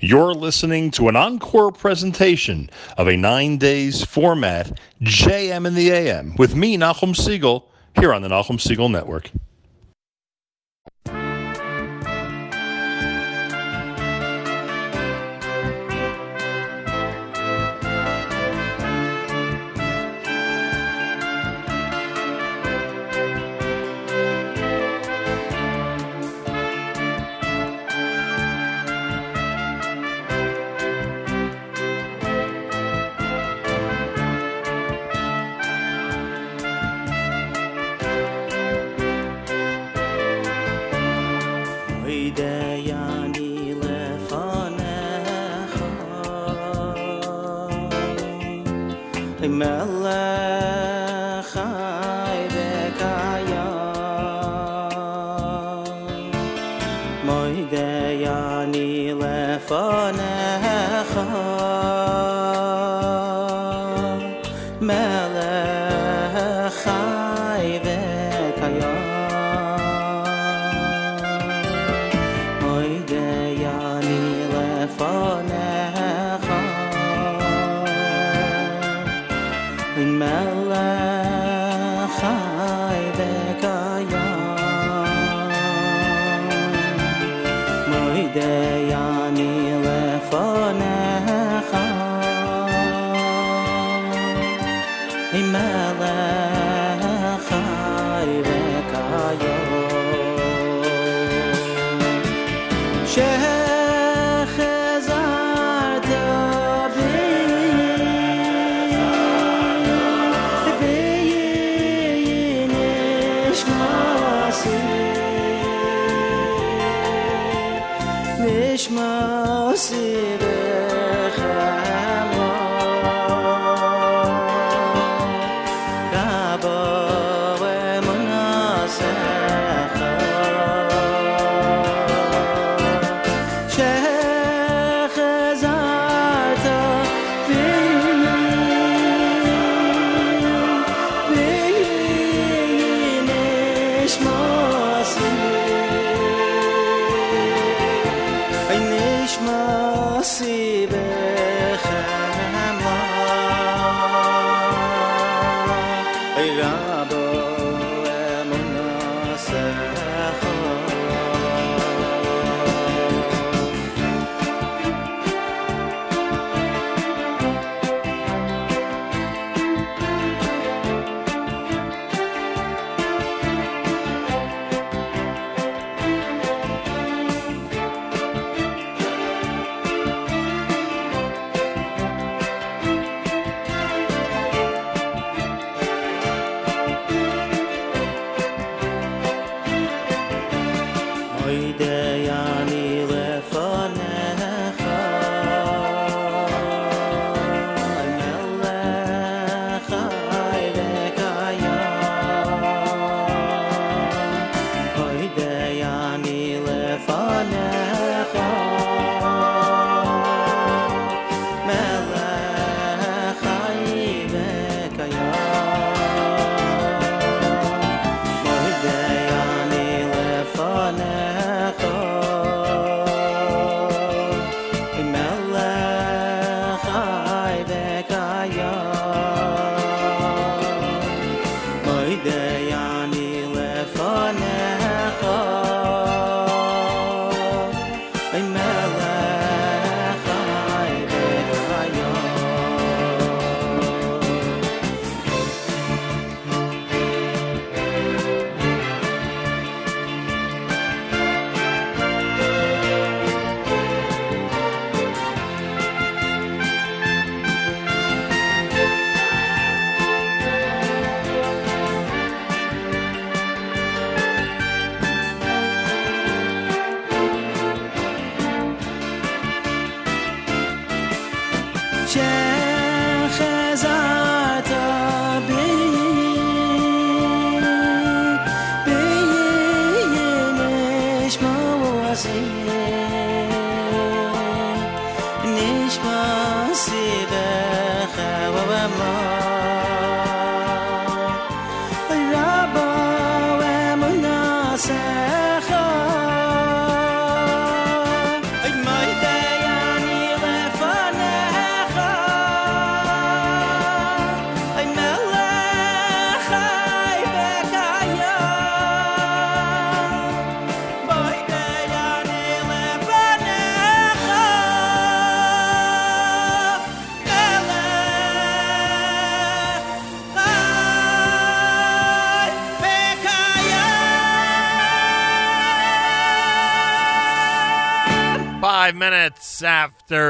You're listening to an encore presentation of a nine days format, JM in the AM, with me, Nachum Segal, here on the Nachum Segal Network.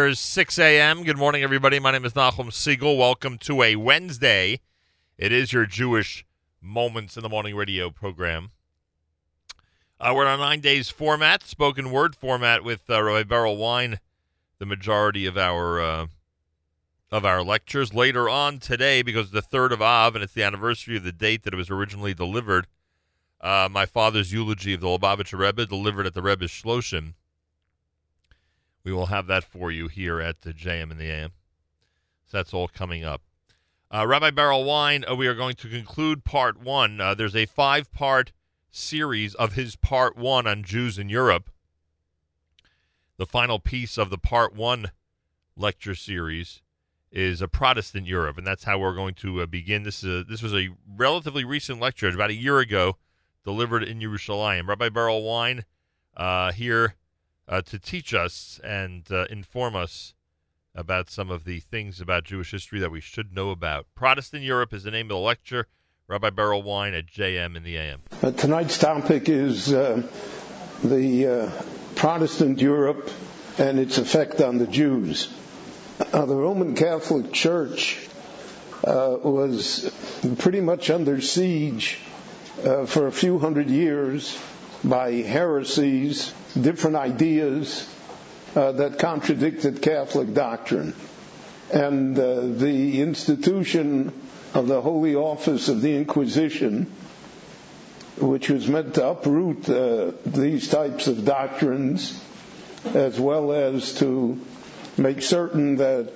After 6 a.m. Good morning, everybody. My name is Nachum Segal. Welcome to a Wednesday. It is your Jewish Moments in the Morning radio program. Uh, we're on a nine days format, spoken word format with uh, Rabbi Berel Wein, the majority of our uh, of our lectures. Later on today, because the third of Av, and it's the anniversary of the date that it was originally delivered, uh, my father's eulogy of the Lubavitcher Rebbe, delivered at the Rebbe's Shloshim. We will have that for you here at the JM and the AM. So that's all coming up. Uh, Rabbi Berel Wein, uh, we are going to conclude part one. Uh, there's a five part series of his part one on Jews in Europe. The final piece of the part one lecture series is a Protestant Europe, and that's how we're going to uh, begin. This is a, this was a relatively recent lecture, about a year ago, delivered in Yerushalayim. Rabbi Berel Wein uh, here uh, to teach us and uh, inform us about some of the things about Jewish history that we should know about. Protestant Europe is the name of the lecture. Rabbi Berel Wein at JM in the AM. Uh, tonight's topic is uh, the uh, Protestant Europe and its effect on the Jews. Uh, the Roman Catholic Church was pretty much under siege for a few hundred years by heresies, different ideas uh, that contradicted Catholic doctrine. And uh, the institution of the Holy Office of the Inquisition, which was meant to uproot uh, these types of doctrines, as well as to make certain that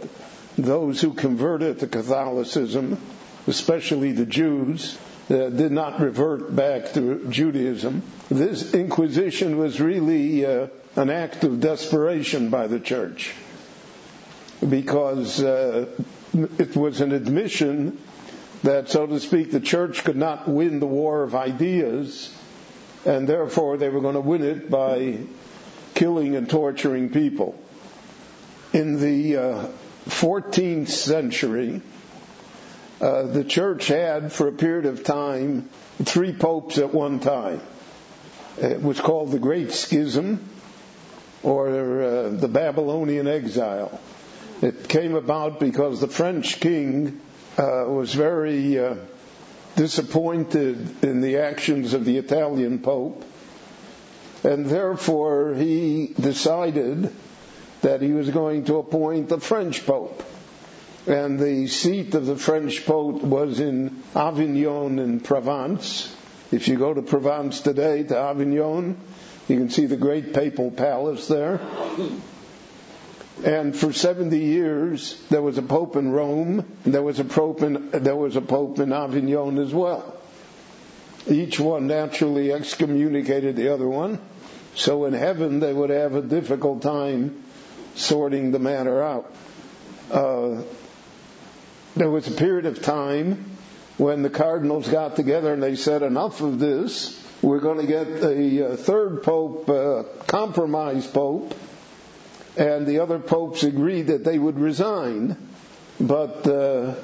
those who converted to Catholicism, especially the Jews, uh, did not revert back to Judaism. This Inquisition was really uh, an act of desperation by the church because uh, it was an admission that, so to speak, the church could not win the war of ideas, and therefore they were going to win it by killing and torturing people. In the uh, 14th century, uh, the church had, for a period of time, three popes at one time. It was called the Great Schism or uh, the Babylonian exile. It came about because the French king uh, was very uh, disappointed in the actions of the Italian pope, and therefore he decided that he was going to appoint the French pope and the seat of the French Pope was in Avignon in Provence. If you go to Provence today, to Avignon, you can see the great papal palace there. And for 70 years, there was a pope in Rome, and there was a pope in, there was a pope in Avignon as well. Each one naturally excommunicated the other one. So in heaven, they would have a difficult time sorting the matter out. Uh, there was a period of time when the cardinals got together and they said, enough of this. We're going to get a third pope, uh, compromise pope. And the other popes agreed that they would resign. But uh,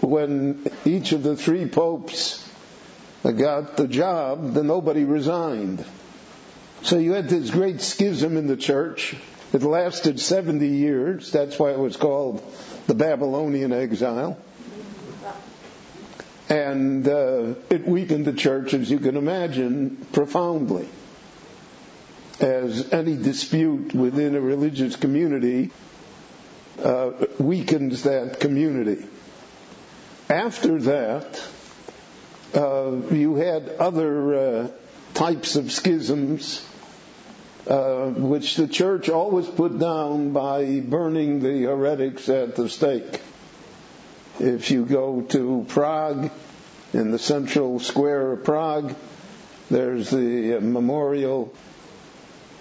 when each of the three popes got the job, then nobody resigned. So you had this great schism in the church. It lasted 70 years. That's why it was called the Babylonian exile. And uh, it weakened the church, as you can imagine, profoundly. As any dispute within a religious community uh, weakens that community. After that, uh, you had other uh, types of schisms uh, which the church always put down by burning the heretics at the stake. If you go to Prague, in the central square of Prague, there's the memorial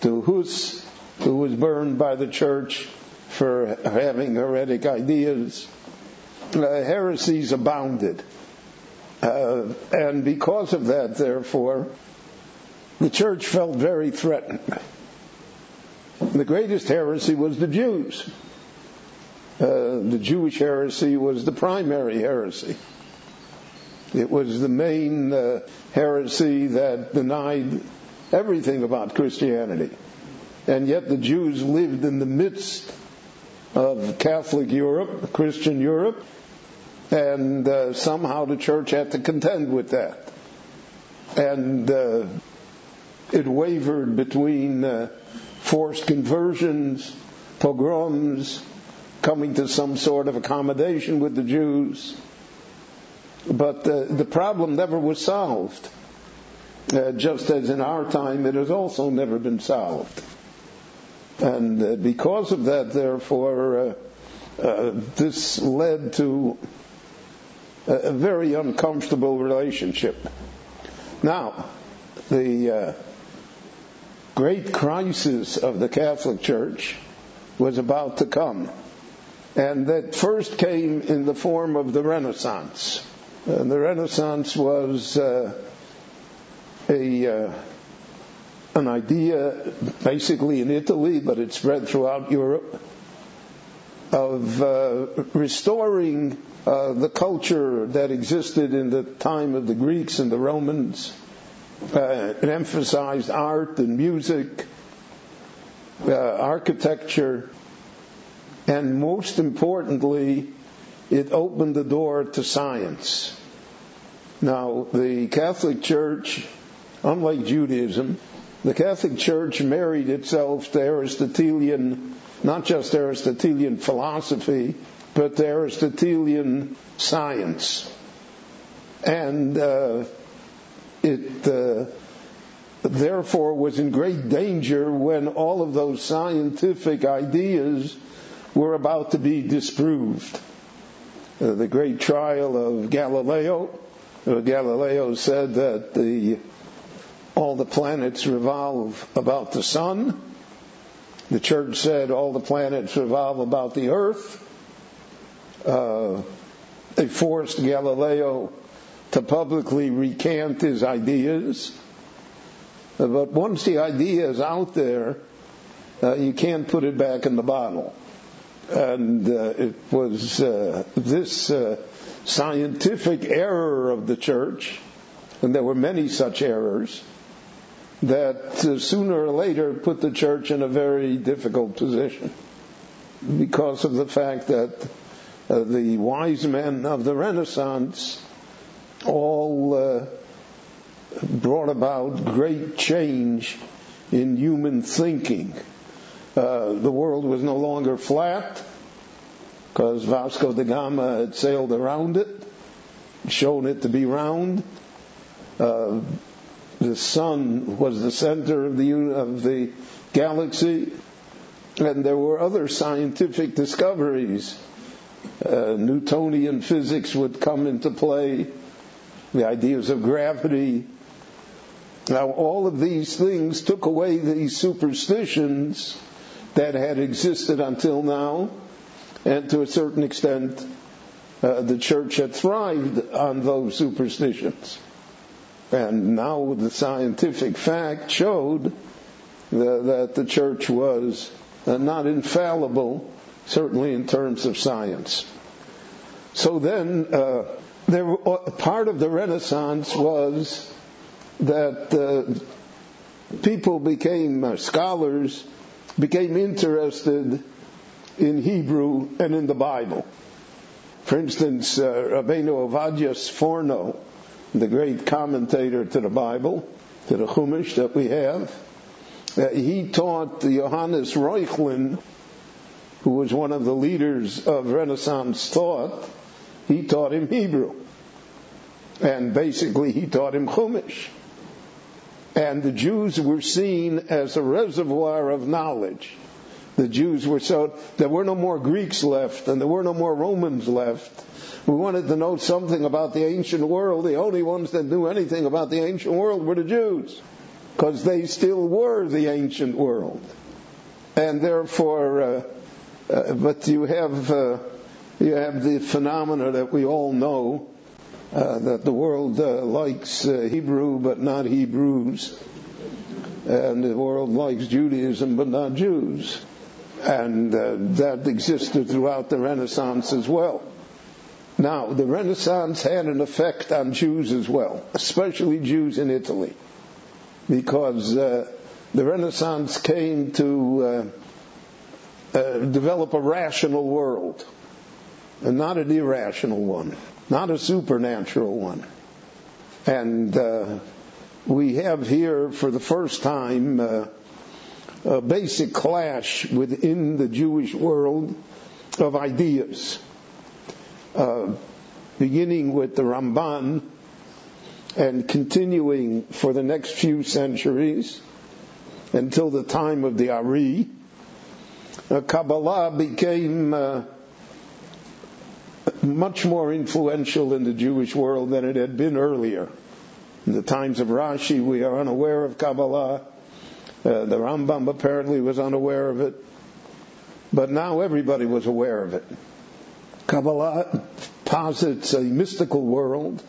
to Hus, who was burned by the church for having heretic ideas. Uh, heresies abounded. Uh, and because of that, therefore, the church felt very threatened. The greatest heresy was the Jews. Uh, the Jewish heresy was the primary heresy. It was the main uh, heresy that denied everything about Christianity. and yet the Jews lived in the midst of Catholic Europe, Christian Europe, and uh, somehow the church had to contend with that. And uh, it wavered between uh, forced conversions, pogroms, coming to some sort of accommodation with the Jews. But uh, the problem never was solved. Uh, just as in our time, it has also never been solved. And uh, because of that, therefore, uh, uh, this led to a, a, very uncomfortable relationship. Now, the uh, great crisis of the Catholic Church was about to come. And that first came in the form of the Renaissance. And the Renaissance was uh, a uh, an idea, basically in Italy, but it spread throughout Europe, of uh, restoring uh, the culture that existed in the time of the Greeks and the Romans. Uh, it emphasized art and music, uh, architecture, and most importantly, it opened the door to science. Now, the Catholic Church, unlike Judaism, the Catholic Church married itself to Aristotelian, not just Aristotelian philosophy, but to Aristotelian science. And uh, it uh, therefore was in great danger when all of those scientific ideas were about to be disproved. Uh, the great trial of Galileo, uh, Galileo said that the all the planets revolve about the sun. The church said all the planets revolve about the earth. Uh, they forced Galileo to publicly recant his ideas. But once the idea is out there, uh, you can't put it back in the bottle. And uh, it was uh, this uh, scientific error of the church, and there were many such errors, that uh, sooner or later put the church in a very difficult position because of the fact that uh, the wise men of the Renaissance all uh, brought about great change in human thinking. Uh, the world was no longer flat because Vasco da Gama had sailed around it, shown it to be round. Uh, the sun was the center of the, of the galaxy, and there were other scientific discoveries. Uh, Newtonian physics would come into play, the ideas of gravity. Now, all of these things took away these superstitions that had existed until now, and to a certain extent, uh, the church had thrived on those superstitions. And now the scientific fact showed the, that the church was uh, not infallible, certainly in terms of science. So then, uh, there, uh, part of the Renaissance was that uh, people became uh, scholars, became interested in Hebrew and in the Bible. For instance, uh, Rabbeinu Ovadia Sforno, the great commentator to the Bible, to the Chumash that we have. Uh, he taught Johannes Reuchlin, who was one of the leaders of Renaissance thought, he taught him Hebrew. And basically he taught him Chumash. And the Jews were seen as a reservoir of knowledge. The Jews were so, there were no more Greeks left and there were no more Romans left we wanted to know something about the ancient world. The only ones that knew anything about the ancient world were the Jews, because they still were the ancient world. And therefore, uh, uh, but you have uh, you have the phenomena that we all know uh, that the world uh, likes uh, Hebrew but not Hebrews, and the world likes Judaism but not Jews, and that existed throughout the Renaissance as well. Now, the Renaissance had an effect on Jews as well, especially Jews in Italy, because uh, the Renaissance came to uh, uh, develop a rational world, and not an irrational one, not a supernatural one. And uh, we have here, for the first time, uh, a basic clash within the Jewish world of ideas, uh, beginning with the Ramban and continuing for the next few centuries until the time of the Ari. Uh, Kabbalah became uh, much more influential in the Jewish world than it had been earlier. In the times of Rashi, we are unaware of Kabbalah. Uh, the Rambam apparently was unaware of it. But now everybody was aware of it. Kabbalah posits a mystical world,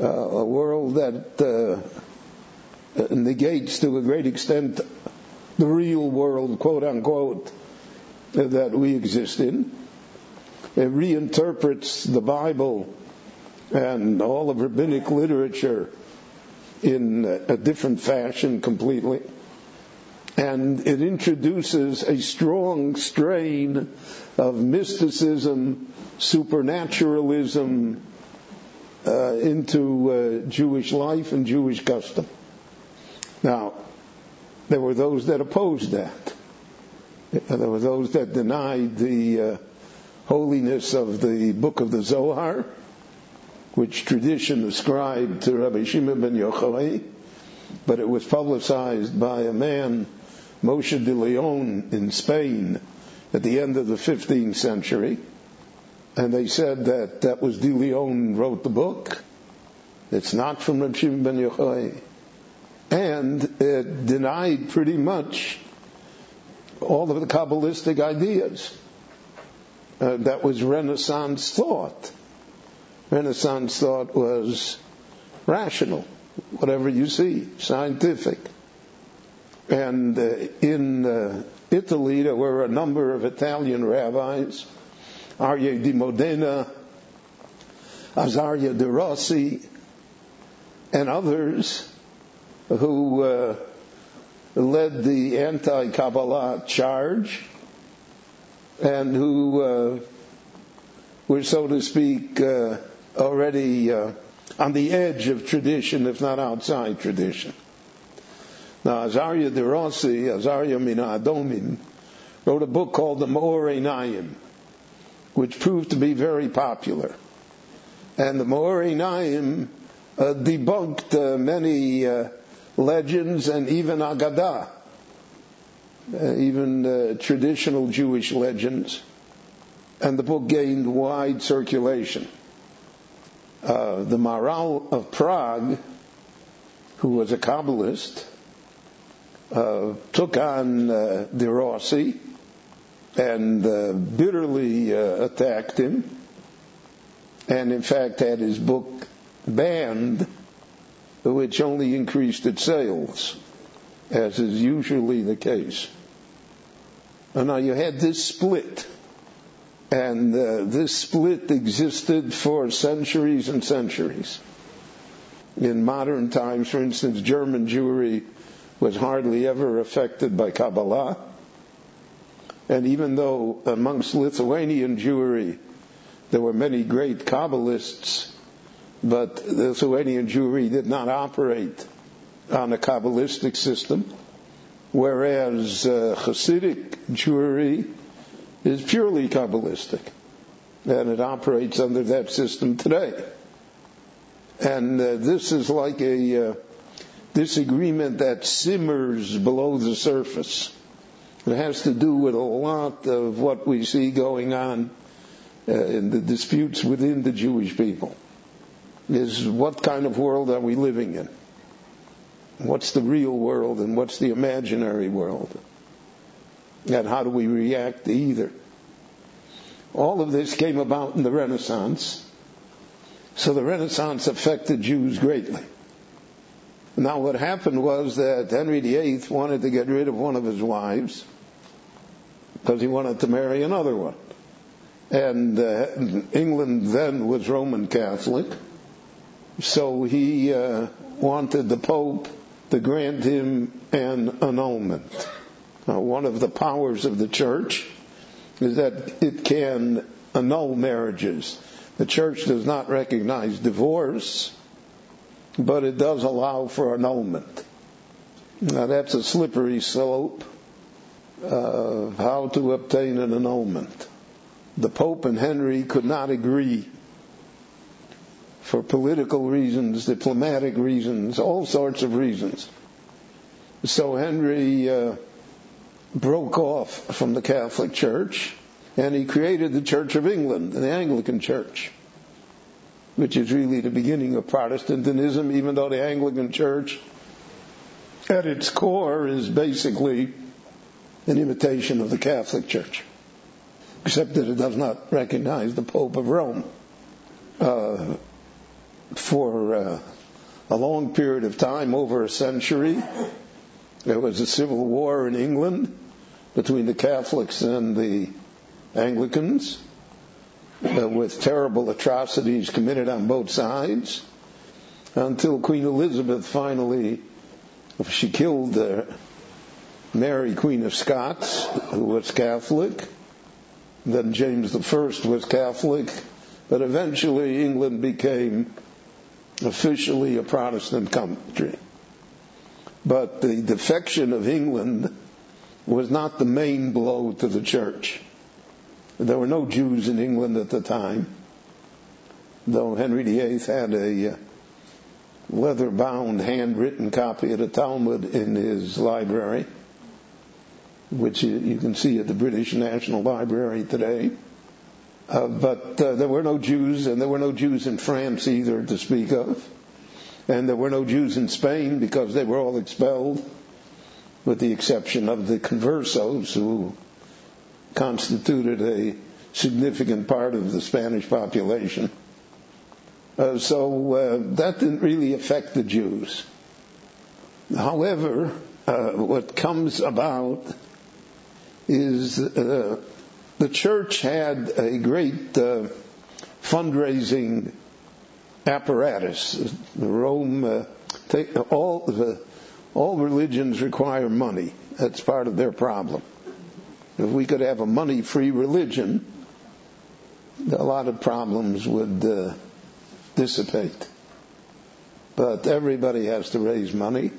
uh, a world that uh, negates to a great extent the real world, quote unquote, that we exist in. It reinterprets the Bible and all of rabbinic literature in a different fashion completely. And it introduces a strong strain of mysticism, supernaturalism uh, into uh, Jewish life and Jewish custom. Now, there were those that opposed that. There were those that denied the uh, holiness of the book of the Zohar, which tradition ascribed to Rabbi Shimon ben Yochai, but it was publicized by a man, Moshe de Leon, in Spain at the end of the 15th century. And they said that that was de Leon wrote the book. It's not from Rabbi Shimon ben Yochai. And it denied pretty much all of the Kabbalistic ideas. Uh, that was Renaissance thought. Renaissance thought was rational, whatever you see, scientific. And uh, in uh, Italy, there were a number of Italian rabbis, Aryeh di Modena, Azaria de Rossi, and others who uh, led the anti-Kabbalah charge and who uh, were, so to speak, uh, already uh, on the edge of tradition, if not outside tradition. Now, Azaria de Rossi, Azaria min HaAdumim, wrote a book called the Meor Einayim, which proved to be very popular. And the Meor Einayim uh, debunked uh, many uh, legends and even Agadah, uh, even uh, traditional Jewish legends. And the book gained wide circulation. Uh, the Maharal of Prague, who was a Kabbalist, uh, took on uh, De Rossi and uh, bitterly attacked him, and in fact had his book banned which only increased its sales, as is usually the case. And now you had this split, and uh, this split existed for centuries and centuries. In modern times, for instance, German Jewry was hardly ever affected by Kabbalah. And even though amongst Lithuanian Jewry there were many great Kabbalists, but Lithuanian Jewry did not operate on a Kabbalistic system, whereas uh, Hasidic Jewry is purely Kabbalistic, and it operates under that system today. And uh, this is like a uh, disagreement that simmers below the surface. It has to do with a lot of what we see going on uh, in the disputes within the Jewish people is what kind of world are we living in? What's the real world and what's the imaginary world? And how do we react to either? All of this came about in the Renaissance. So the Renaissance affected Jews greatly. Now what happened was that Henry VIII wanted to get rid of one of his wives because he wanted to marry another one. And uh, England then was Roman Catholic. So he uh, wanted the Pope to grant him an annulment. Now, one of the powers of the church is that it can annul marriages. The church does not recognize divorce, but it does allow for annulment. Now that's a slippery slope uh, of how to obtain an annulment. The Pope and Henry could not agree for political reasons, diplomatic reasons, all sorts of reasons. So Henry uh, broke off from the Catholic Church and he created the Church of England, the Anglican Church, which is really the beginning of Protestantism, even though the Anglican Church at its core is basically an imitation of the Catholic Church, except that it does not recognize the Pope of Rome. Uh, for uh, a long period of time, over a century, there was a civil war in England between the Catholics and the Anglicans, uh, with terrible atrocities committed on both sides, until Queen Elizabeth finally she killed uh, Mary, Queen of Scots, who was Catholic. Then James I was Catholic, but eventually England became officially a Protestant country. But the defection of England was not the main blow to the church. There were no Jews in England at the time, though Henry VIII had a uh, leather bound handwritten copy of the Talmud in his library, which you can see at the British National Library today. Uh, but uh, there were no Jews, and there were no Jews in France either to speak of. And there were no Jews in Spain because they were all expelled, with the exception of the conversos, who constituted a significant part of the Spanish population. Uh, so uh, that didn't really affect the Jews. However, uh, what comes about is the church had a great uh, fundraising apparatus. Rome, uh, take, all the, all religions require money. That's part of their problem. If we could have a money-free religion, a lot of problems would dissipate. But everybody has to raise money.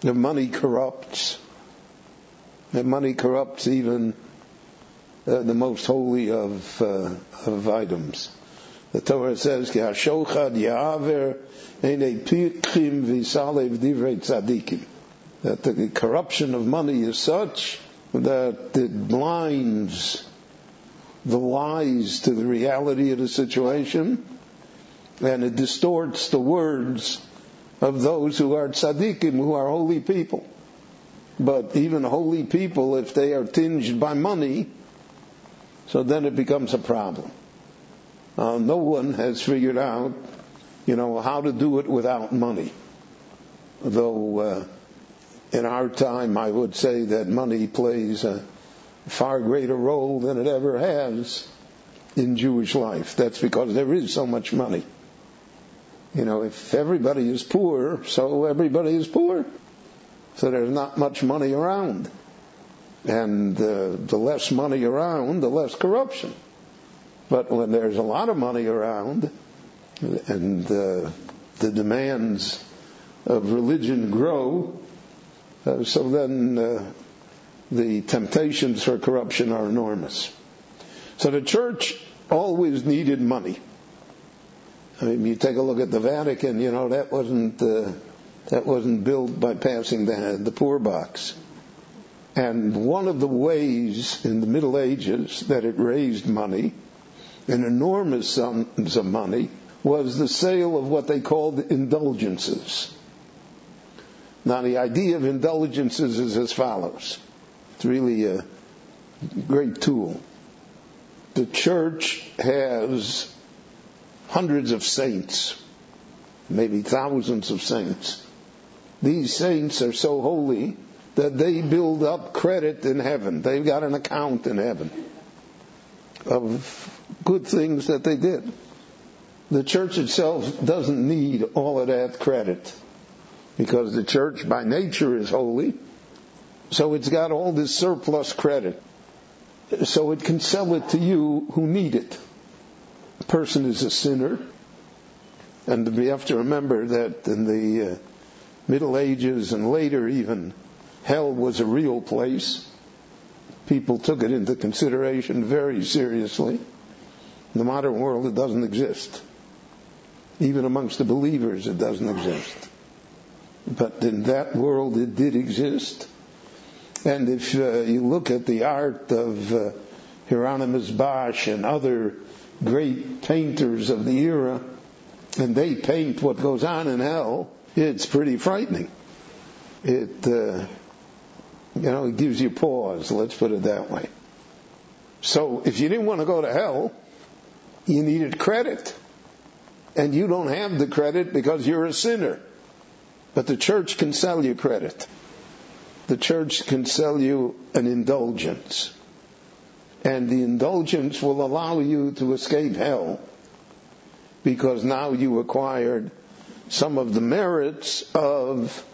The money corrupts. The money corrupts even uh, the most holy of, uh, of items. The Torah says, "Ki hashochad yaver enei pichim v'salev divrei tzadikim." That the corruption of money is such that it blinds the lies to the reality of the situation and it distorts the words of those who are tzaddikim, who are holy people. But even holy people, if they are tinged by money, so then it becomes a problem. Uh, no one has figured out, you know, how to do it without money. Though uh, in our time, I would say that money plays a far greater role than it ever has in Jewish life. That's because there is so much money. You know, if everybody is poor, so everybody is poor. So there's not much money around. And uh, the less money around, the less corruption. But when there's a lot of money around, and uh, the demands of religion grow, uh, so then uh, the temptations for corruption are enormous. So the church always needed money. I mean, you take a look at the Vatican, you know, that wasn't, uh, that wasn't built by passing the, the poor box. And one of the ways in the Middle Ages that it raised money, an enormous sums of money, was the sale of what they called indulgences. Now the idea of indulgences is as follows. It's really a great tool. The church has hundreds of saints, maybe thousands of saints. These saints are so holy that they build up credit in heaven. They've got an account in heaven of good things that they did. The church itself doesn't need all of that credit. because the church by nature is holy. So it's got all this surplus credit. So it can sell it to you who need it. The person is a sinner. And we have to remember that in the uh, Middle Ages and later even, hell was a real place. People took it into consideration very seriously. In the modern world, it doesn't exist. Even amongst the believers, it doesn't exist. But in that world, it did exist. And if uh, you look at the art of uh, Hieronymus Bosch and other great painters of the era, and they paint what goes on in hell, it's pretty frightening. It, uh, you know, it gives you pause, let's put it that way. So if you didn't want to go to hell, you needed credit. And you don't have the credit because you're a sinner. But the church can sell you credit. The church can sell you an indulgence. And the indulgence will allow you to escape hell because now you acquired some of the merits of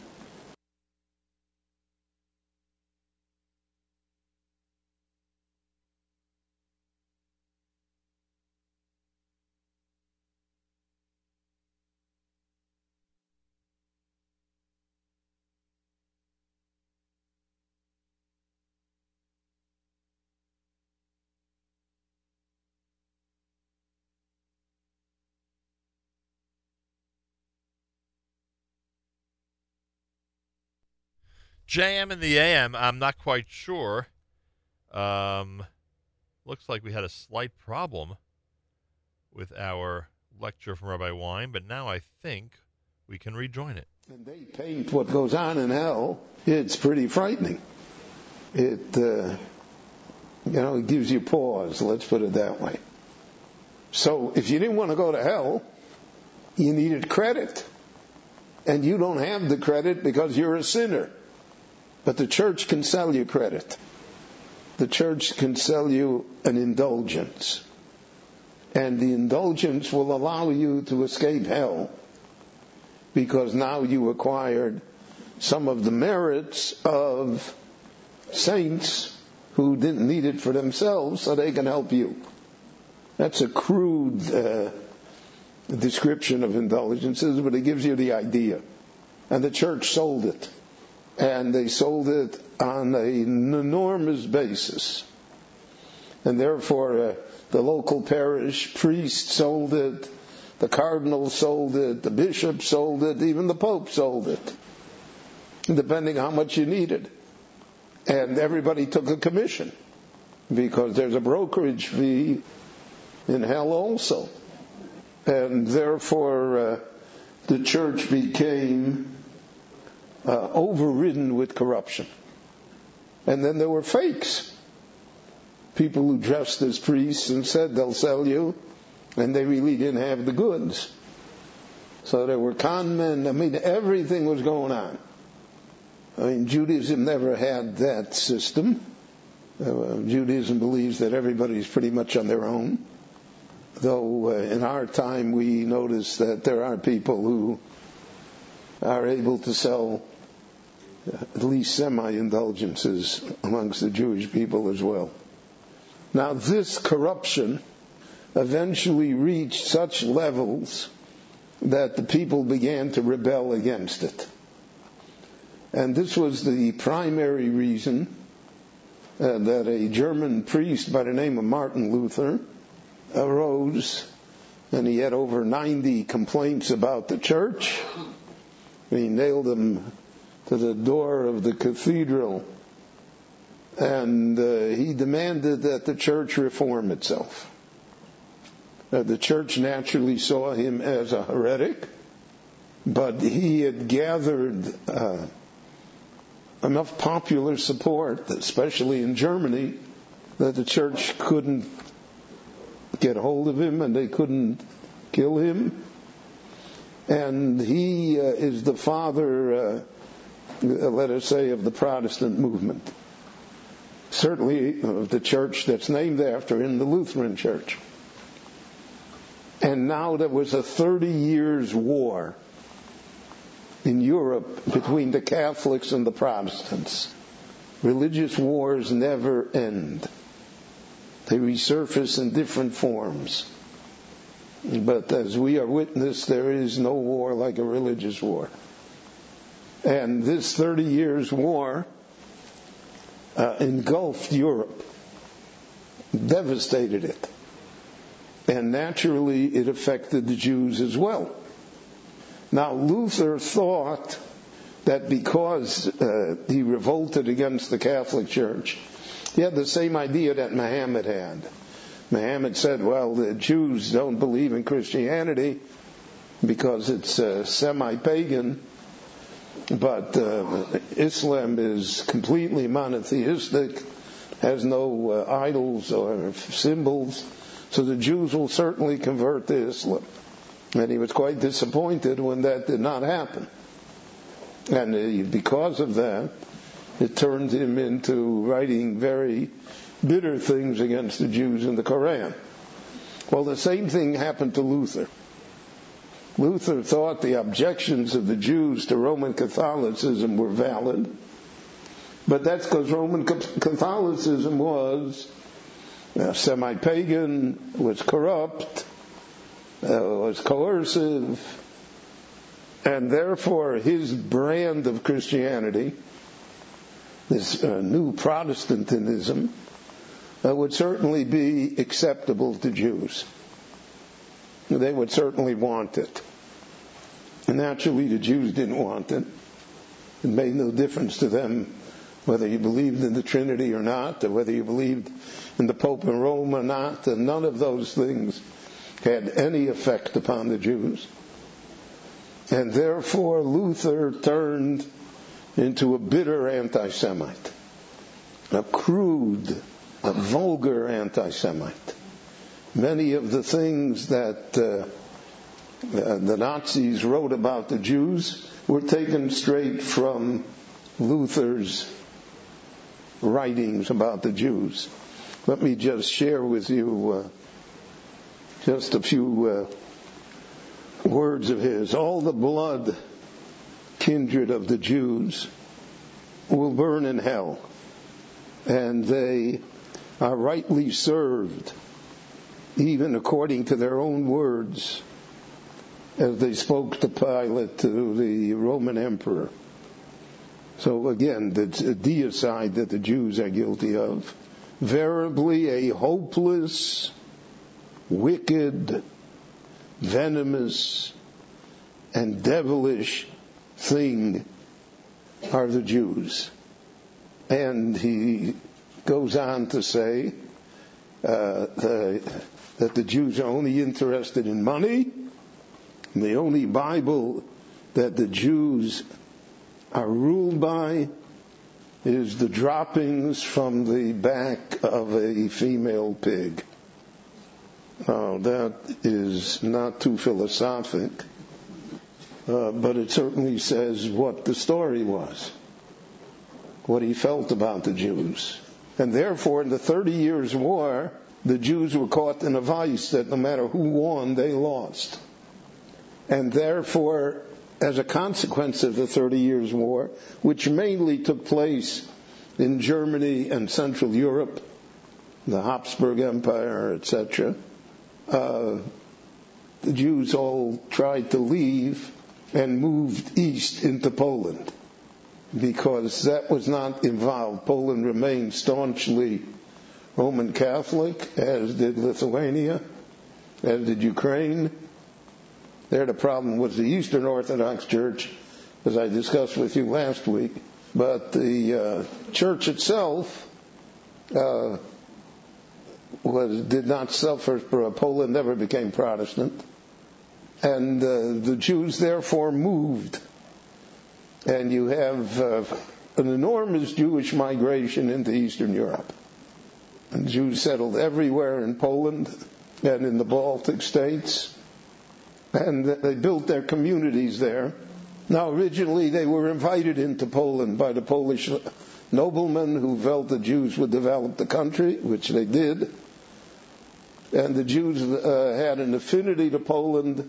JM in the AM, I'm not quite sure. Um, looks like we had a slight problem with our lecture from Rabbi Wein, but now I think we can rejoin it. And they paint what goes on in hell. It's pretty frightening. It, uh, you know, it gives you pause. Let's put it that way. So if you didn't want to go to hell, you needed credit. And you don't have the credit because you're a sinner. But the church can sell you credit. The church can sell you an indulgence. And the indulgence will allow you to escape hell because now you acquired some of the merits of saints who didn't need it for themselves so they can help you. That's a crude uh, description of indulgences, but it gives you the idea. And the church sold it and they sold it on an enormous basis. And therefore, uh, the local parish priest sold it, the cardinal sold it, the bishop sold it, even the pope sold it, depending how much you needed. And everybody took a commission because there's a brokerage fee in hell also. And therefore, uh, the church became uh, overridden with corruption. And then there were fakes. People who dressed as priests and said they'll sell you, and they really didn't have the goods. So there were con men. I mean, everything was going on. I mean, Judaism never had that system. Uh, Judaism believes that everybody's pretty much on their own. Though uh, in our time we notice that there are people who are able to sell at least semi-indulgences amongst the Jewish people as well. Now this corruption eventually reached such levels that the people began to rebel against it. And this was the primary reason uh, that a German priest by the name of Martin Luther arose and he had over 90 complaints about the church. He nailed them to the door of the cathedral and uh, he demanded that the church reform itself. Uh, the church naturally saw him as a heretic, but he had gathered uh, enough popular support, especially in Germany, that the church couldn't get hold of him and they couldn't kill him. And he uh, is the father uh, Uh, let us say, of the Protestant movement. Certainly of the church that's named after in the Lutheran church. And now there was a 30 years war in Europe between the Catholics and the Protestants. Religious wars never end. They resurface in different forms. But as we are witness, there is no war like a religious war. And this 30 years war uh, engulfed Europe, devastated it. And naturally, it affected the Jews as well. Now, Luther thought that because uh, he revolted against the Catholic Church, he had the same idea that Muhammad had. Muhammad said, well, the Jews don't believe in Christianity because it's uh, semi-pagan, but uh, Islam is completely monotheistic, has no uh, idols or symbols, so the Jews will certainly convert to Islam. And he was quite disappointed when that did not happen. And uh, because of that, it turned him into writing very bitter things against the Jews in the Koran. Well, the same thing happened to Luther. Luther thought the objections of the Jews to Roman Catholicism were valid, but that's because Roman Catholicism was uh, semi-pagan, was corrupt, uh, was coercive, and therefore his brand of Christianity, this uh, new Protestantism, uh, would certainly be acceptable to Jews. They would certainly want it. And naturally, the Jews didn't want it. It made no difference to them whether you believed in the Trinity or not, or whether you believed in the Pope in Rome or not, and none of those things had any effect upon the Jews. And therefore, Luther turned into a bitter anti Semite, a crude, a vulgar anti Semite. Many of the things that uh, uh, the Nazis wrote about the Jews were taken straight from Luther's writings about the Jews. Let me just share with you uh, just a few uh, words of his. All the blood kindred of the Jews will burn in hell, and they are rightly served, even according to their own words, as they spoke to Pilate, to the Roman emperor. So again, the deicide that the Jews are guilty of. Verily a hopeless, wicked, venomous, and devilish thing are the Jews. And he goes on to say uh, the, that the Jews are only interested in money. The only Bible that the Jews are ruled by is the droppings from the back of a female pig. Now, that is not too philosophic, uh, but it certainly says what the story was, what he felt about the Jews. And therefore, in the Thirty Years' War, the Jews were caught in a vice that no matter who won, they lost. And therefore, as a consequence of the Thirty Years' War, which mainly took place in Germany and Central Europe, the Habsburg Empire, etc., uh, the Jews all tried to leave and moved east into Poland because that was not involved. Poland remained staunchly Roman Catholic, as did Lithuania, as did Ukraine. There the problem was the Eastern Orthodox Church, as I discussed with you last week. But the uh, church itself uh, was did not suffer. Poland never became Protestant, and uh, the Jews therefore moved. And you have uh, an enormous Jewish migration into Eastern Europe. And Jews settled everywhere in Poland and in the Baltic states and they built their communities there. Now, originally they were invited into Poland by the Polish noblemen who felt the Jews would develop the country, which they did. And the Jews uh, had an affinity to Poland.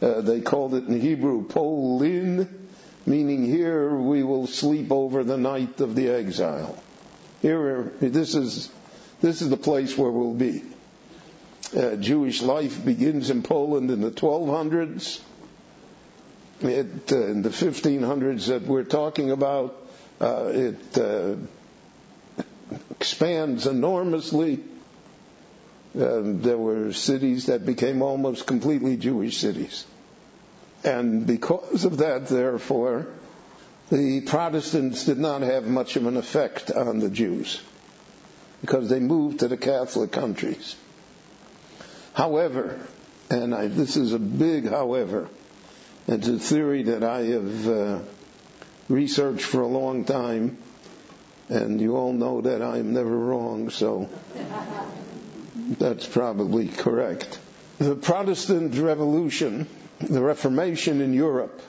Uh, they called it in Hebrew Polin, meaning here we will sleep over the night of the exile. Here, this is, this is the place where we'll be. Uh, Jewish life begins in Poland in the 1200s. It, uh, in the 1500s that we're talking about, uh, it uh, expands enormously. Um, there were cities that became almost completely Jewish cities. And because of that, therefore, the Protestants did not have much of an effect on the Jews because they moved to the Catholic countries. However, and I, this is a big however, it's a theory that I have uh, researched for a long time, and you all know that I'm never wrong, so that's probably correct. The Protestant Revolution the Reformation in Europe,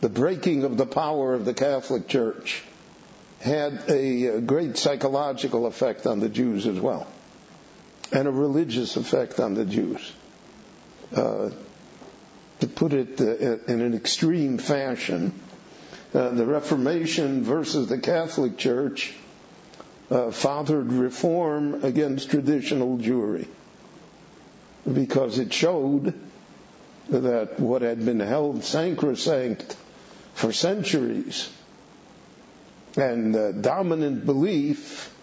the breaking of the power of the Catholic Church, had a great psychological effect on the Jews as well, and a religious effect on the Jews. Uh, to put it uh, in an extreme fashion, uh, the Reformation versus the Catholic Church uh, fathered reform against traditional Jewry because it showed that what had been held sacrosanct for centuries and uh, dominant belief,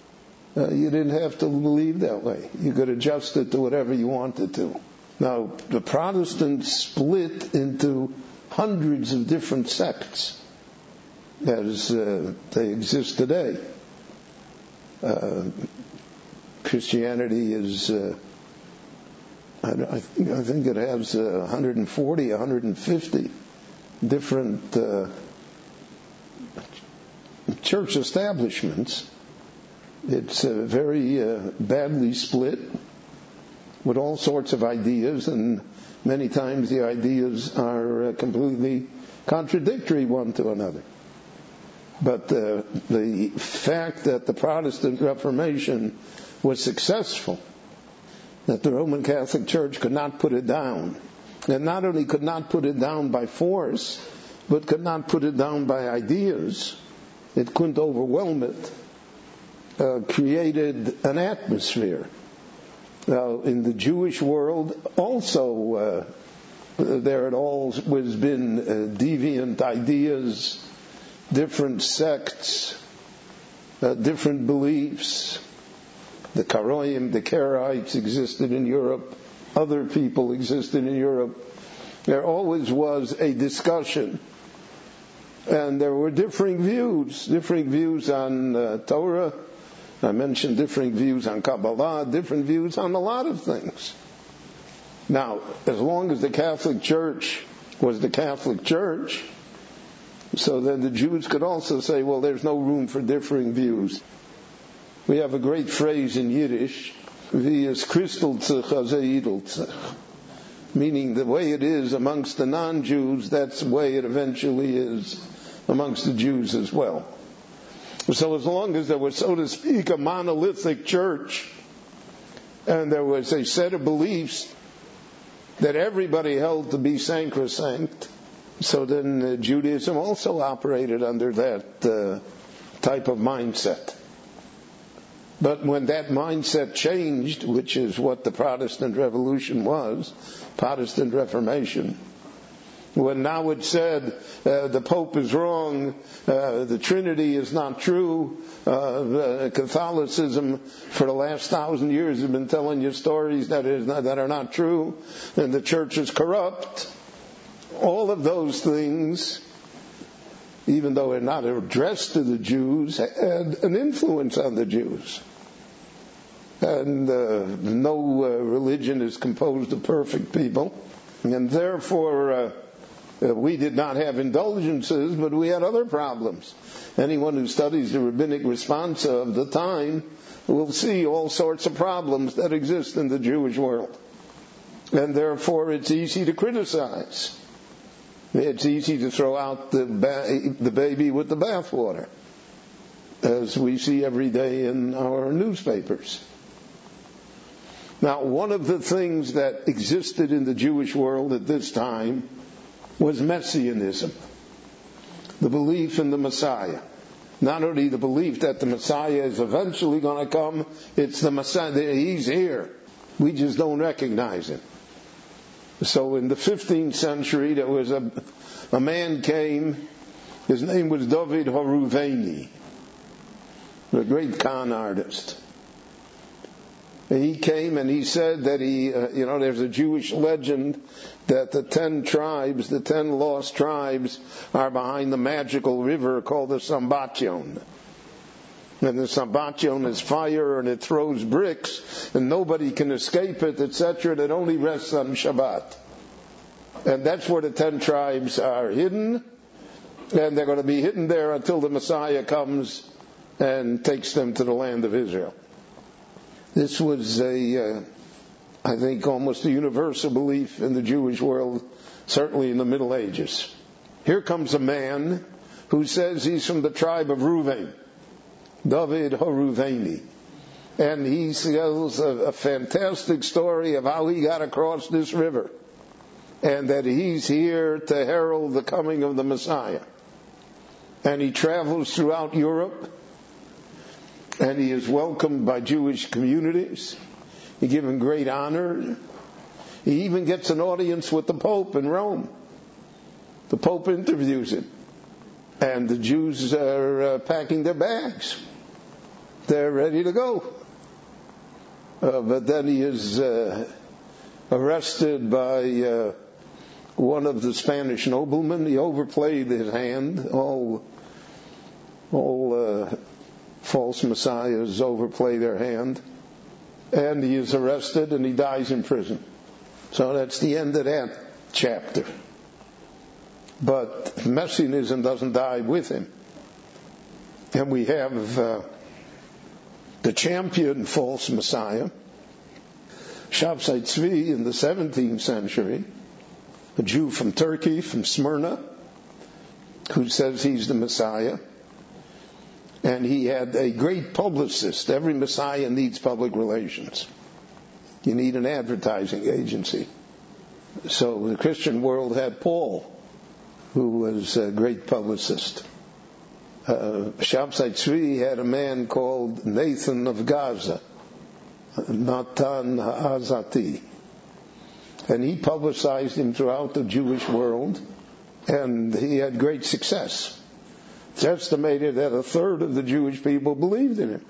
uh, you didn't have to believe that way. You could adjust it to whatever you wanted to. Now, the Protestants split into hundreds of different sects as uh, they exist today. Uh, Christianity is uh, I, think it has uh, 140, 150 different uh, church establishments. It's uh, very uh, badly split with all sorts of ideas, and many times the ideas are uh, completely contradictory one to another. But uh, the fact that the Protestant Reformation was successful that the Roman Catholic Church could not put it down. And not only could not put it down by force, but could not put it down by ideas. It couldn't overwhelm it. Uh, created an atmosphere. Now, in the Jewish world, also, uh, there had always been uh, deviant ideas, different sects, uh, different beliefs, the Karoim, the Karaites existed in Europe. Other people existed in Europe. There always was a discussion. And there were differing views, differing views on uh, Torah. I mentioned differing views on Kabbalah, different views on a lot of things. Now, as long as the Catholic Church was the Catholic Church, so then the Jews could also say, well, there's no room for differing views. We have a great phrase in Yiddish, wie es meaning the way it is amongst the non-Jews, that's the way it eventually is amongst the Jews as well. So as long as there was, so to speak, a monolithic church, and there was a set of beliefs that everybody held to be sacrosanct, so then uh, Judaism also operated under that uh, type of mindset. But when that mindset changed, which is what the Protestant Revolution was, Protestant Reformation, when now it said uh, the Pope is wrong, uh, the Trinity is not true, uh, Catholicism for the last thousand years has been telling you stories that, not, that are not true, and the church is corrupt. All of those things, even though they're not addressed to the Jews, had an influence on the Jews and uh, no uh, religion is composed of perfect people, and therefore uh, Uh, we did not have indulgences, but we had other problems. Anyone who studies the rabbinic responsa of the time will see all sorts of problems that exist in the Jewish world, and therefore it's easy to criticize. It's easy to throw out the, ba- the baby with the bathwater, as we see every day in our newspapers. Now, one of the things that existed in the Jewish world at this time was messianism. the belief in the Messiah. Not only the belief that the Messiah is eventually going to come, it's the Messiah, he's here. We just don't recognize him. So in the 15th century, there was a, a man came, his name was David Haruveni, a great con artist. He came and he said that he, uh, you know, there's a Jewish legend that the ten tribes, the ten lost tribes, are behind the magical river called the Sambatyon. And the Sambatyon is fire and it throws bricks and nobody can escape it, etc. And it only rests on Shabbat. And that's where the ten tribes are hidden. And they're going to be hidden there until the Messiah comes and takes them to the land of Israel. This was a, uh, I think, almost a universal belief in the Jewish world, certainly in the Middle Ages. Here comes a man who says he's from the tribe of Reuven, David Haruveni. And he tells a, a fantastic story of how he got across this river and that he's here to herald the coming of the Messiah. And he travels throughout Europe and he is welcomed by Jewish communities. He given great honor. He even gets an audience with the Pope in Rome. The Pope interviews him. And the Jews are uh, packing their bags. They're ready to go. Uh, but then he is uh, arrested by uh, one of the Spanish noblemen. He overplayed his hand. All, all uh, false messiahs overplay their hand. And he is arrested and he dies in prison. So that's the end of that chapter. But messianism doesn't die with him. And we have uh, the champion false messiah, Shabtai Tzvi in the 17th century, a Jew from Turkey, from Smyrna, who says he's the Messiah. And he had a great publicist. Every Messiah needs public relations. You need an advertising agency. So the Christian world had Paul, who was a great publicist. Uh, Shabtai Tzvi had a man called Nathan of Gaza, Natan Azati and he publicized him throughout the Jewish world, and he had great success. It's estimated that a third of the Jewish people believed in him.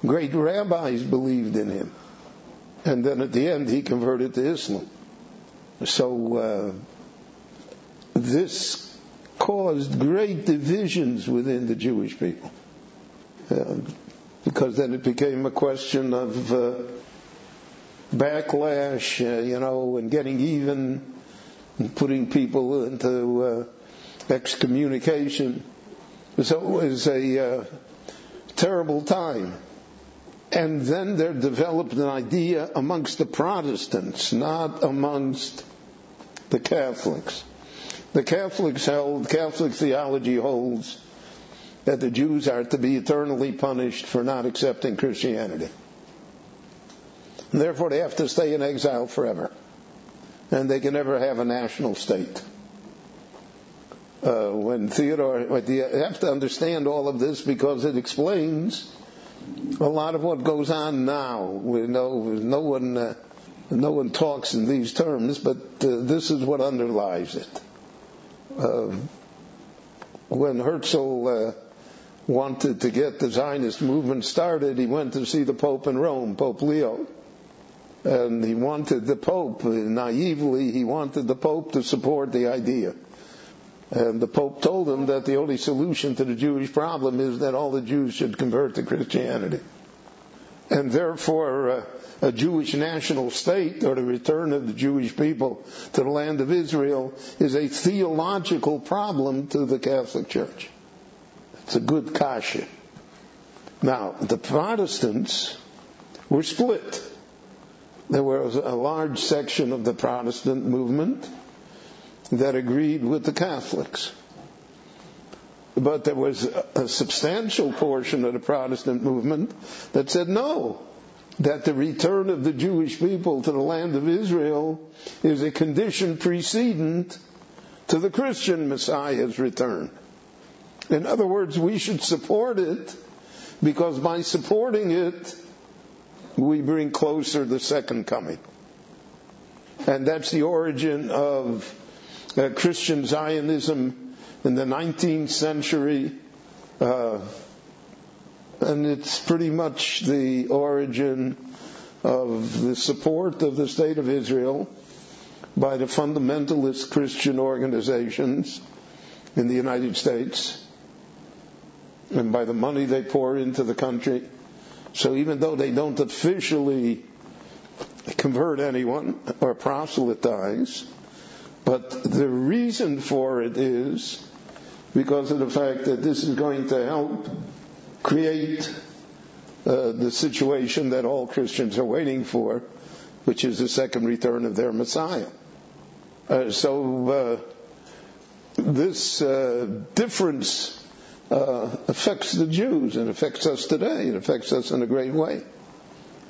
Great rabbis believed in him. And then at the end, he converted to Islam. So, uh, this caused great divisions within the Jewish people. Uh, because then it became a question of uh, backlash, uh, you know, and getting even, and putting people into uh, excommunication. So it was a uh, terrible time. And then there developed an idea amongst the Protestants, not amongst the Catholics. The Catholics held, Catholic theology holds that the Jews are to be eternally punished for not accepting Christianity. And therefore, they have to stay in exile forever. And they can never have a national state. Uh, when Theodore, you have to understand all of this because it explains a lot of what goes on now. We know no one, uh, no one talks in these terms, but uh, this is what underlies it. Uh, when Herzl uh, wanted to get the Zionist movement started, he went to see the Pope in Rome, Pope Leo and he wanted the Pope, naively, he wanted the Pope to support the idea. And the Pope told him that the only solution to the Jewish problem is that all the Jews should convert to Christianity. And therefore, uh, a Jewish national state, or the return of the Jewish people to the land of Israel, is a theological problem to the Catholic Church. It's a good kasha. Now, the Protestants were split there was a large section of the Protestant movement that agreed with the Catholics. But there was a substantial portion of the Protestant movement that said no, that the return of the Jewish people to the land of Israel is a condition precedent to the Christian Messiah's return. In other words, we should support it because by supporting it, we bring closer the second coming. And that's the origin of uh, Christian Zionism in the 19th century. Uh, and it's pretty much the origin of the support of the State of Israel by the fundamentalist Christian organizations in the United States and by the money they pour into the country. So even though they don't officially convert anyone or proselytize, but the reason for it is because of the fact that this is going to help create uh, the situation that all Christians are waiting for, which is the second return of their Messiah. Uh, so uh, this uh, difference uh, affects the Jews and affects us today. It affects us in a great way.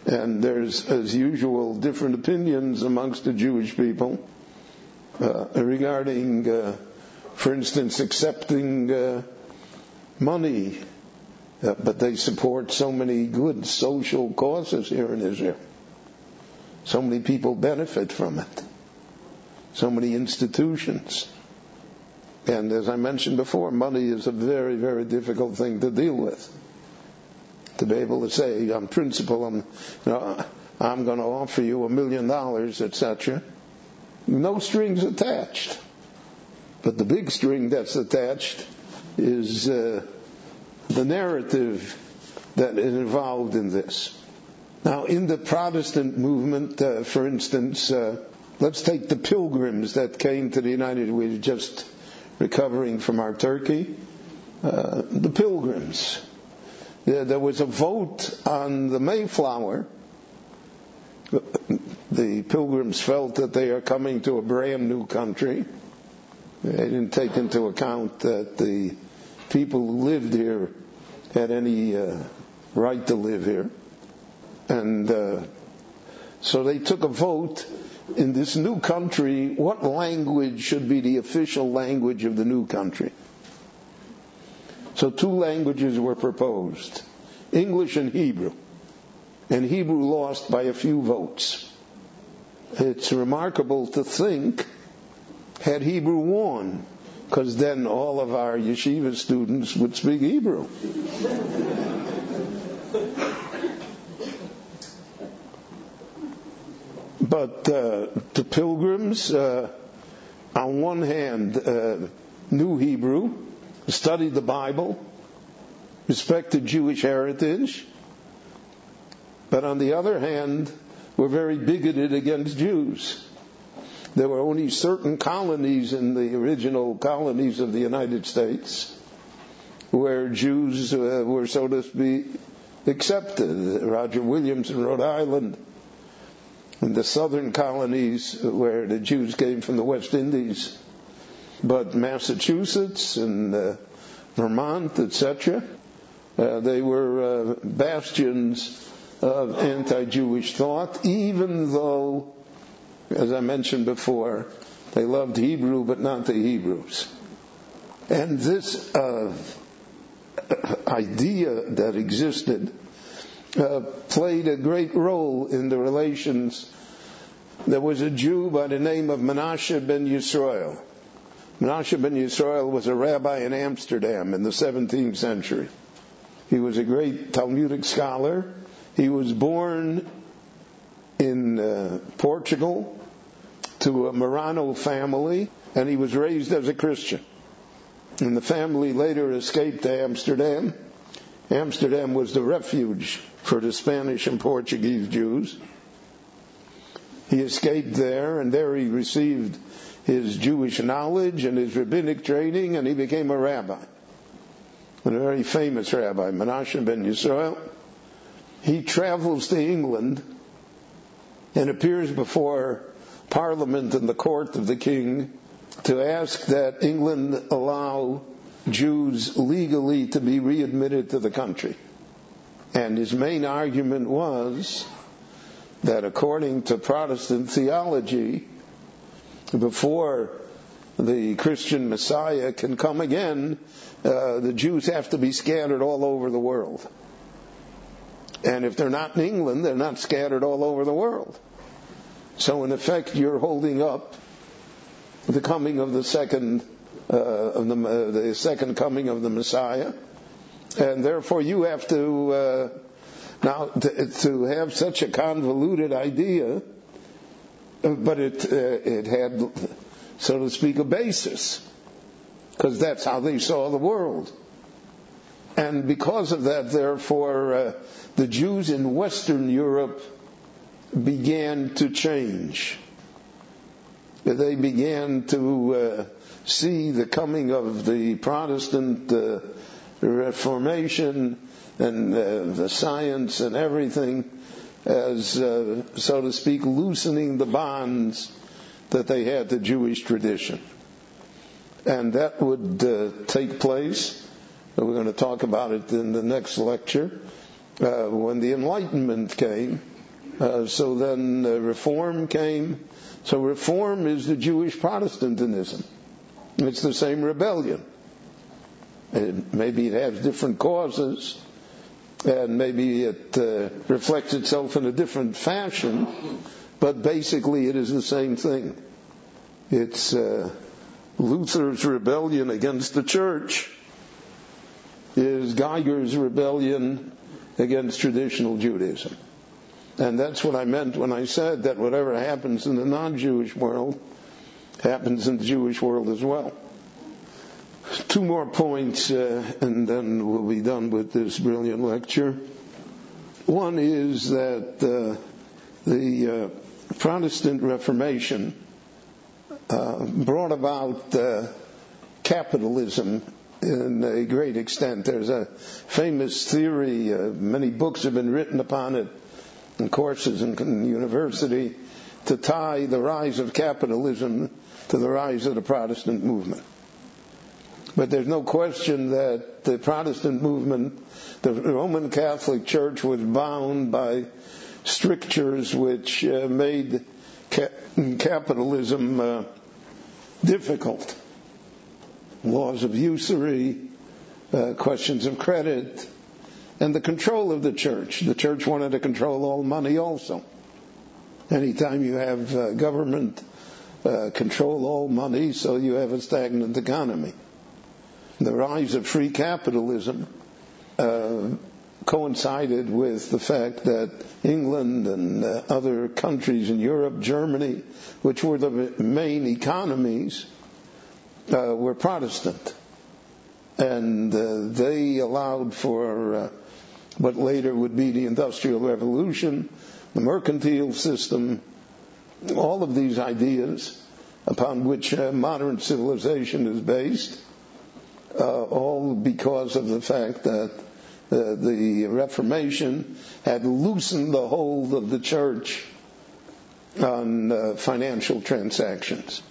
And there's, as usual, different opinions amongst the Jewish people regarding, uh, for instance, accepting uh, money. Uh, but they support so many good social causes here in Israel. So many people benefit from it. So many institutions. And as I mentioned before, money is a very, very difficult thing to deal with. To be able to say, on principle, I'm, you know, I'm going to offer you a million dollars, etc. No strings attached. But the big string that's attached is uh, the narrative that is involved in this. Now, in the Protestant movement, uh, for instance, uh, let's take the pilgrims that came to the United. We're just recovering from our turkey, uh, the pilgrims. There, there was a vote on the Mayflower. The pilgrims felt that they are coming to a brand new country. They didn't take into account that the people who lived here had any uh, right to live here. And uh, so they took a vote in this new country, what language should be the official language of the new country? So two languages were proposed, English and Hebrew. And Hebrew lost by a few votes. It's remarkable to think, had Hebrew won, because then all of our yeshiva students would speak Hebrew. But uh, to pilgrims, uh, on one hand, uh, knew Hebrew, studied the Bible, respected Jewish heritage, but on the other hand, were very bigoted against Jews. There were only certain colonies in the original colonies of the United States where Jews uh, were, so to speak, accepted. Roger Williams in Rhode Island, in the southern colonies where the Jews came from the West Indies. But Massachusetts and uh, Vermont, etc., uh, they were uh, bastions of anti-Jewish thought, even though, as I mentioned before, they loved Hebrew but not the Hebrews. And this uh, idea that existed uh, played a great role in the relations. There was a Jew by the name of Menashe ben Yisrael. Menashe ben Yisrael was a rabbi in Amsterdam in the 17th century. He was a great Talmudic scholar. He was born in uh, Portugal to a Marrano family, and he was raised as a Christian. And the family later escaped to Amsterdam. Amsterdam was the refuge for the Spanish and Portuguese Jews. He escaped there, and there he received his Jewish knowledge and his rabbinic training, and he became a rabbi. And a very famous rabbi, Menashe ben Yisrael. He travels to England and appears before Parliament and the court of the king to ask that England allow Jews legally to be readmitted to the country. And his main argument was that according to Protestant theology, before the Christian Messiah can come again, uh, the Jews have to be scattered all over the world. And if they're not in England, they're not scattered all over the world. So in effect, you're holding up the coming of the second uh, of the, uh, the, second coming of the Messiah, and therefore you have to uh, now to, to, have such a convoluted idea, uh, but it uh, it had, so to speak, a basis because that's how they saw the world, and because of that, therefore, uh, the Jews in Western Europe began to change. They began to uh, see the coming of the Protestant uh, Reformation and uh, the science and everything as, uh, so to speak, loosening the bonds that they had to Jewish tradition. And that would uh, take place. We're going to talk about it in the next lecture. Uh, when the Enlightenment came, uh, so then uh, reform came. So reform is the Jewish Protestantism. It's the same rebellion. It, maybe it has different causes, and maybe it uh, reflects itself in a different fashion, but basically it is the same thing. It's uh, Luther's rebellion against the church is Geiger's rebellion against traditional Judaism. And that's what I meant when I said that whatever happens in the non-Jewish world happens in the Jewish world as well. Two more points, uh, and then we'll be done with this brilliant lecture. One is that uh, the uh, Protestant Reformation uh, brought about uh, capitalism in a great extent. There's a famous theory, uh, many books have been written upon it and courses in university to tie the rise of capitalism to the rise of the Protestant movement. But there's no question that the Protestant movement, the Roman Catholic Church was bound by strictures which uh, made ca- capitalism uh, difficult. Laws of usury, uh, questions of credit, and the control of the church. The church wanted to control all money also. Anytime you have uh, government uh, control all money, so you have a stagnant economy. The rise of free capitalism uh, coincided with the fact that England and uh, other countries in Europe, Germany, which were the main economies, uh, were Protestant. And uh, they allowed for what later would be the Industrial Revolution, the mercantile system, all of these ideas upon which uh, modern civilization is based, uh, all because of the fact that uh, the Reformation had loosened the hold of the church on uh, financial transactions.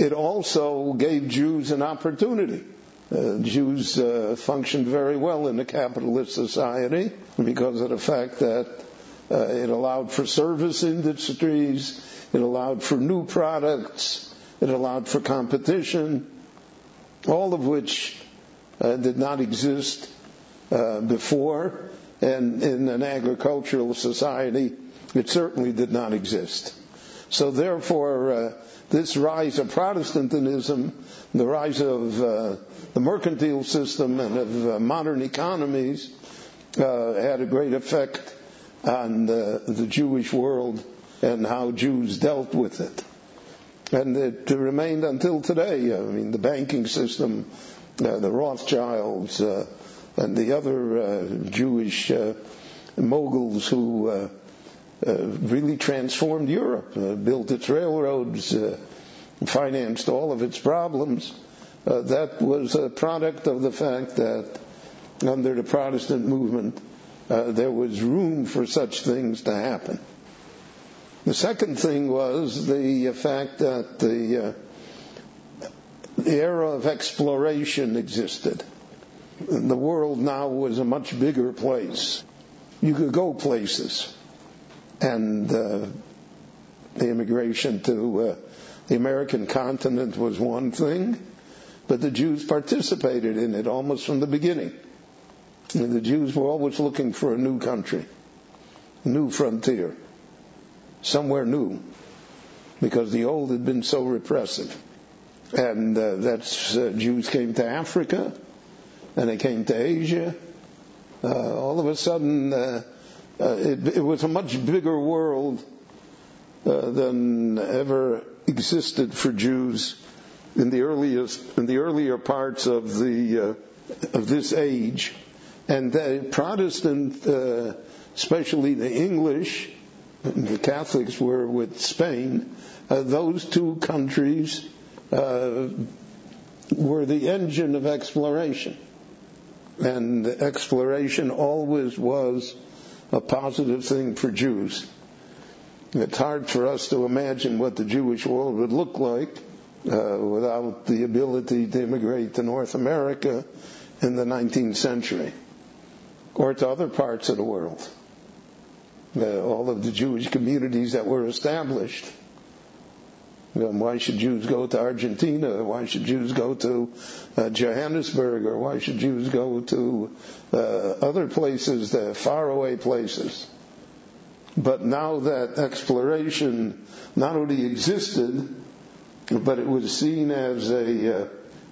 It also gave Jews an opportunity uh, Jews uh, functioned very well in a capitalist society because of the fact that uh, it allowed for service industries, it allowed for new products, it allowed for competition, all of which uh, did not exist uh, before, and in an agricultural society, it certainly did not exist. So therefore, uh, this rise of Protestantism, the rise of uh, the mercantile system and of uh, modern economies uh, had a great effect on the, Jewish world and how Jews dealt with it. And it remained until today. I mean, the banking system, uh, the Rothschilds, uh, and the other uh, Jewish moguls who really transformed Europe, uh, built its railroads, uh, financed all of its problems. that was a product of the fact that under the Protestant movement, there was room for such things to happen. The second thing was the fact that the, uh, the era of exploration existed. The world now was a much bigger place. You could go places and uh, the immigration to uh, The American continent was one thing, but the Jews participated in it almost from the beginning. And the Jews were always looking for a new country, new frontier, somewhere new, because the old had been so repressive. And uh, that's uh, Jews came to Africa, and they came to Asia. Uh, all of a sudden, uh, uh, it, it, was a much bigger world uh, than ever existed for Jews in the earliest in the earlier parts of the of this age and the Protestant, uh, especially the English, the Catholics were with Spain, uh, those two countries uh, were the engine of exploration. And exploration always was a positive thing for Jews. It's hard for us to imagine what the Jewish world would look like uh, without the ability to immigrate to North America in the 19th century or to other parts of the world. Uh, all of the Jewish communities that were established. Why should Jews go to Argentina? Why should Jews go to uh, Johannesburg? Or why should Jews go to uh, other places, the faraway places? But now that exploration not only existed, but it was seen as a uh,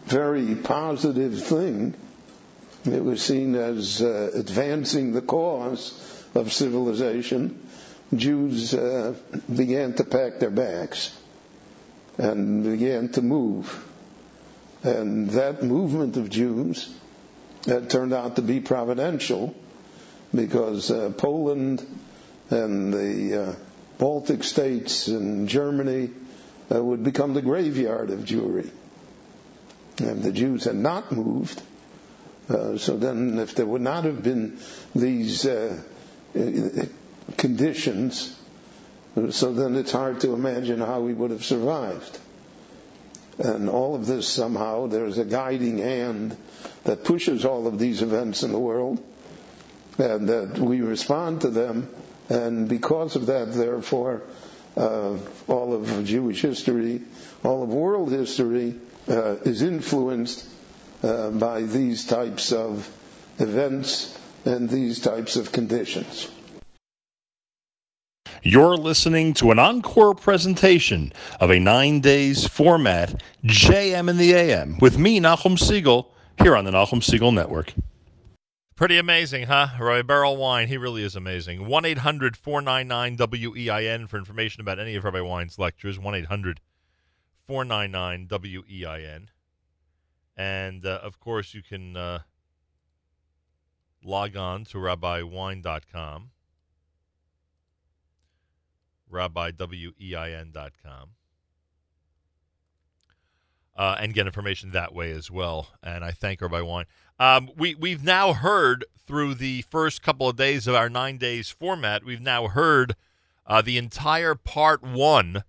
very positive thing it was seen as uh, advancing the cause of civilization. Jews uh, began to pack their bags and began to move. And that movement of Jews turned out to be providential because uh, Poland and the uh, Baltic states and Germany uh, would become the graveyard of Jewry. And the Jews had not moved uh, so then, if there would not have been these uh, conditions, so then it's hard to imagine how we would have survived. And all of this somehow, there's a guiding hand that pushes all of these events in the world, and that we respond to them. And because of that, therefore, uh, all of Jewish history, all of world history uh, is influenced uh, by these types of events and these types of conditions. You're listening to an encore presentation of a nine days format, JM in the AM, with me, Nachum Segal, here on the Nachum Segal Network. Pretty amazing, huh? Roy Berel Wein, he really is amazing. 1 800 499 WEIN for information about any of Rabbi Wein's lectures. 1 800 499 WEIN. And uh, of course, you can uh, log on to rabbiwein.com, rabbiwein.com, uh, and get information that way as well. And I thank Rabbi Wein. Um, we, we've now heard through the first couple of days of our nine days format, we've now heard uh, the entire part one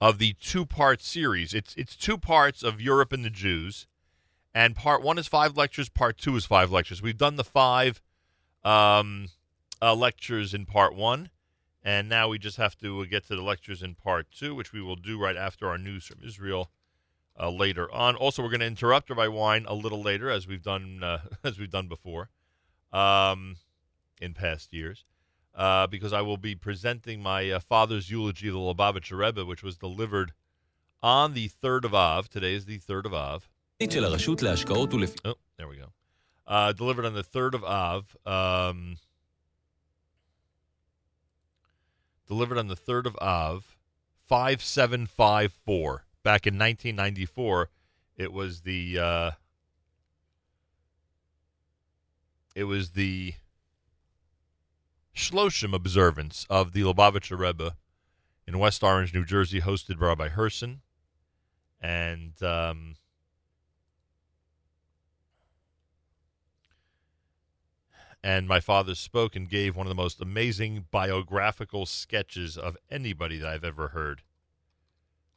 of the two part series. It's, it's two parts of Europe and the Jews and part one is five lectures, part two is five lectures. We've done the five um, uh, lectures in part one, and now we just have to uh, get to the lectures in part two, which we will do right after our news from Israel uh, later on. Also, we're going to interrupt her by wine a little later, as we've done uh, as we've done before um, in past years, uh, because I will be presenting my uh, father's eulogy of the Lubavitcher Rebbe, which was delivered on the third of Av. Today is the third of Av. Oh, there we go. Uh, delivered on the third of Av. Um, delivered on the 3rd of Av, 5754. Back in 1994, it was the... Uh, it was the Shloshim observance of the Lubavitcher Rebbe in West Orange, New Jersey, hosted by Rabbi Herson. And... Um, and my father spoke and gave one of the most amazing biographical sketches of anybody that I've ever heard.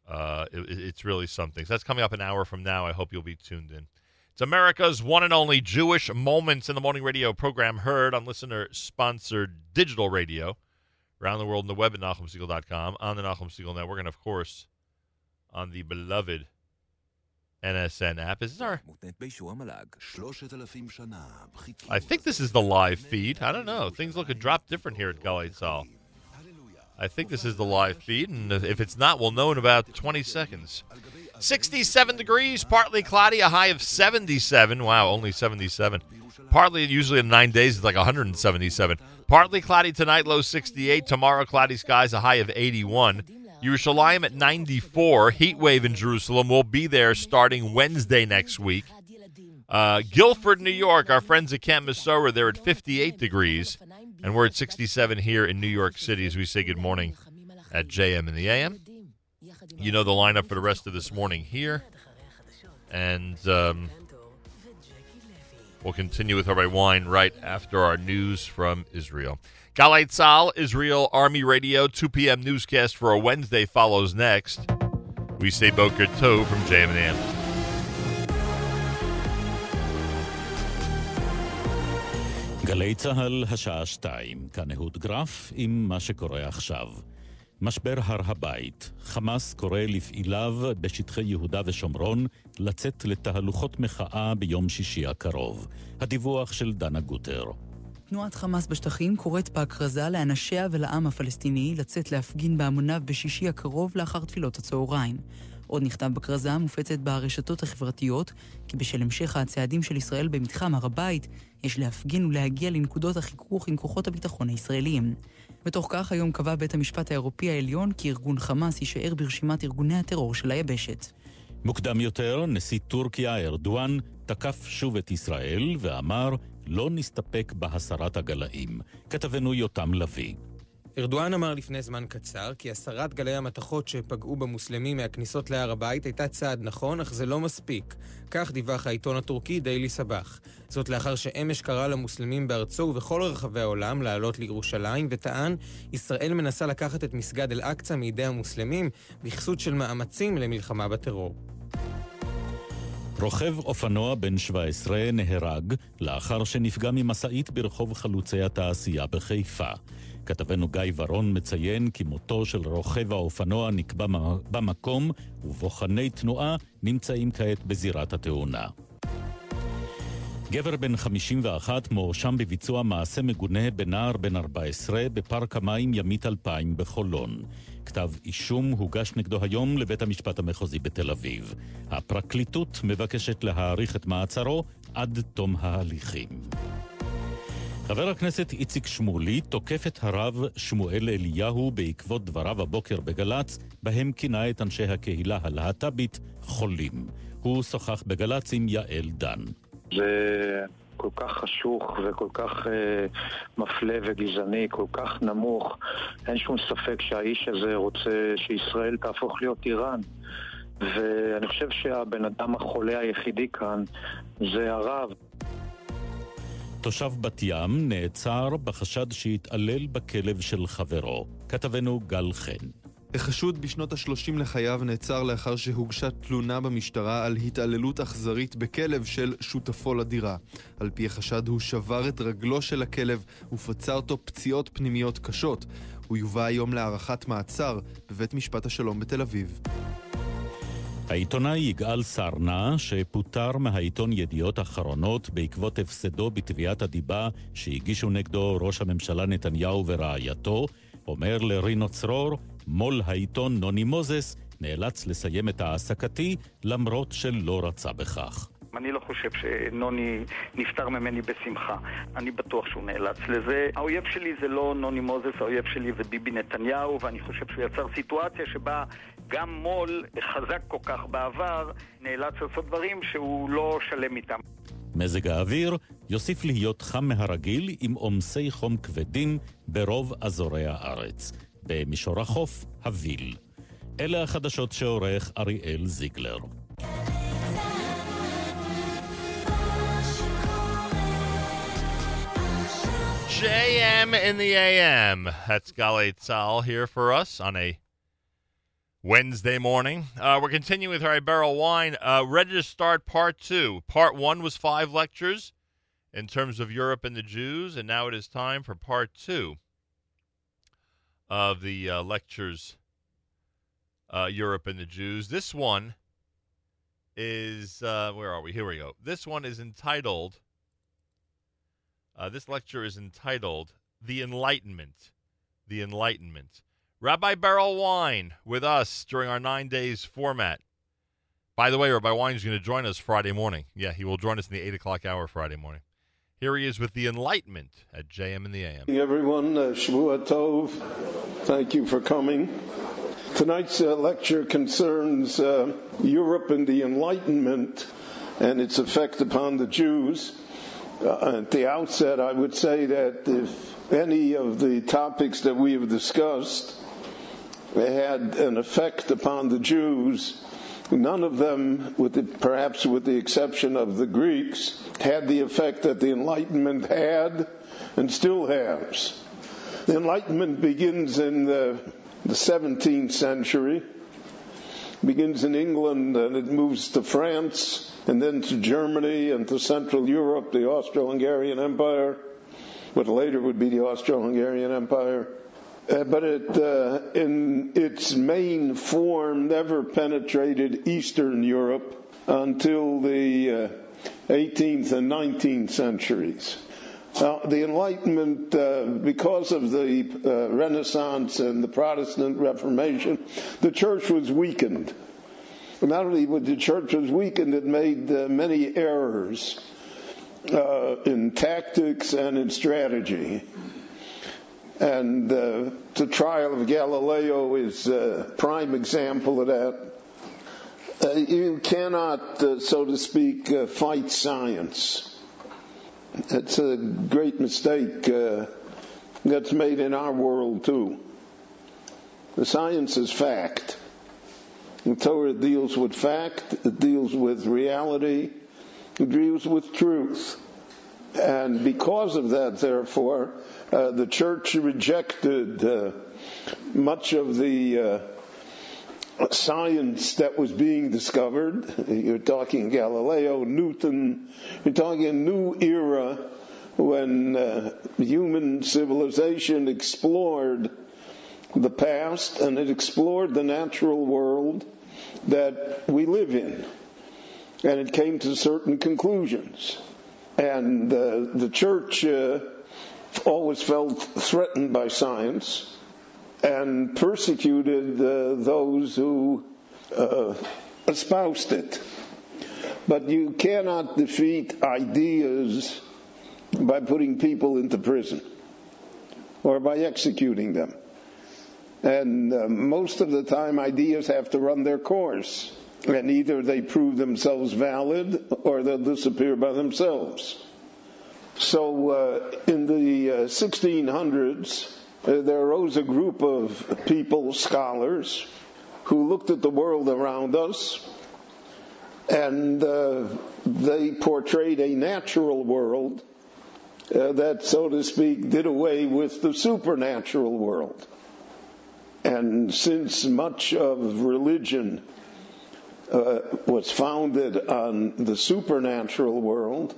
Uh, it, it's really something. So that's coming up an hour from now. I hope you'll be tuned in. It's America's one and only Jewish Moments in the Morning radio program heard on listener sponsored digital radio around the world on the web at NachumSegal.com, on the Nachum Segal Network, and of course on the beloved NSN app. Is this our? I think this is the live feed. I don't know. Things look a drop different here at Tzahal. I think this is the live feed, and if it's not, we'll know in about 20 seconds. 67 degrees, partly cloudy, a high of 77. Wow, only 77. Partly, usually in nine days, it's like 177. Partly cloudy tonight, low 68. Tomorrow, cloudy skies, a high of 81. Yerushalayim at 94. Heat wave in Jerusalem We'll be there starting Wednesday next week. Uh, Guilford, New York, our friends at Camp Mesorah, they're at 58 degrees. And we're at 67 here in New York City as we say good morning at JM in the AM. You know the lineup for the rest of this morning here. And um, we'll continue with our Wein right after our news from Israel. Galei Tzahal, Israel Army Radio, 2 p.m. newscast for a Wednesday follows next. We say Boker Tov from Jam and Ann. גלי צה"ל, השעה שתיים, כאן אהוד גרף עם מה שקורה עכשיו. משבר הר הבית, חמאס קורא לפעיליו בשטחי יהודה ושומרון לצאת לתהלוכות מחאה ביום שישי הקרוב. הדיווח של דנה גוטר. תנועת חמאס בשטחים קוראת בהכרזה לאנשיה ולעם הפלסטיני לצאת להפגין בהמוניו בשישי הקרוב לאחר תפילות הצהריים. עוד נכתב בכרזה המופצת ברשתות החברתיות, כי בשל המשך הצעדים של ישראל במתחם הר הבית, יש להפגין ולהגיע לנקודות החיכוך עם כוחות הביטחון הישראליים. בתוך כך, היום קבע בית המשפט האירופי העליון כי ארגון חמאס יישאר ברשימת ארגוני הטרור של היבשת. מוקדם יותר, נשיא טורקיה ארדואן תקף שוב את ישראל ואמר לא נסתפק בהסרת הגלאים. כתבנו יותם לביא. ארדואן אמר לפני זמן קצר כי הסרת גלי המתכות שפגעו במוסלמים מהכניסות להר הבית הייתה צעד נכון, אך זה לא מספיק. כך דיווח העיתון הטורקי דיילי סבח. זאת לאחר שאמש קרא למוסלמים בארצו ובכל רחבי העולם לעלות לירושלים, וטען, ישראל מנסה לקחת את מסגד אל-אקצא מידי המוסלמים בכסות של מאמצים למלחמה בטרור. רוכב אופנוע בן 17 נהרג לאחר שנפגע ממשאית ברחוב חלוצי התעשייה בחיפה. כתבנו גיא ורון מציין כי מותו של רוכב האופנוע נקבע במקום, ובוחני תנועה נמצאים כעת בזירת התאונה. גבר בן 51 מואשם בביצוע מעשה מגונה בנער בן 14 בפארק המים ימית 2000 בחולון. כתב אישום הוגש נגדו היום לבית המשפט המחוזי בתל אביב. הפרקליטות מבקשת להאריך את מעצרו עד תום ההליכים. חבר הכנסת איציק שמולי תוקף את הרב שמואל אליהו בעקבות דבריו הבוקר בגל"צ, בהם כינה את אנשי הקהילה הלהט"בית חולים. הוא שוחח בגל"צ עם יעל דן. זה כל כך חשוך וכל כך אה, מפלה וגזעני, כל כך נמוך. אין שום ספק שהאיש הזה רוצה שישראל תהפוך להיות איראן. ואני חושב שהבן אדם החולה היחידי כאן זה הרב. תושב בת ים נעצר בחשד שהתעלל בכלב של חברו. כתבנו גל חן. החשוד בשנות ה-30 לחייו נעצר לאחר שהוגשה תלונה במשטרה על התעללות אכזרית בכלב של שותפו לדירה. על פי החשד הוא שבר את רגלו של הכלב ופצע אותו פציעות פנימיות קשות. הוא יובא היום להארכת מעצר בבית משפט השלום בתל אביב. העיתונאי יגאל סרנה, שפוטר מהעיתון ידיעות אחרונות בעקבות הפסדו בתביעת הדיבה שהגישו נגדו ראש הממשלה נתניהו ורעייתו, אומר לרינו צרור, מו"ל העיתון נוני מוזס נאלץ לסיים את העסקתי למרות שלא רצה בכך. אני לא חושב שנוני נפטר ממני בשמחה. אני בטוח שהוא נאלץ לזה. האויב שלי זה לא נוני מוזס, האויב שלי זה ביבי נתניהו, ואני חושב שהוא יצר סיטואציה שבה גם מו"ל חזק כל כך בעבר, נאלץ לעשות דברים שהוא לא שלם איתם. מזג האוויר יוסיף להיות חם מהרגיל עם עומסי חום כבדים ברוב אזורי הארץ. במישור החוף, הוויל. אלה החדשות שעורך אריאל זיגלר. JM in the AM. That's Galei Tzahal here for us on a Wednesday morning. Uh, we're continuing with our Berel Wein. Uh, ready to start part two. Part one was five lectures in terms of Europe and the Jews, and now it is time for part two of the uh, lectures uh, Europe and the Jews. This one is uh, where are we? Here we go. This one is entitled. Uh, this lecture is entitled "The Enlightenment." The Enlightenment. Rabbi Berel Wein with us during our nine days format. By the way, Rabbi Wein is going to join us Friday morning. Yeah, he will join us in the eight o'clock hour Friday morning. Here he is with the Enlightenment at JM in the AM. Everyone, uh, Shavua Tov. Thank you for coming. Tonight's uh, lecture concerns uh, Europe and the Enlightenment and its effect upon the Jews. Uh, at the outset, I would say that if any of the topics that we have discussed had an effect upon the Jews, none of them, with the, perhaps with the exception of the Greeks, had the effect that the Enlightenment had and still has. The Enlightenment begins in the the 17th century. Begins in England and it moves to France and then to Germany and to Central Europe, the Austro-Hungarian Empire, what later would be the Austro-Hungarian Empire. Uh, but it, uh, in its main form, never penetrated Eastern Europe until the uh, 18th and 19th centuries. Now, the Enlightenment, uh, because of the uh, Renaissance and the Protestant Reformation, the church was weakened. Not only was the church was weakened, it made uh, many errors uh, in tactics and in strategy. And uh, the trial of Galileo is a prime example of that. Uh, you cannot, so to speak, fight science. It's a great mistake uh, that's made in our world too. The science is fact. The Torah deals with fact, it deals with reality, it deals with truth. And because of that, therefore, uh, the church rejected uh, much of the uh, science that was being discovered. You're talking Galileo, Newton. You're talking a new era when uh, human civilization explored the past and it explored the natural world that we live in. And it came to certain conclusions. And uh, the church always felt threatened by science and persecuted uh, those who uh, espoused it. But you cannot defeat ideas by putting people into prison or by executing them. And uh, most of the time, ideas have to run their course. And either they prove themselves valid or they'll disappear by themselves. So uh, in the 1600s, uh, there arose a group of people, scholars, who looked at the world around us and uh, they portrayed a natural world uh, that, so to speak, did away with the supernatural world. And since much of religion uh, was founded on the supernatural world,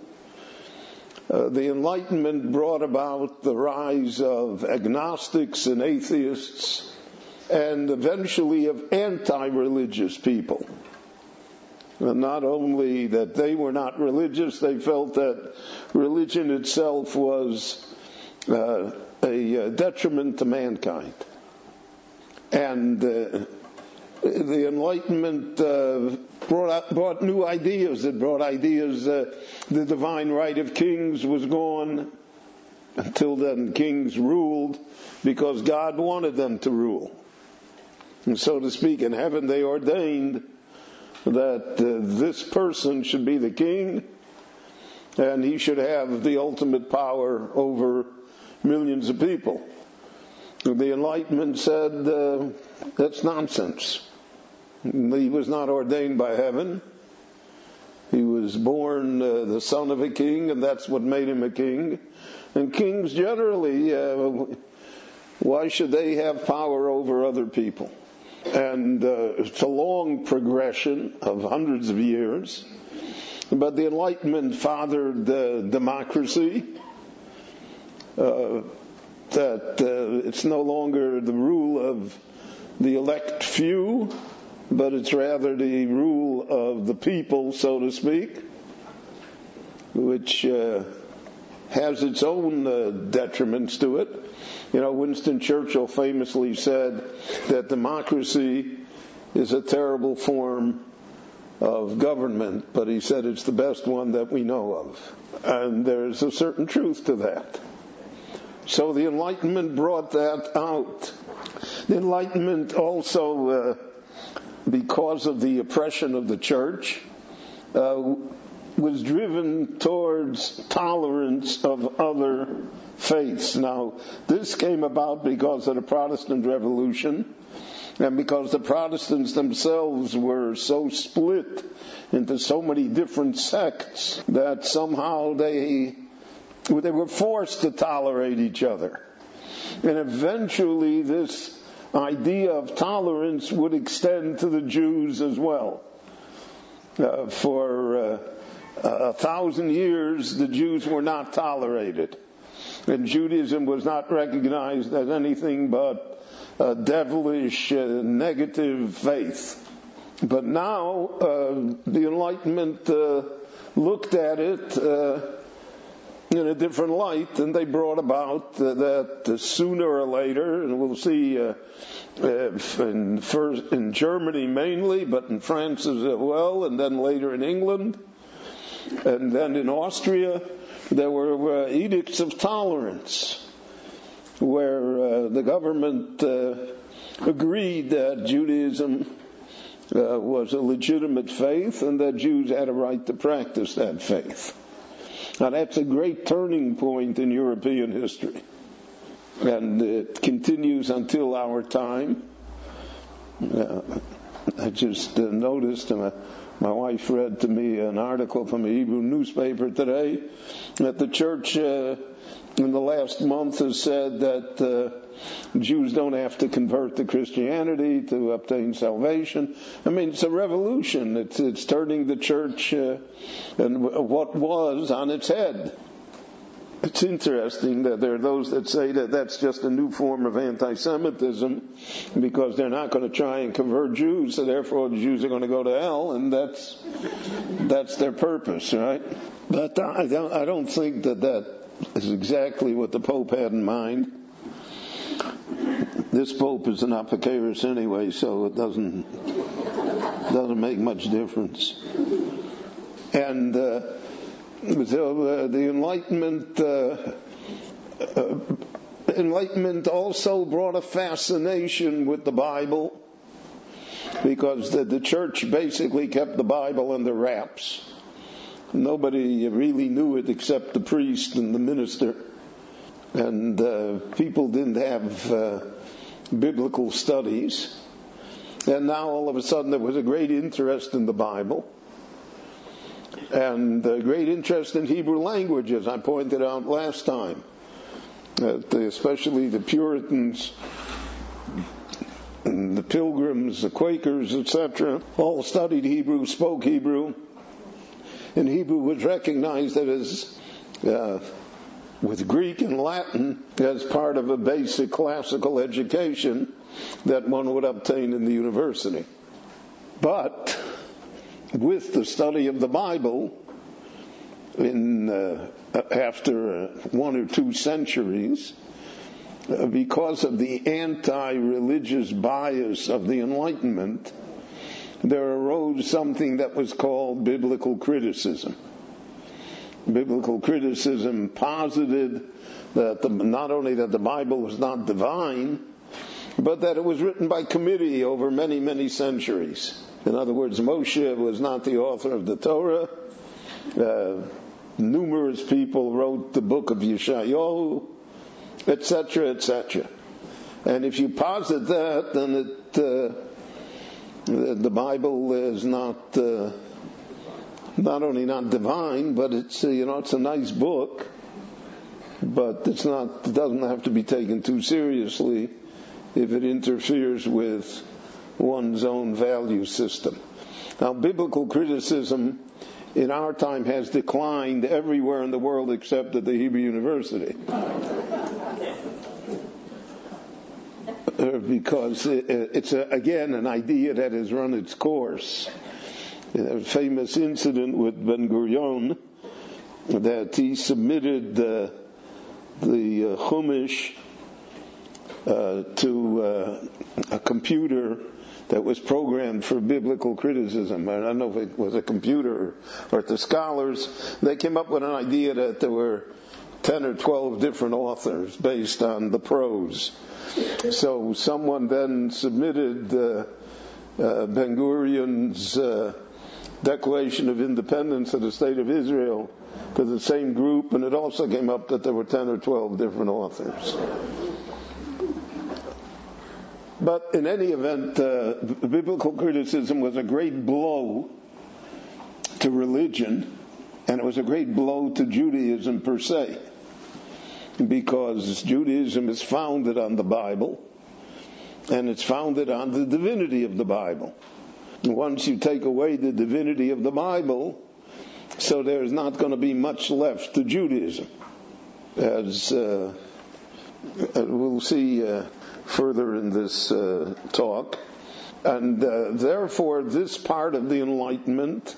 uh, the Enlightenment brought about the rise of agnostics and atheists and eventually of anti-religious people. And not only that they were not religious, they felt that religion itself was uh, a uh, detriment to mankind. And uh, the Enlightenment uh, brought, brought new ideas. It brought ideas. Uh, the divine right of kings was gone. Until then, kings ruled because God wanted them to rule. And so to speak, in heaven they ordained that uh, this person should be the king and he should have the ultimate power over millions of people. The Enlightenment said uh, that's nonsense. He was not ordained by heaven. He was born uh, the son of a king, and that's what made him a king. And kings generally, uh, why should they have power over other people? And uh, it's a long progression of hundreds of years. But the Enlightenment fathered democracy. Uh, that uh, it's no longer the rule of the elect few, but it's rather the rule of the people, so to speak, which uh, has its own uh, detriments to it. You know, Winston Churchill famously said that democracy is a terrible form of government, but he said it's the best one that we know of. And there's a certain truth to that. So the Enlightenment brought that out. The Enlightenment also, uh, because of the oppression of the church, uh, was driven towards tolerance of other faiths. Now, this came about because of the Protestant Revolution and because the Protestants themselves were so split into so many different sects that somehow they they were forced to tolerate each other. And eventually this idea of tolerance would extend to the Jews as well. Uh, for uh, a thousand years, the Jews were not tolerated. And Judaism was not recognized as anything but a devilish, uh, negative faith. But now, uh, the Enlightenment uh, looked at it uh, in a different light, and they brought about uh, that sooner or later, and we'll see uh, in, first, in Germany mainly, but in France as well, and then later in England, and then in Austria, there were uh, edicts of tolerance where the government agreed that Judaism was a legitimate faith and that Jews had a right to practice that faith. Now that's a great turning point in European history. And it continues until our time. Uh, I just uh, noticed, uh, my wife read to me an article from a Hebrew newspaper today that the church uh, in the last month has said that uh, Jews don't have to convert to Christianity to obtain salvation. I mean, it's a revolution. It's, it's turning the church uh, and what was on its head. It's interesting that there are those that say that that's just a new form of anti-Semitism because they're not going to try and convert Jews, so therefore the Jews are going to go to hell, and that's that's their purpose, right? But I don't, I don't think that that is exactly what the Pope had in mind. This Pope is an Apikoros anyway, so it doesn't doesn't make much difference. And uh, so uh, the Enlightenment. Uh, uh, Enlightenment also brought a fascination with the Bible because the, the church basically kept the Bible under wraps. Nobody really knew it except the priest and the minister. And uh, people didn't have uh, biblical studies. And now all of a sudden there was a great interest in the Bible and a great interest in Hebrew language, as I pointed out last time. especially the Puritans, the Pilgrims, the Quakers, etc., all studied Hebrew, spoke Hebrew, and Hebrew was recognized as uh, with Greek and Latin as part of a basic classical education that one would obtain in the university. But with the study of the Bible, in uh, after one or two centuries, uh, because of the anti-religious bias of the Enlightenment, there arose something that was called biblical criticism. Biblical criticism posited that the, not only that the Bible was not divine, but that it was written by committee over many, many centuries. In other words, Moshe was not the author of the Torah. Uh, numerous people wrote the book of Yeshayahu, etc., etc. And if you posit that, then it uh, the Bible is not uh, not only not divine, but it's uh, you know it's a nice book, but it's not it doesn't have to be taken too seriously if it interferes with one's own value system. Now, biblical criticism in our time has declined everywhere in the world except at the Hebrew University. uh, because it's a, again an idea that has run its course. A famous incident with Ben Gurion that he submitted the the uh, Chumash uh, to uh, a computer that was programmed for biblical criticism. I don't know if it was a computer or the scholars. They came up with an idea that there were 10 or 12 different authors based on the prose. So someone then submitted uh, uh, Ben Gurion's uh, Declaration of Independence of the State of Israel to the same group, and it also came up that there were 10 or 12 different authors. But in any event, uh, biblical criticism was a great blow to religion, and it was a great blow to Judaism per se, because Judaism is founded on the Bible, and it's founded on the divinity of the Bible. Once you take away the divinity of the Bible, so there's not going to be much left to Judaism. As uh, we'll see uh, further in this uh, talk. And uh, therefore, this part of the Enlightenment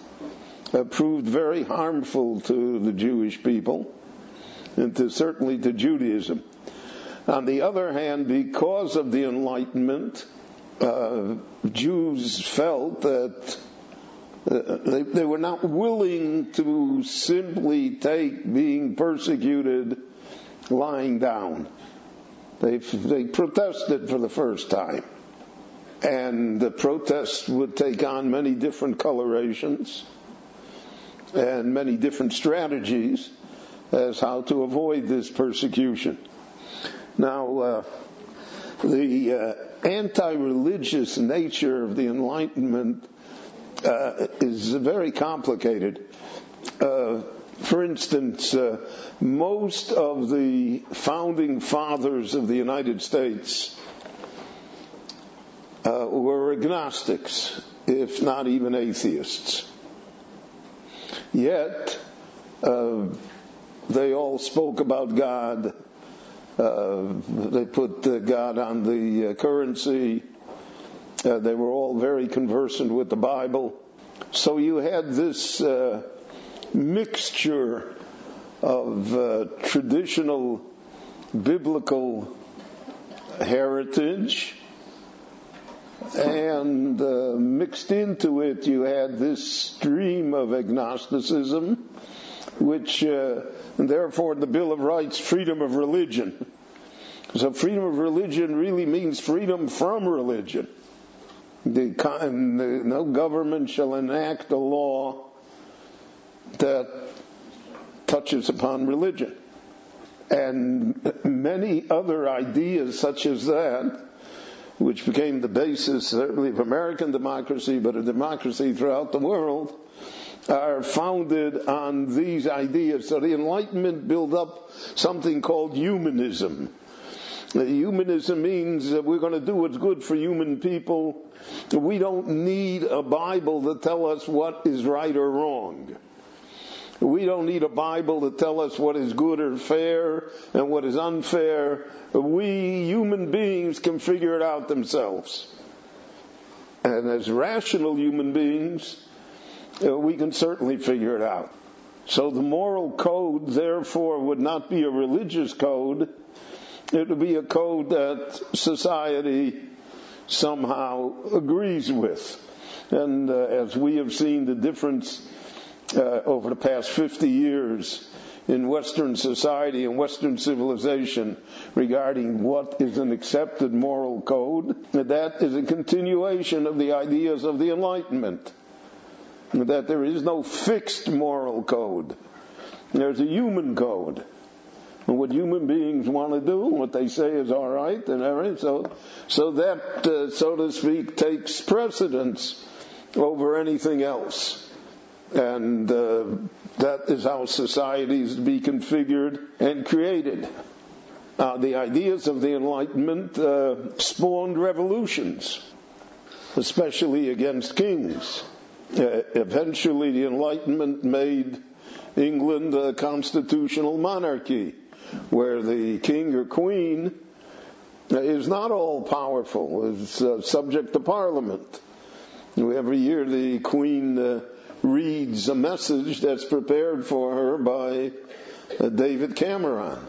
uh, proved very harmful to the Jewish people, and to, certainly to Judaism. On the other hand, because of the Enlightenment, uh, Jews felt that uh, they, they, were not willing to simply take being persecuted lying down. They, they protested for the first time. And the protests would take on many different colorations and many different strategies as how to avoid this persecution. Now, uh, the uh, anti-religious nature of the Enlightenment uh, is very complicated. Uh, for instance, uh, most of the founding fathers of the United States uh, were agnostics, if not even atheists. Yet, uh, they all spoke about God. Uh, they put uh, God on the uh, currency. they were all very conversant with the Bible. So you had this mixture of uh, traditional biblical heritage and uh, mixed into it you had this stream of agnosticism which uh, therefore the bill of rights freedom of religion so freedom of religion really means freedom from religion the, the, no government shall enact a law that touches upon religion. And many other ideas such as that, which became the basis certainly of American democracy, but a democracy throughout the world, are founded on these ideas. So the Enlightenment built up something called humanism. Humanism means that we're going to do what's good for human people. We don't need a Bible to tell us what is right or wrong. We don't need a Bible to tell us what is good or fair and what is unfair. We human beings can figure it out themselves. And as rational human beings, we can certainly figure it out. So the moral code, therefore, would not be a religious code. It would be a code that society somehow agrees with. And uh, as we have seen the difference uh, over the past 50 years in Western society and Western civilization regarding what is an accepted moral code. That is a continuation of the ideas of the Enlightenment. That there is no fixed moral code. There's a human code. And what human beings want to do, what they say is all right, and everything. So, so that, uh, so to speak, takes precedence over anything else. And uh, that is how societies be configured and created. Uh, the ideas of the Enlightenment uh, spawned revolutions, especially against kings. Uh, eventually, the Enlightenment made England a constitutional monarchy, where the king or queen is not all powerful, is uh, subject to parliament. Every year the Queen uh, reads a message that's prepared for her by uh, David Cameron.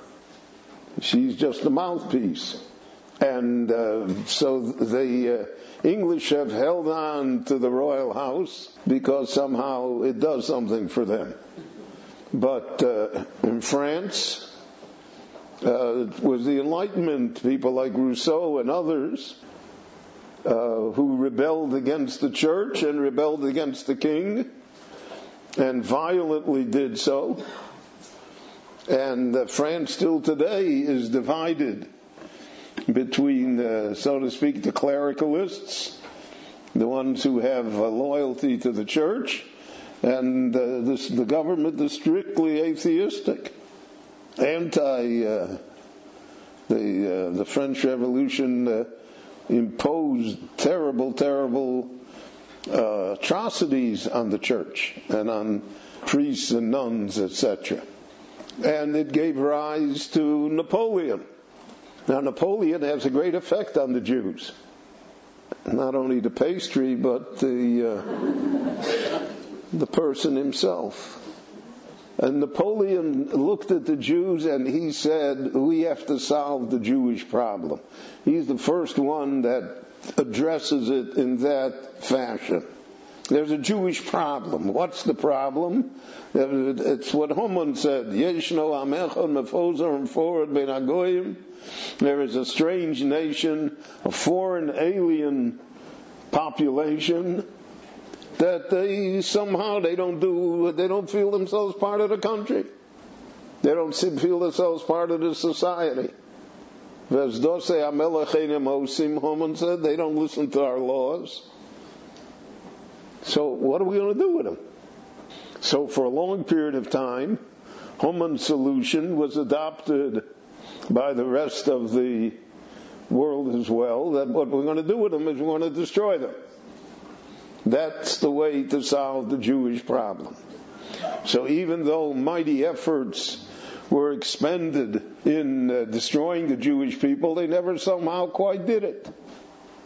She's just a mouthpiece. And uh, so the uh, English have held on to the royal house because somehow it does something for them. But uh, in France, uh, was the Enlightenment, people like Rousseau and others, uh, who rebelled against the church and rebelled against the king, and violently did so. And uh, France still today is divided between, uh, so to speak, the clericalists, the ones who have loyalty to the church, and uh, this, the government is strictly atheistic, anti. Uh, the uh, the French Revolution uh, imposed terrible, terrible uh, atrocities on the church and on priests and nuns, etc. And it gave rise to Napoleon. Now, Napoleon has a great effect on the Jews. Not only the pastry, but the, uh, the person himself. And Napoleon looked at the Jews and he said, we have to solve the Jewish problem. He's the first one that addresses it in that fashion. There's a Jewish problem. What's the problem? It's what Haman said. There is a strange nation, a foreign alien population that they somehow they don't do they don't feel themselves part of the country. They don't feel themselves part of the society. Haman said they don't listen to our laws. So what are we going to do with them? So for a long period of time, Haman's solution was adopted by the rest of the world as well, that what we're going to do with them is we're going to destroy them. That's the way to solve the Jewish problem. So even though mighty efforts were expended in uh, destroying the Jewish people, they never somehow quite did it.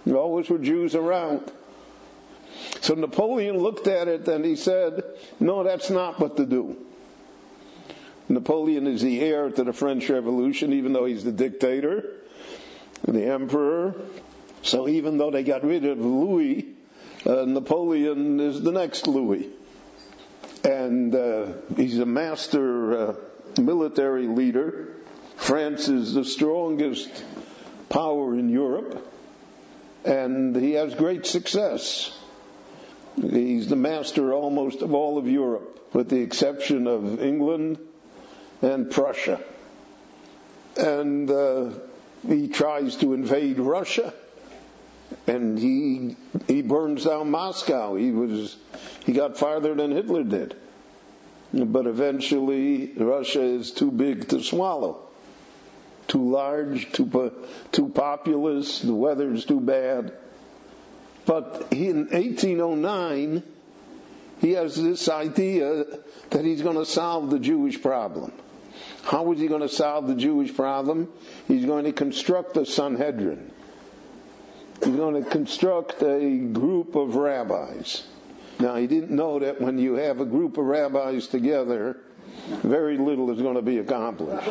There always were Jews around. So Napoleon looked at it and he said, no, that's not what to do. Napoleon is the heir to the French Revolution, even though he's the dictator, the emperor. So even though they got rid of Louis, uh, Napoleon is the next Louis. And uh, he's a master uh, military leader. France is the strongest power in Europe. And he has great success. He's the master almost of all of Europe, with the exception of England and Prussia. And uh, he tries to invade Russia and he he burns down Moscow. He was he got farther than Hitler did, but eventually Russia is too big to swallow, too large, too too populous. The weather is too bad. But in 1809, he has this idea that he's going to solve the Jewish problem. How is he going to solve the Jewish problem? He's going to construct a Sanhedrin. He's going to construct a group of rabbis. Now, he didn't know that when you have a group of rabbis together, very little is going to be accomplished.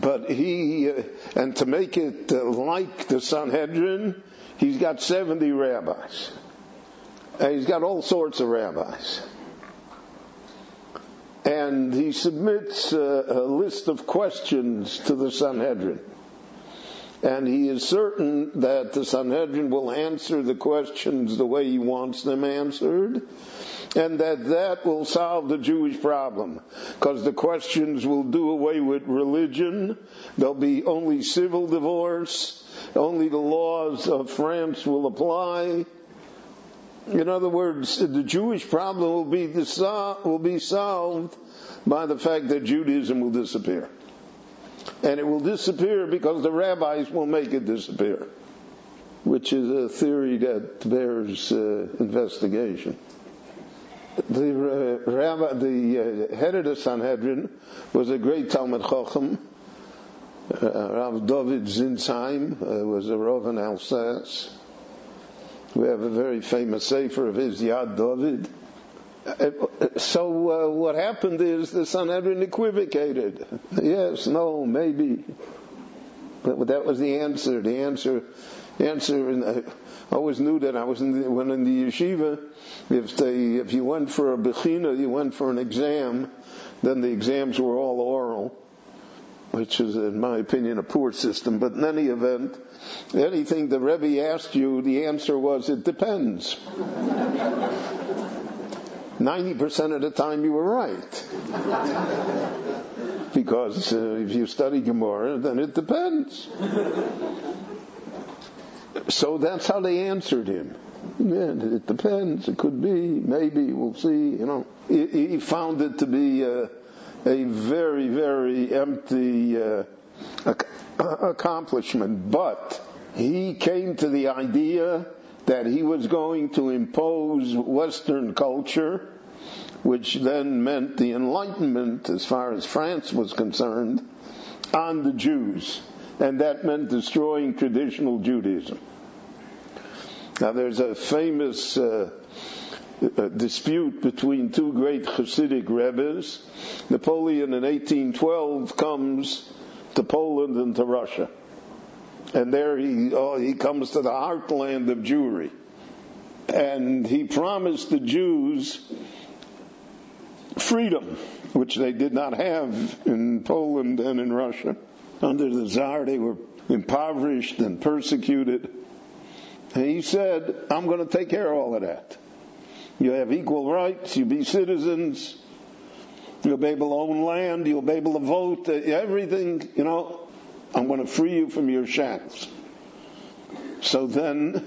But he, uh, and to make it uh, like the Sanhedrin, he's got 70 rabbis. And he's got all sorts of rabbis. And he submits a, a list of questions to the Sanhedrin and he is certain that the Sanhedrin will answer the questions the way he wants them answered, and that that will solve the Jewish problem, because the questions will do away with religion, there'll be only civil divorce, only the laws of France will apply. In other words, the Jewish problem will be, will be solved by the fact that Judaism will disappear and it will disappear because the rabbis will make it disappear, which is a theory that bears uh, investigation. The uh, rabbi, the uh, head of the Sanhedrin, was a great Talmud Chacham, Uh, Rav David Sinzheim uh, was a Rav in Alsace. We have a very famous sefer of his, Yad David. So uh, what happened is the Sanhedrin equivocated. Yes, no, maybe. But that was the answer. The answer, answer. And I always knew that I was in the, when in the yeshiva. If they, if you went for a bechina, you went for an exam. Then the exams were all oral, which is, in my opinion, a poor system. But in any event, anything the Rebbe asked you, the answer was, it depends. 90% of the time you were right. because uh, if you study Gemara, then it depends. so that's how they answered him. Yeah, it depends. It could be. Maybe. We'll see. You know, he, he found it to be uh, a very, very empty uh, accomplishment. But he came to the idea that he was going to impose Western culture, which then meant the Enlightenment, as far as France was concerned, on the Jews. And that meant destroying traditional Judaism. Now, there's a famous uh, uh, dispute between two great Hasidic rebbes. Napoleon in 1812 comes to Poland and to Russia. And there he, oh, he comes to the heartland of Jewry. And he promised the Jews freedom, which they did not have in Poland and in Russia. Under the Tsar, they were impoverished and persecuted. And he said, I'm going to take care of all of that. You have equal rights, you be citizens, you'll be able to own land, you'll be able to vote, everything, you know, I'm going to free you from your shackles. So then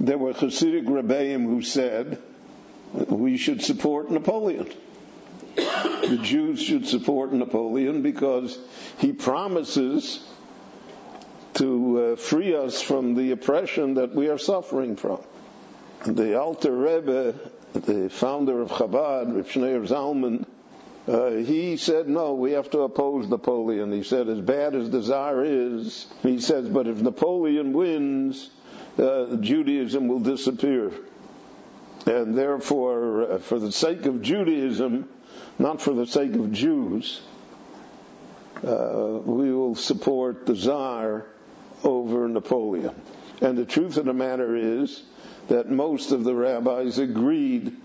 there were Hasidic Rebbeim who said, we should support Napoleon. The Jews should support Napoleon because he promises to uh, free us from the oppression that we are suffering from. The Alter Rebbe, the founder of Chabad, Rav Shneur Zalman, uh, he said, no, we have to oppose Napoleon. He said, as bad as the Tsar is, he says, but if Napoleon wins, uh, Judaism will disappear. And therefore, uh, for the sake of Judaism, not for the sake of Jews, uh, we will support the Tsar over Napoleon. And the truth of the matter is that most of the rabbis agreed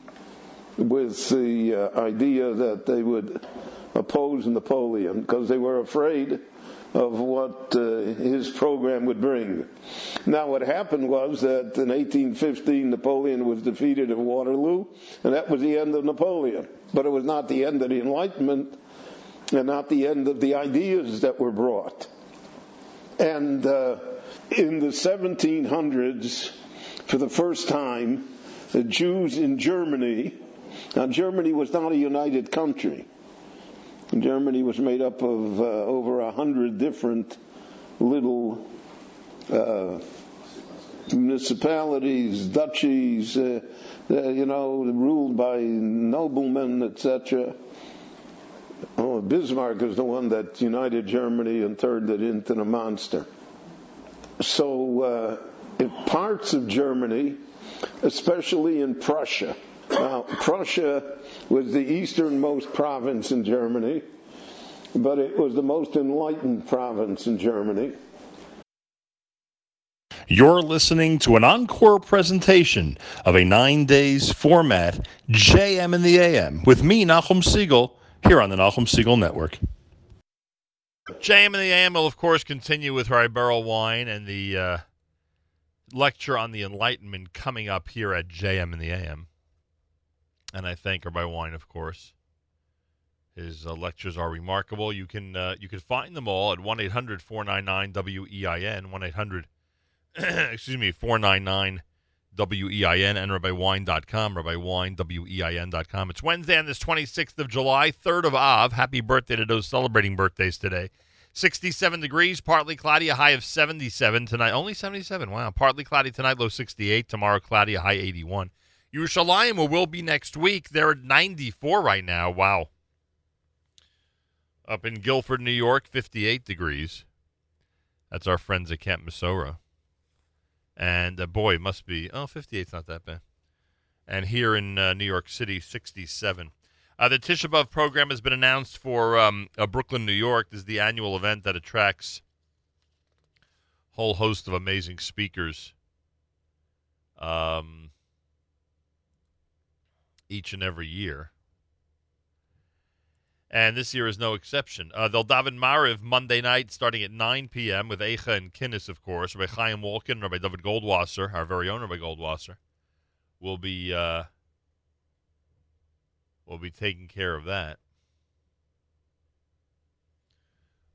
with the uh, idea that they would oppose Napoleon because they were afraid of what uh, his program would bring. Now, what happened was that in 1815, Napoleon was defeated at Waterloo, and that was the end of Napoleon. But it was not the end of the Enlightenment, and not the end of the ideas that were brought. And uh, in the 1700s, for the first time, the Jews in Germany, now Germany was not a united country. Germany was made up of uh, over a hundred different little uh, municipalities, duchies, uh, uh you know, ruled by noblemen, etc. Oh, Bismarck is the one that united Germany and turned it into a monster. So, uh, in parts of Germany, especially in Prussia, now, Prussia was the easternmost province in Germany, but it was the most enlightened province in Germany. You're listening to an encore presentation of a nine days format, JM in the AM, with me, Nachum Segal, here on the Nachum Segal Network. JM and the AM will, of course, continue with Harry Berel Wein and the uh, lecture on the Enlightenment coming up here at JM and the AM. And I thank Rabbi Wein, of course. His uh, lectures are remarkable. You can uh, you can find them all at 1 800 499 WEIN, 1 800, excuse me, 499 W-E-I-N, and RabbiWein.com, RabbiWein, W-E-I-N.com. It's Wednesday on this 26th of July, 3rd of Av. Happy birthday to those celebrating birthdays today. 67 degrees, partly cloudy, a high of 77 tonight. Only 77, wow. Partly cloudy tonight, low 68. Tomorrow, cloudy, a high 81. Yerushalayim will be next week. They're at 94 right now. Wow. Up in Guilford, New York, 58 degrees. That's our friends at Camp Mesorah. And uh, boy, it must be, oh, 58's not that bad. And here in uh, New York City, 67. Uh, the Tisha B'Av program has been announced for um, uh, Brooklyn, New York. This is the annual event that attracts a whole host of amazing speakers um, each and every year. And this year is no exception. Uh, they'll daven Mariv Monday night starting at 9 p.m. with Eicha and Kinnis, of course. Rabbi Chaim Walkin, Rabbi David Goldwasser, our very own Rabbi Goldwasser, will be uh, will be taking care of that.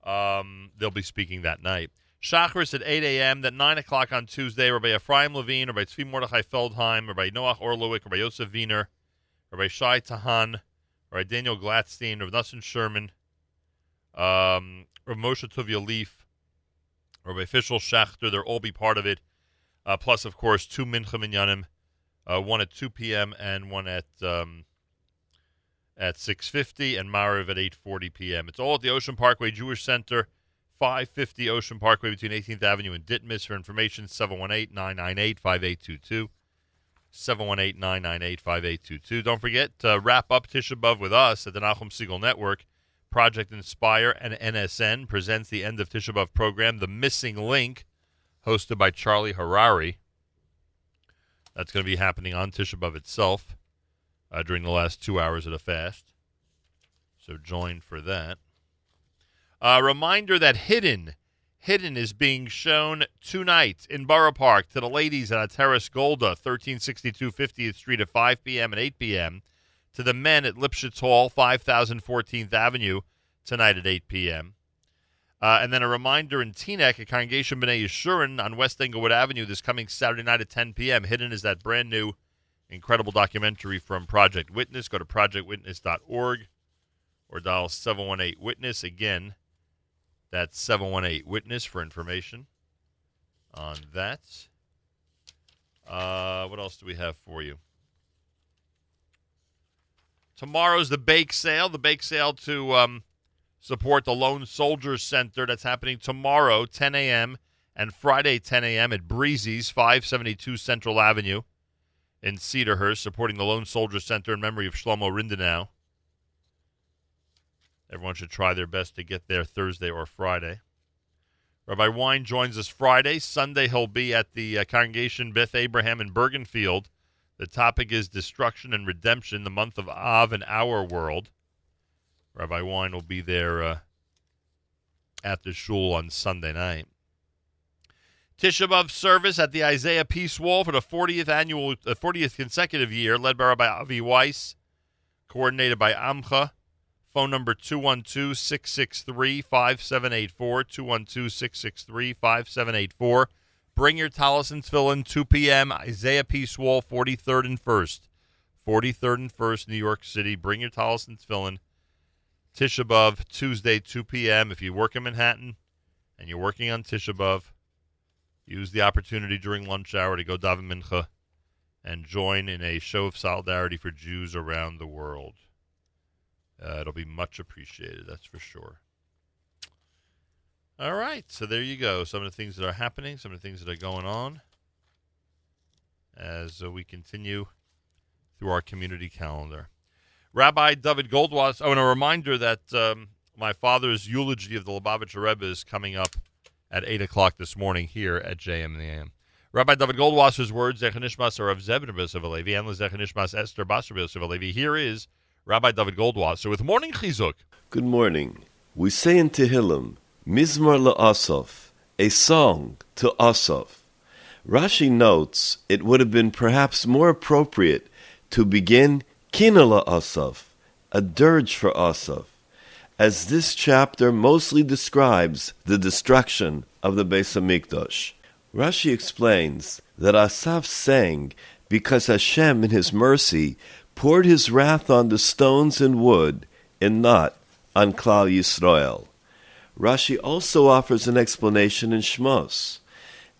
Um, they'll be speaking that night. Shachris at 8 a.m. At 9 o'clock on Tuesday, Rabbi Ephraim Levine, Rabbi Tzvi Mordechai Feldheim, Rabbi Noach Orlowek, Rabbi Yosef Viener, Rabbi Shai Tahan, Rabbi Daniel Glatstein, Rabbi Nussin Scherman, um, Rabbi Moshe Tuvia Lieff, Rabbi Fischel Schachter. They'll all be part of it. Uh, plus, of course, two Mincha Minyanim, uh, one at 2 p.m. and one at um, at 6.50 and Mariv at 8.40 p.m. It's all at the Ocean Parkway Jewish Center, 550 Ocean Parkway between 18th Avenue and Ditmas. For information, 718-998-5822. 718-998-5822. Don't forget to wrap up Tisha B'Av with us at the Nachum Segal Network. Project Inspire and NSN presents the End of Tisha B'Av program, The Missing Link, hosted by Charlie Harary. That's going to be happening on Tisha B'Av itself uh, during the last two hours of the fast. So join for that. A uh, reminder that Hidden, Hidden is being shown tonight in Borough Park to the ladies at Ateres Golda, 1362 50th Street at 5 p.m. and 8 p.m. To the men at Lipschitz Hall, 5014th Avenue, tonight at 8 p.m. Uh, and then a reminder in Teaneck at Congregation B'nai Yeshurun on West Englewood Avenue this coming Saturday night at 10 p.m. Hidden is that brand new incredible documentary from Project Witness. Go to projectwitness.org or dial 718 Witness. Again, that's 718 Witness for information on that. Uh, what else do we have for you? Tomorrow's the bake sale. The bake sale to um, support the Lone Soldiers Center. That's happening tomorrow, 10 a.m., and Friday, 10 a.m. at Breezy's, 572 Central Avenue in Cedarhurst, supporting the Lone Soldier Center in memory of Shlomo Rindenow. Everyone should try their best to get there Thursday or Friday. Rabbi Wein joins us Friday. Sunday, he'll be at the uh, congregation Beth Abraham in Bergenfield. The topic is Destruction and Redemption, the month of Av in our world. Rabbi Wein will be there uh, at the shul on Sunday night. Tisha B'Av service at the Isaiah Peace Wall for the 40th annual, uh, 40th consecutive year, led by Rabbi Avi Weiss, coordinated by Amcha. Phone number 212 663 5784. 212 663 5784. Bring your Talis and in 2 p.m. Isaiah Peace Wall, 43rd and 1st. 43rd and 1st, New York City. Bring your Talis and Tefillin. Tisha B'Av, Tuesday, 2 p.m. If you work in Manhattan and you're working on Tisha B'Av, use the opportunity during lunch hour to go daven mincha and join in a show of solidarity for Jews around the world. Uh, it'll be much appreciated, that's for sure. All right, so there you go. Some of the things that are happening, some of the things that are going on as uh, we continue through our community calendar. Rabbi David Goldwasser. Oh, and a reminder that um, my father's eulogy of the Lubavitcher Rebbe is coming up at 8 o'clock this morning here at JM the AM. Rabbi David Goldwasser's words, Zechanishmas are of Zebin Alevi, and Zechanishmas Esther Basar Alevi. Here is Rabbi David Goldwasser with Morning Chizuk. Good morning. We say in Tehillim, Mizmor LaAsaf, a song to Asaf. Rashi notes it would have been perhaps more appropriate to begin Kinala Asaf, a dirge for Asaf as this chapter mostly describes the destruction of the Beis Hamikdash. Rashi explains that Asaph sang because Hashem, in His mercy, poured His wrath on the stones and wood, and not on Klal Yisrael. Rashi also offers an explanation in Shmos.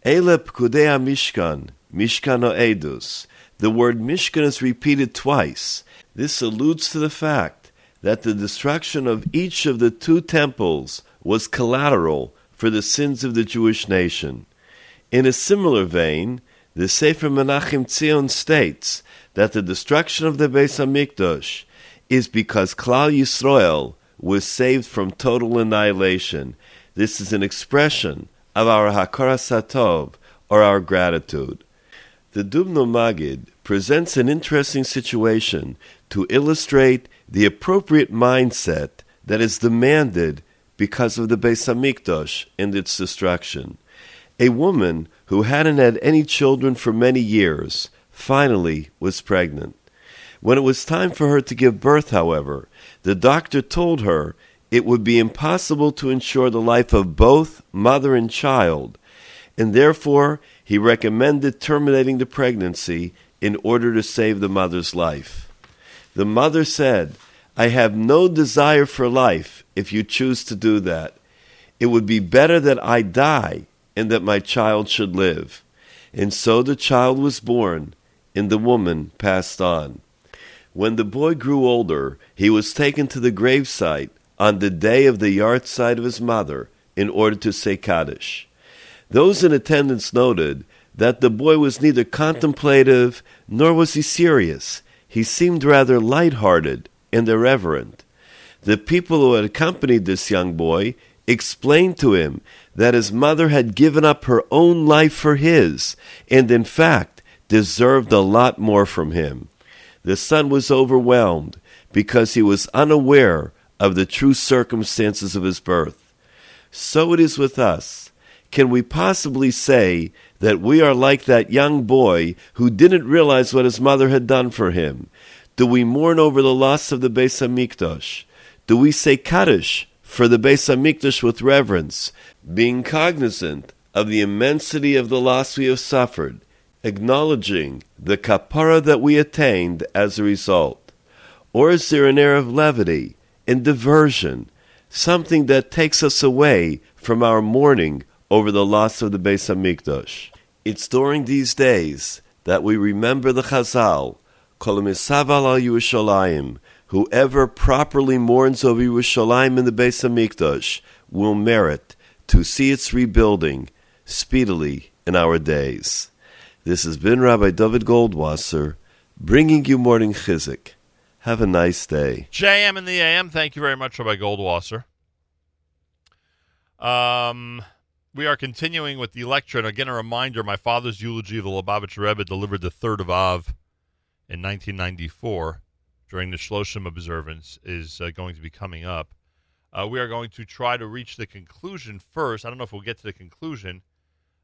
Ele pkudei Mishkan, Mishkan Edus. The word Mishkan is repeated twice. This alludes to the fact that the destruction of each of the two temples was collateral for the sins of the Jewish nation. In a similar vein, the Sefer Menachem Tzion states that the destruction of the Beis Hamikdash is because Klal Yisrael was saved from total annihilation. This is an expression of our Hakara Satov, or our gratitude. The Dubno Maggid presents an interesting situation to illustrate the appropriate mindset that is demanded because of the Beis Hamikdash and its destruction. A woman who hadn't had any children for many years finally was pregnant. When it was time for her to give birth, however, the doctor told her it would be impossible to ensure the life of both mother and child, and therefore he recommended terminating the pregnancy in order to save the mother's life. The mother said, I have no desire for life if you choose to do that. It would be better that I die and that my child should live. And so the child was born, and the woman passed on. When the boy grew older, he was taken to the gravesite on the day of the yahrzeit of his mother in order to say Kaddish. Those in attendance noted that the boy was neither contemplative nor was he serious. He seemed rather light-hearted and irreverent. The people who had accompanied this young boy explained to him that his mother had given up her own life for his, and in fact deserved a lot more from him. The son was overwhelmed because he was unaware of the true circumstances of his birth. So it is with us. Can we possibly say that we are like that young boy who didn't realize what his mother had done for him? Do we mourn over the loss of the Beis Hamikdash? Do we say Kaddish for the Beis Hamikdash with reverence, being cognizant of the immensity of the loss we have suffered, acknowledging the kapara that we attained as a result? Or is there an air of levity and diversion, something that takes us away from our mourning over the loss of the Beis Hamikdash. It's during these days that we remember the Chazal, Kol Kolemisaval al Yerushalayim, whoever properly mourns over Yerushalayim in the Beis Hamikdash will merit to see its rebuilding speedily in our days. This has been Rabbi David Goldwasser bringing you morning chizuk. Have a nice day. JM in the AM. Thank you very much, Rabbi Goldwasser. Um, we are continuing with the lecture, and again, a reminder: my father's eulogy of the Lubavitcher Rebbe delivered the third of Av in 1994 during the Shloshim observance is uh, going to be coming up. Uh, we are going to try to reach the conclusion first. I don't know if we'll get to the conclusion,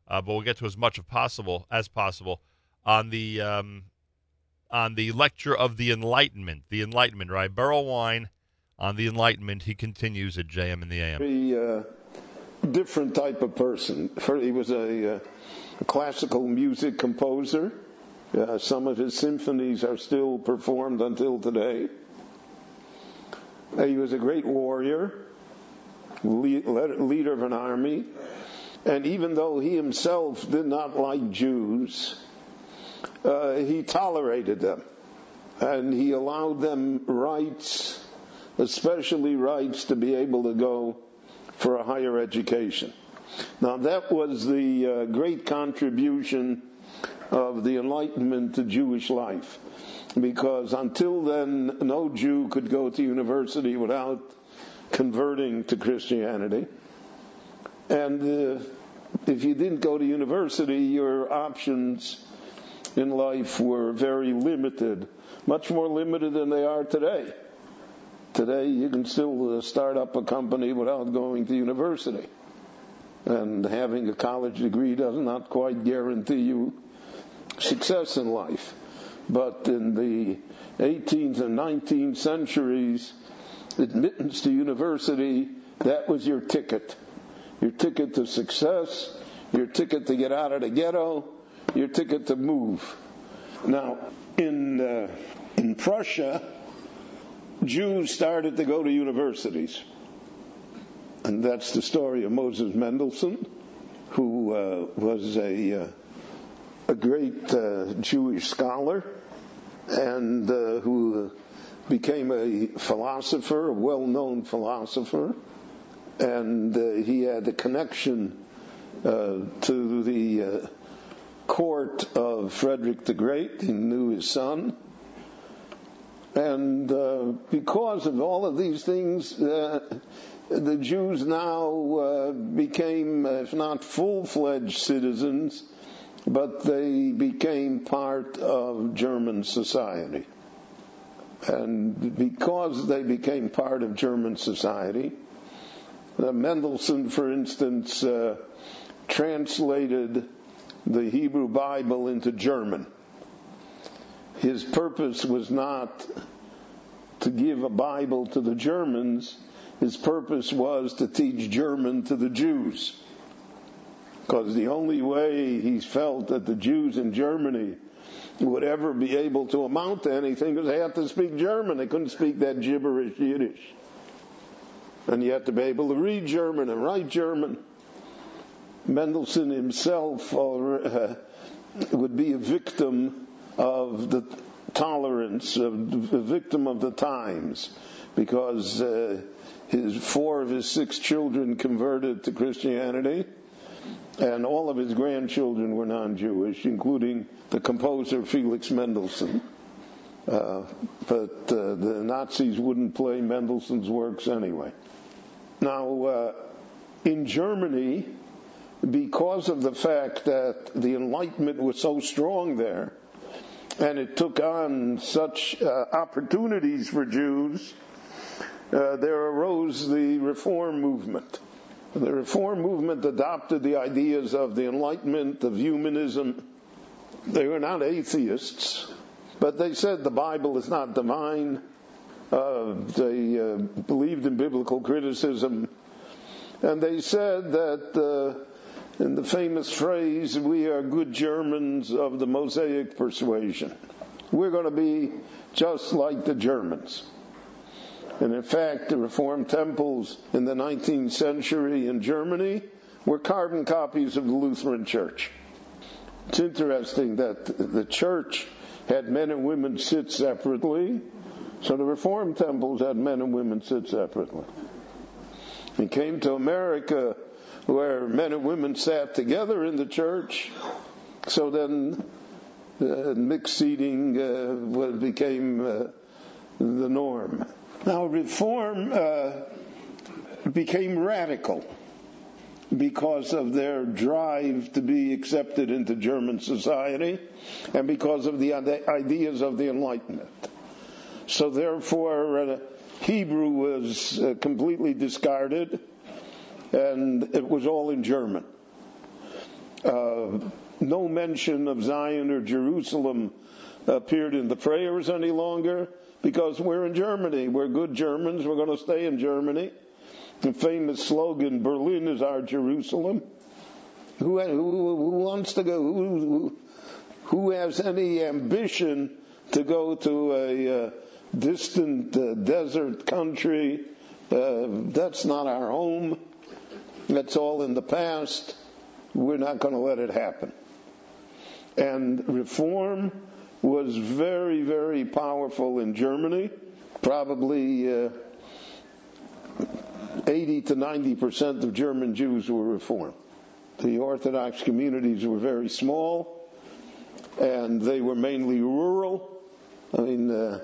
uh, but we'll get to as much as possible as possible on the um, on the lecture of the Enlightenment. The Enlightenment, right? Berel Wein on the Enlightenment. He continues at JM in the AM. Very, uh, different type of person. He was a, uh, classical music composer. Uh, some of his symphonies are still performed until today. He was a great warrior, leader of an army, and even though he himself did not like Jews, uh, he tolerated them, and he allowed them rights, especially rights to be able to go for a higher education. Now that was the uh, great contribution of the Enlightenment to Jewish life. Because until then, no Jew could go to university without converting to Christianity. And uh, if you didn't go to university, your options in life were very limited, much more limited than they are today. Today, you can still uh, start up a company without going to university. And having a college degree does not quite guarantee you success in life. But in the 18th and 19th centuries, admittance to university, that was your ticket. Your ticket to success, your ticket to get out of the ghetto, your ticket to move. Now, in, uh, in Prussia, Jews started to go to universities. And that's the story of Moses Mendelssohn, who uh, was a, uh, a great uh, Jewish scholar and uh, who became a philosopher, a well-known philosopher. And uh, he had a connection uh, to the uh, court of Frederick the Great. He knew his son. And uh, because of all of these things, uh, the Jews now uh, became, if not full-fledged citizens, but they became part of German society. And because they became part of German society, Mendelssohn, for instance, uh, translated the Hebrew Bible into German. His purpose was not to give a Bible to the Germans. His purpose was to teach German to the Jews. Because the only way he felt that the Jews in Germany would ever be able to amount to anything was they had to speak German. They couldn't speak that gibberish Yiddish. And you had to be able to read German and write German. Mendelssohn himself uh, would be a victim of the tolerance, a victim of the times, because uh, his four of his six children converted to Christianity, and all of his grandchildren were non-Jewish, including the composer Felix Mendelssohn. Uh, but uh, the Nazis wouldn't play Mendelssohn's works anyway. Now, uh, in Germany, because of the fact that the Enlightenment was so strong there, and it took on such uh, opportunities for Jews, uh, there arose the Reform movement. The Reform movement adopted the ideas of the Enlightenment, of humanism. They were not atheists, but they said the Bible is not divine. Uh, they uh, believed in biblical criticism. And they said that uh, in the famous phrase, we are good Germans of the Mosaic persuasion. We're going to be just like the Germans. And in fact, the Reformed temples in the 19th century in Germany were carbon copies of the Lutheran Church. It's interesting that the church had men and women sit separately, so the Reformed temples had men and women sit separately. He came to America where men and women sat together in the church. So then uh, mixed seating uh, became uh, the norm. Now, reform uh, became radical because of their drive to be accepted into German society and because of the ideas of the Enlightenment. So, therefore, uh, Hebrew was uh, completely discarded and it was all in German. Uh, no mention of Zion or Jerusalem appeared in the prayers any longer because we're in Germany. We're good Germans. We're going to stay in Germany. The famous slogan, Berlin is our Jerusalem. Who, who, who wants to go? Who, who, has any ambition to go to a uh, distant uh, desert country? Uh, that's not our home. That's all in the past. We're not going to let it happen. And reform was very, very powerful in Germany. Probably uh, 80 to 90 percent of German Jews were reformed. The Orthodox communities were very small, and they were mainly rural. I mean, uh,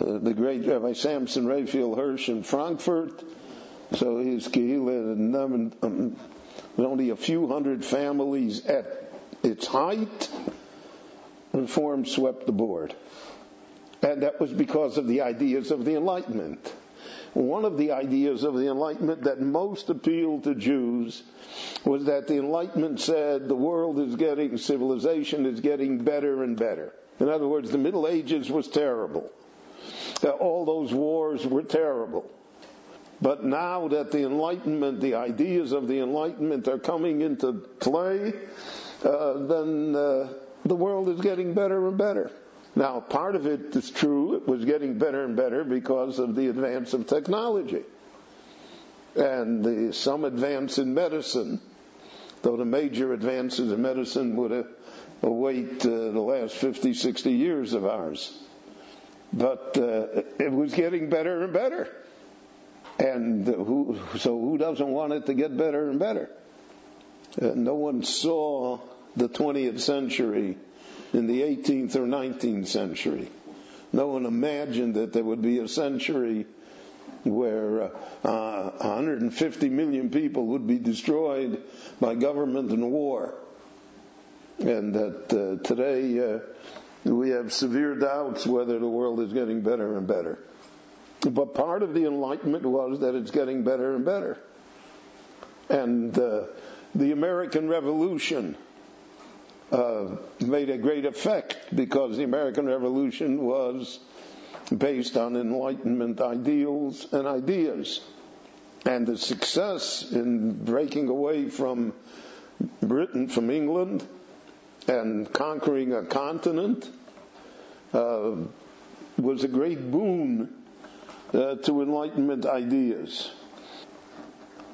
uh, the great Rabbi Samson Raphael Hirsch in Frankfurt so his kehillah um, only a few hundred families at its height. Reform swept the board. And that was because of the ideas of the Enlightenment. One of the ideas of the Enlightenment that most appealed to Jews was that the Enlightenment said the world is getting, civilization is getting better and better. In other words, the Middle Ages was terrible. All those wars were terrible. But now that the Enlightenment, the ideas of the Enlightenment are coming into play, uh, then uh, the world is getting better and better. Now, part of it is true. It was getting better and better because of the advance of technology. And the, some advance in medicine, though the major advances in medicine would await uh, the last 50, 60 years of ours. But uh, it was getting better and better. And who, so who doesn't want it to get better and better? Uh, no one saw the 20th century in the 18th or 19th century. No one imagined that there would be a century where uh, 150 million people would be destroyed by government and war. And that uh, today uh, we have severe doubts whether the world is getting better and better. But part of the Enlightenment was that it's getting better and better. And uh, the American Revolution uh, made a great effect because the American Revolution was based on Enlightenment ideals and ideas. And the success in breaking away from Britain, from England, and conquering a continent uh, was a great boon uh, to Enlightenment ideas.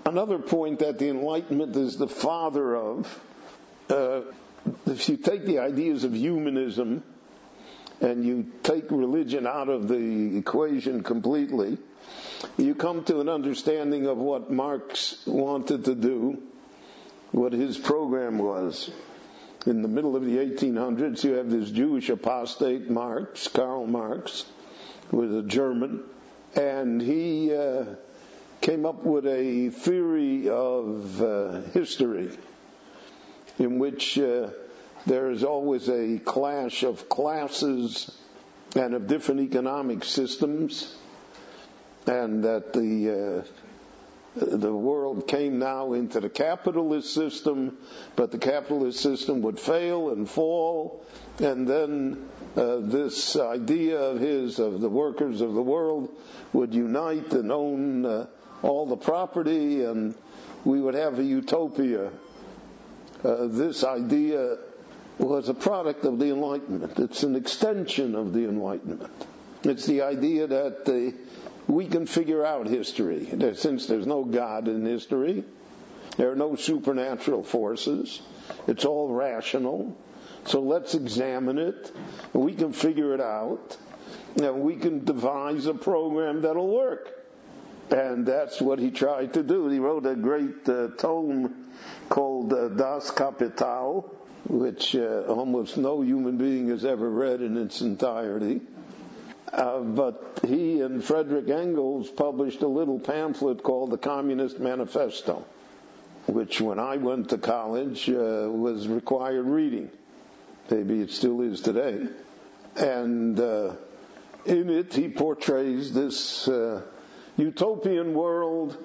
Another point that the Enlightenment is the father of, uh, if you take the ideas of humanism and you take religion out of the equation completely, you come to an understanding of what Marx wanted to do, what his program was. In the middle of the 1800s, you have this Jewish apostate, Marx, Karl Marx, who was a German, and he uh, came up with a theory of uh, history in which uh, there is always a clash of classes and of different economic systems, and that the uh, the world came now into the capitalist system, but the capitalist system would fail and fall, and then uh, this idea of his, of the workers of the world, would unite and own uh, all the property, and we would have a utopia. Uh, this idea was a product of the Enlightenment. It's an extension of the Enlightenment. It's the idea that the we can figure out history. Since there's no God in history, there are no supernatural forces. It's all rational. So let's examine it. We can figure it out. And we can devise a program that'll work. And that's what he tried to do. He wrote a great uh, tome called uh, Das Kapital, which uh, almost no human being has ever read in its entirety. Uh, but he and Frederick Engels published a little pamphlet called the Communist Manifesto, which when I went to college uh, was required reading. Maybe it still is today. And uh, in it, he portrays this uh, utopian world,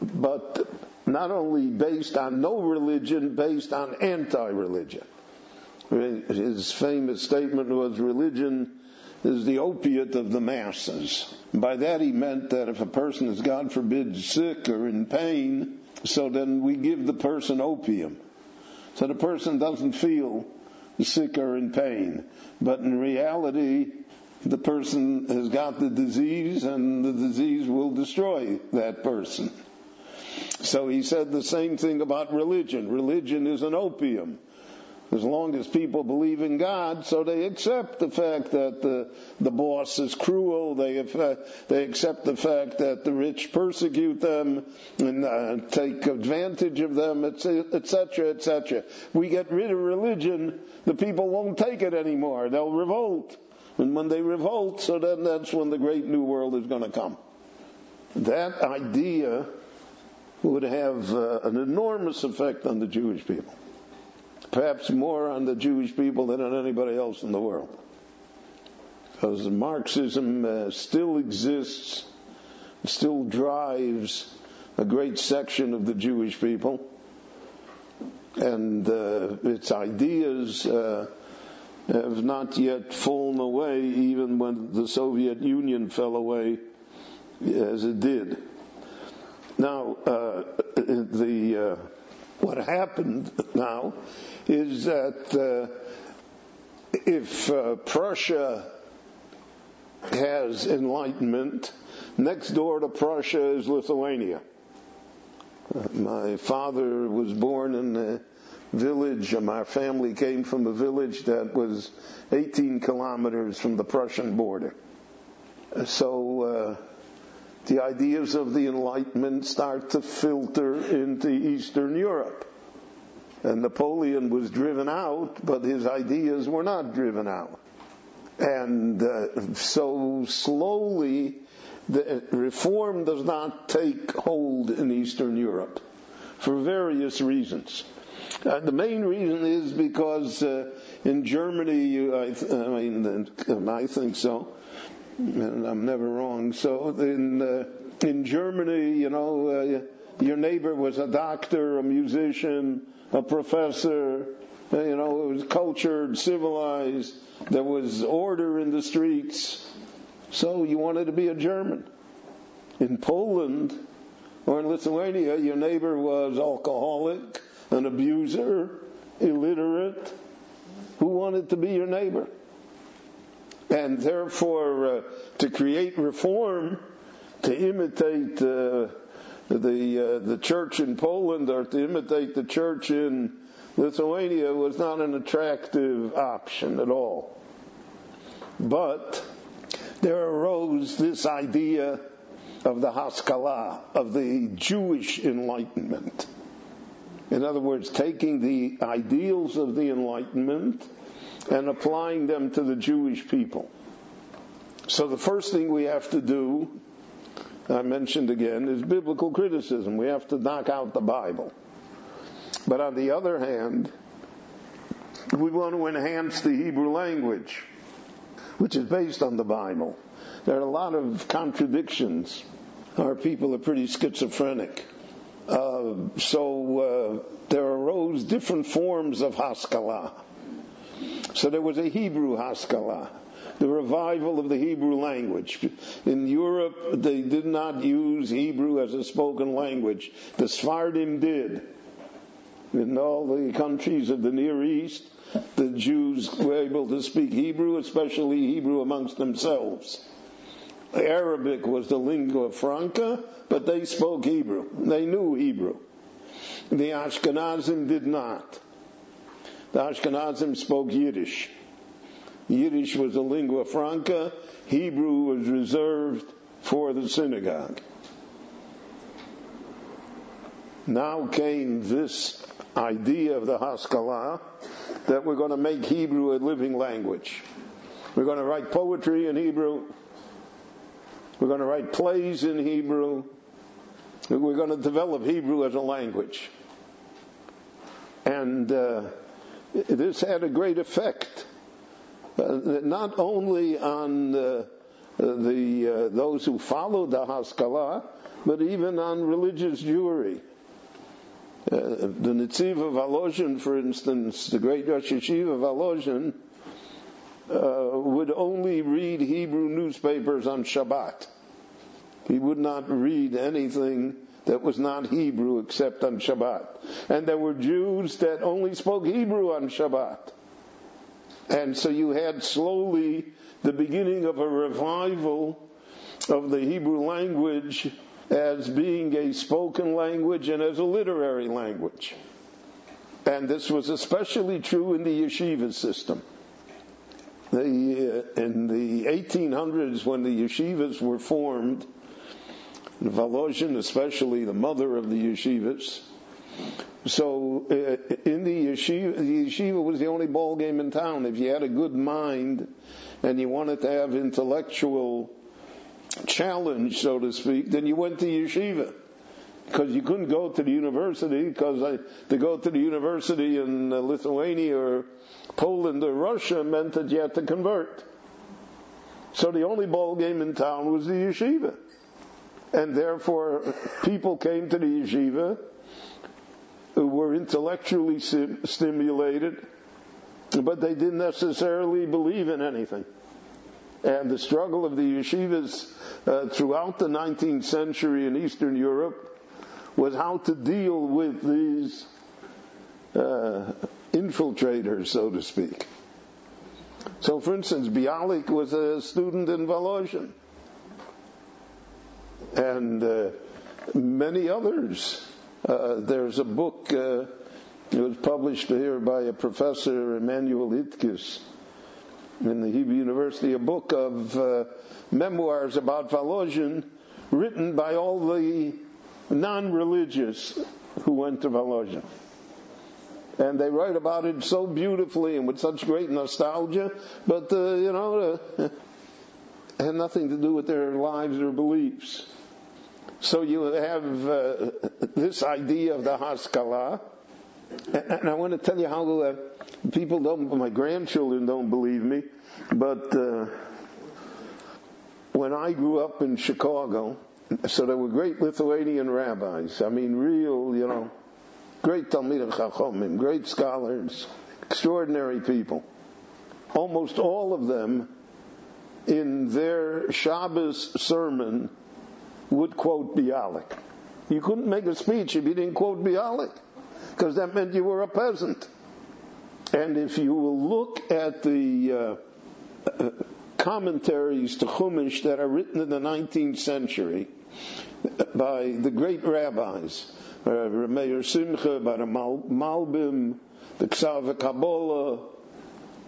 but not only based on no religion, based on anti-religion. His famous statement was religion is the opiate of the masses. By that he meant that if a person is, God forbid, sick or in pain, so then we give the person opium. So the person doesn't feel sick or in pain. But in reality, the person has got the disease and the disease will destroy that person. So he said the same thing about religion. Religion is an opium as long as people believe in God, so they accept the fact that the, the boss is cruel, they, they accept the fact that the rich persecute them and uh, take advantage of them, etc., etc. We get rid of religion, the people won't take it anymore. They'll revolt. And when they revolt, so then that's when the great new world is going to come. That idea would have uh, an enormous effect on the Jewish people perhaps more on the Jewish people than on anybody else in the world. Because Marxism uh, still exists, still drives a great section of the Jewish people, and uh, its ideas uh, have not yet fallen away, even when the Soviet Union fell away, as it did. Now, uh, the uh, what happened now is that uh, if uh, Prussia has enlightenment, next door to Prussia is Lithuania. Uh, my father was born in a village, and my family came from a village that was 18 kilometers from the Prussian border. So uh, the ideas of the Enlightenment start to filter into Eastern Europe. And Napoleon was driven out, but his ideas were not driven out. And uh, so slowly, the reform does not take hold in Eastern Europe for various reasons. Uh, the main reason is because uh, in Germany, I, th- I mean, I think so, and I'm never wrong. So in uh, in Germany, you know, uh, your neighbor was a doctor, a musician, a professor. You know, it was cultured, civilized. There was order in the streets. So you wanted to be a German. In Poland or in Lithuania, your neighbor was alcoholic, an abuser, illiterate. Who wanted to be your neighbor? And therefore, uh, to create reform, to imitate uh, the uh, the church in Poland or to imitate the church in Lithuania was not an attractive option at all. But there arose this idea of the Haskalah, of the Jewish Enlightenment. In other words, taking the ideals of the Enlightenment and applying them to the Jewish people. So the first thing we have to do, I mentioned again, is biblical criticism. We have to knock out the Bible. But on the other hand, we want to enhance the Hebrew language, which is based on the Bible. There are a lot of contradictions. Our people are pretty schizophrenic. Uh, so uh, there arose different forms of Haskalah. So there was a Hebrew Haskalah, the revival of the Hebrew language. In Europe, they did not use Hebrew as a spoken language. The Sephardim did. In all the countries of the Near East, the Jews were able to speak Hebrew, especially Hebrew amongst themselves. Arabic was the lingua franca, but they spoke Hebrew. They knew Hebrew. The Ashkenazim did not. The Ashkenazim spoke Yiddish. Yiddish was a lingua franca. Hebrew was reserved for the synagogue. Now came this idea of the Haskalah that we're going to make Hebrew a living language. We're going to write poetry in Hebrew. We're going to write plays in Hebrew. We're going to develop Hebrew as a language. And uh, this had a great effect, uh, not only on uh, the uh, those who followed the Haskalah, but even on religious Jewry. Uh, the Netziv of Volozhin, for instance, the great Rosh Yeshiva of Volozhin, uh, would only read Hebrew newspapers on Shabbat. He would not read anything that was not Hebrew except on Shabbat. And there were Jews that only spoke Hebrew on Shabbat. And so you had slowly the beginning of a revival of the Hebrew language as being a spoken language and as a literary language. And this was especially true in the yeshiva system. The, uh, in the 1800s, when the yeshivas were formed, Volozhin, especially the mother of the yeshivas. So uh, in the yeshiva, the yeshiva was the only ball game in town. If you had a good mind and you wanted to have intellectual challenge, so to speak, then you went to yeshiva. Because you couldn't go to the university, because to go to the university in uh, Lithuania or Poland or Russia meant that you had to convert. So the only ball game in town was the yeshiva and therefore people came to the yeshiva who were intellectually stimulated, but they didn't necessarily believe in anything. And the struggle of the yeshivas uh, throughout the 19th century in Eastern Europe was how to deal with these uh, infiltrators, so to speak. So, for instance, Bialik was a student in Volozhin and uh, many others. Uh, there's a book, uh, it was published here by a professor, Emanuel Etkes, in the Hebrew University, a book of uh, memoirs about Volozhin, written by all the non-religious who went to Volozhin. And they write about it so beautifully and with such great nostalgia, but, uh, you know, uh, had nothing to do with their lives or beliefs. So you have uh, this idea of the Haskalah, and I want to tell you how uh, people don't, my grandchildren don't believe me, but uh, when I grew up in Chicago, so there were great Lithuanian rabbis. I mean, real, you know, great Talmid Chachomim, great scholars, extraordinary people. Almost all of them, in their Shabbos sermon, would quote Bialik. You couldn't make a speech if you didn't quote Bialik, because that meant you were a peasant. And if you will look at the uh, commentaries to Chumash that are written in the 19th century by the great rabbis, uh, Rameir Simcha, by the Mal- Malbim, the Ksav Kabbalah,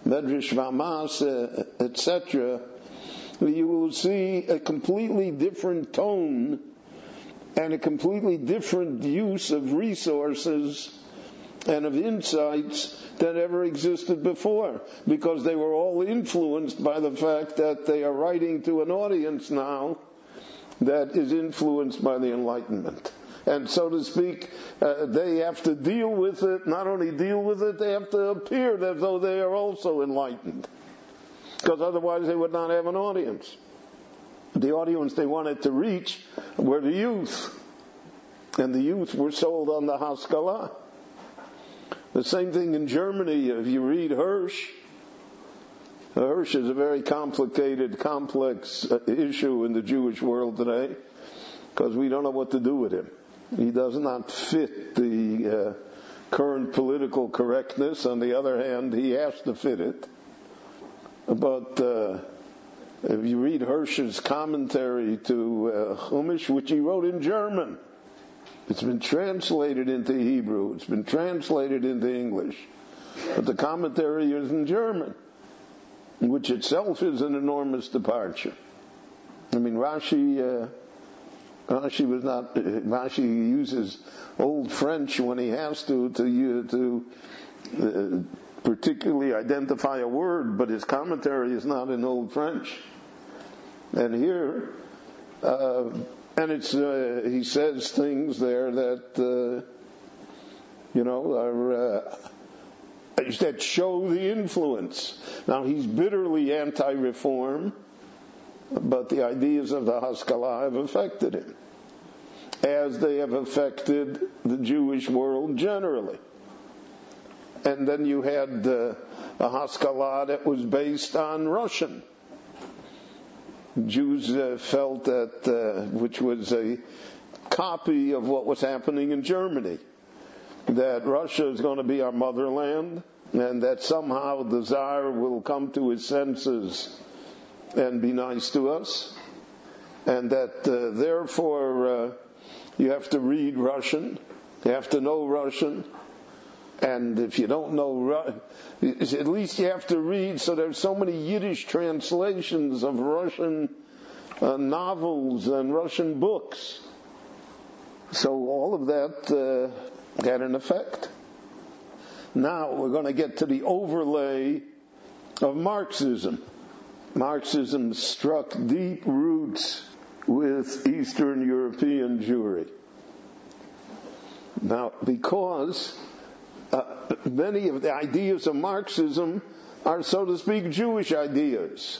Medrash Vamas, uh, etc., you will see a completely different tone and a completely different use of resources and of insights than ever existed before because they were all influenced by the fact that they are writing to an audience now that is influenced by the Enlightenment. And so to speak, uh, they have to deal with it, not only deal with it, they have to appear as though they are also enlightened. Because otherwise they would not have an audience. The audience they wanted to reach were the youth. And the youth were sold on the Haskalah. The same thing in Germany. If you read Hirsch, Hirsch is a very complicated, complex uh, issue in the Jewish world today because we don't know what to do with him. He does not fit the uh, current political correctness. On the other hand, he has to fit it. But uh, if you read Hirsch's commentary to uh, Chumash, which he wrote in German, it's been translated into Hebrew. It's been translated into English. But the commentary is in German, which itself is an enormous departure. I mean, Rashi, uh, Rashi was not, Rashi uses old French when he has to, to, to uh, particularly identify a word, but his commentary is not in old French. And here, uh, and it's uh, he says things there that uh, you know are uh, that show the influence. Now he's bitterly anti-reform, but the ideas of the Haskalah have affected him, as they have affected the Jewish world generally. And then you had uh, a Haskalah that was based on Russian. Jews uh, felt that, uh, which was a copy of what was happening in Germany, that Russia is going to be our motherland, and that somehow the Tsar will come to his senses and be nice to us, and that uh, therefore uh, you have to read Russian, you have to know Russian, and if you don't know, at least you have to read. So there's so many Yiddish translations of Russian uh, novels and Russian books. So all of that uh, had an effect. Now we're going to get to the overlay of Marxism. Marxism struck deep roots with Eastern European Jewry. Now, because uh, many of the ideas of Marxism are, so to speak, Jewish ideas.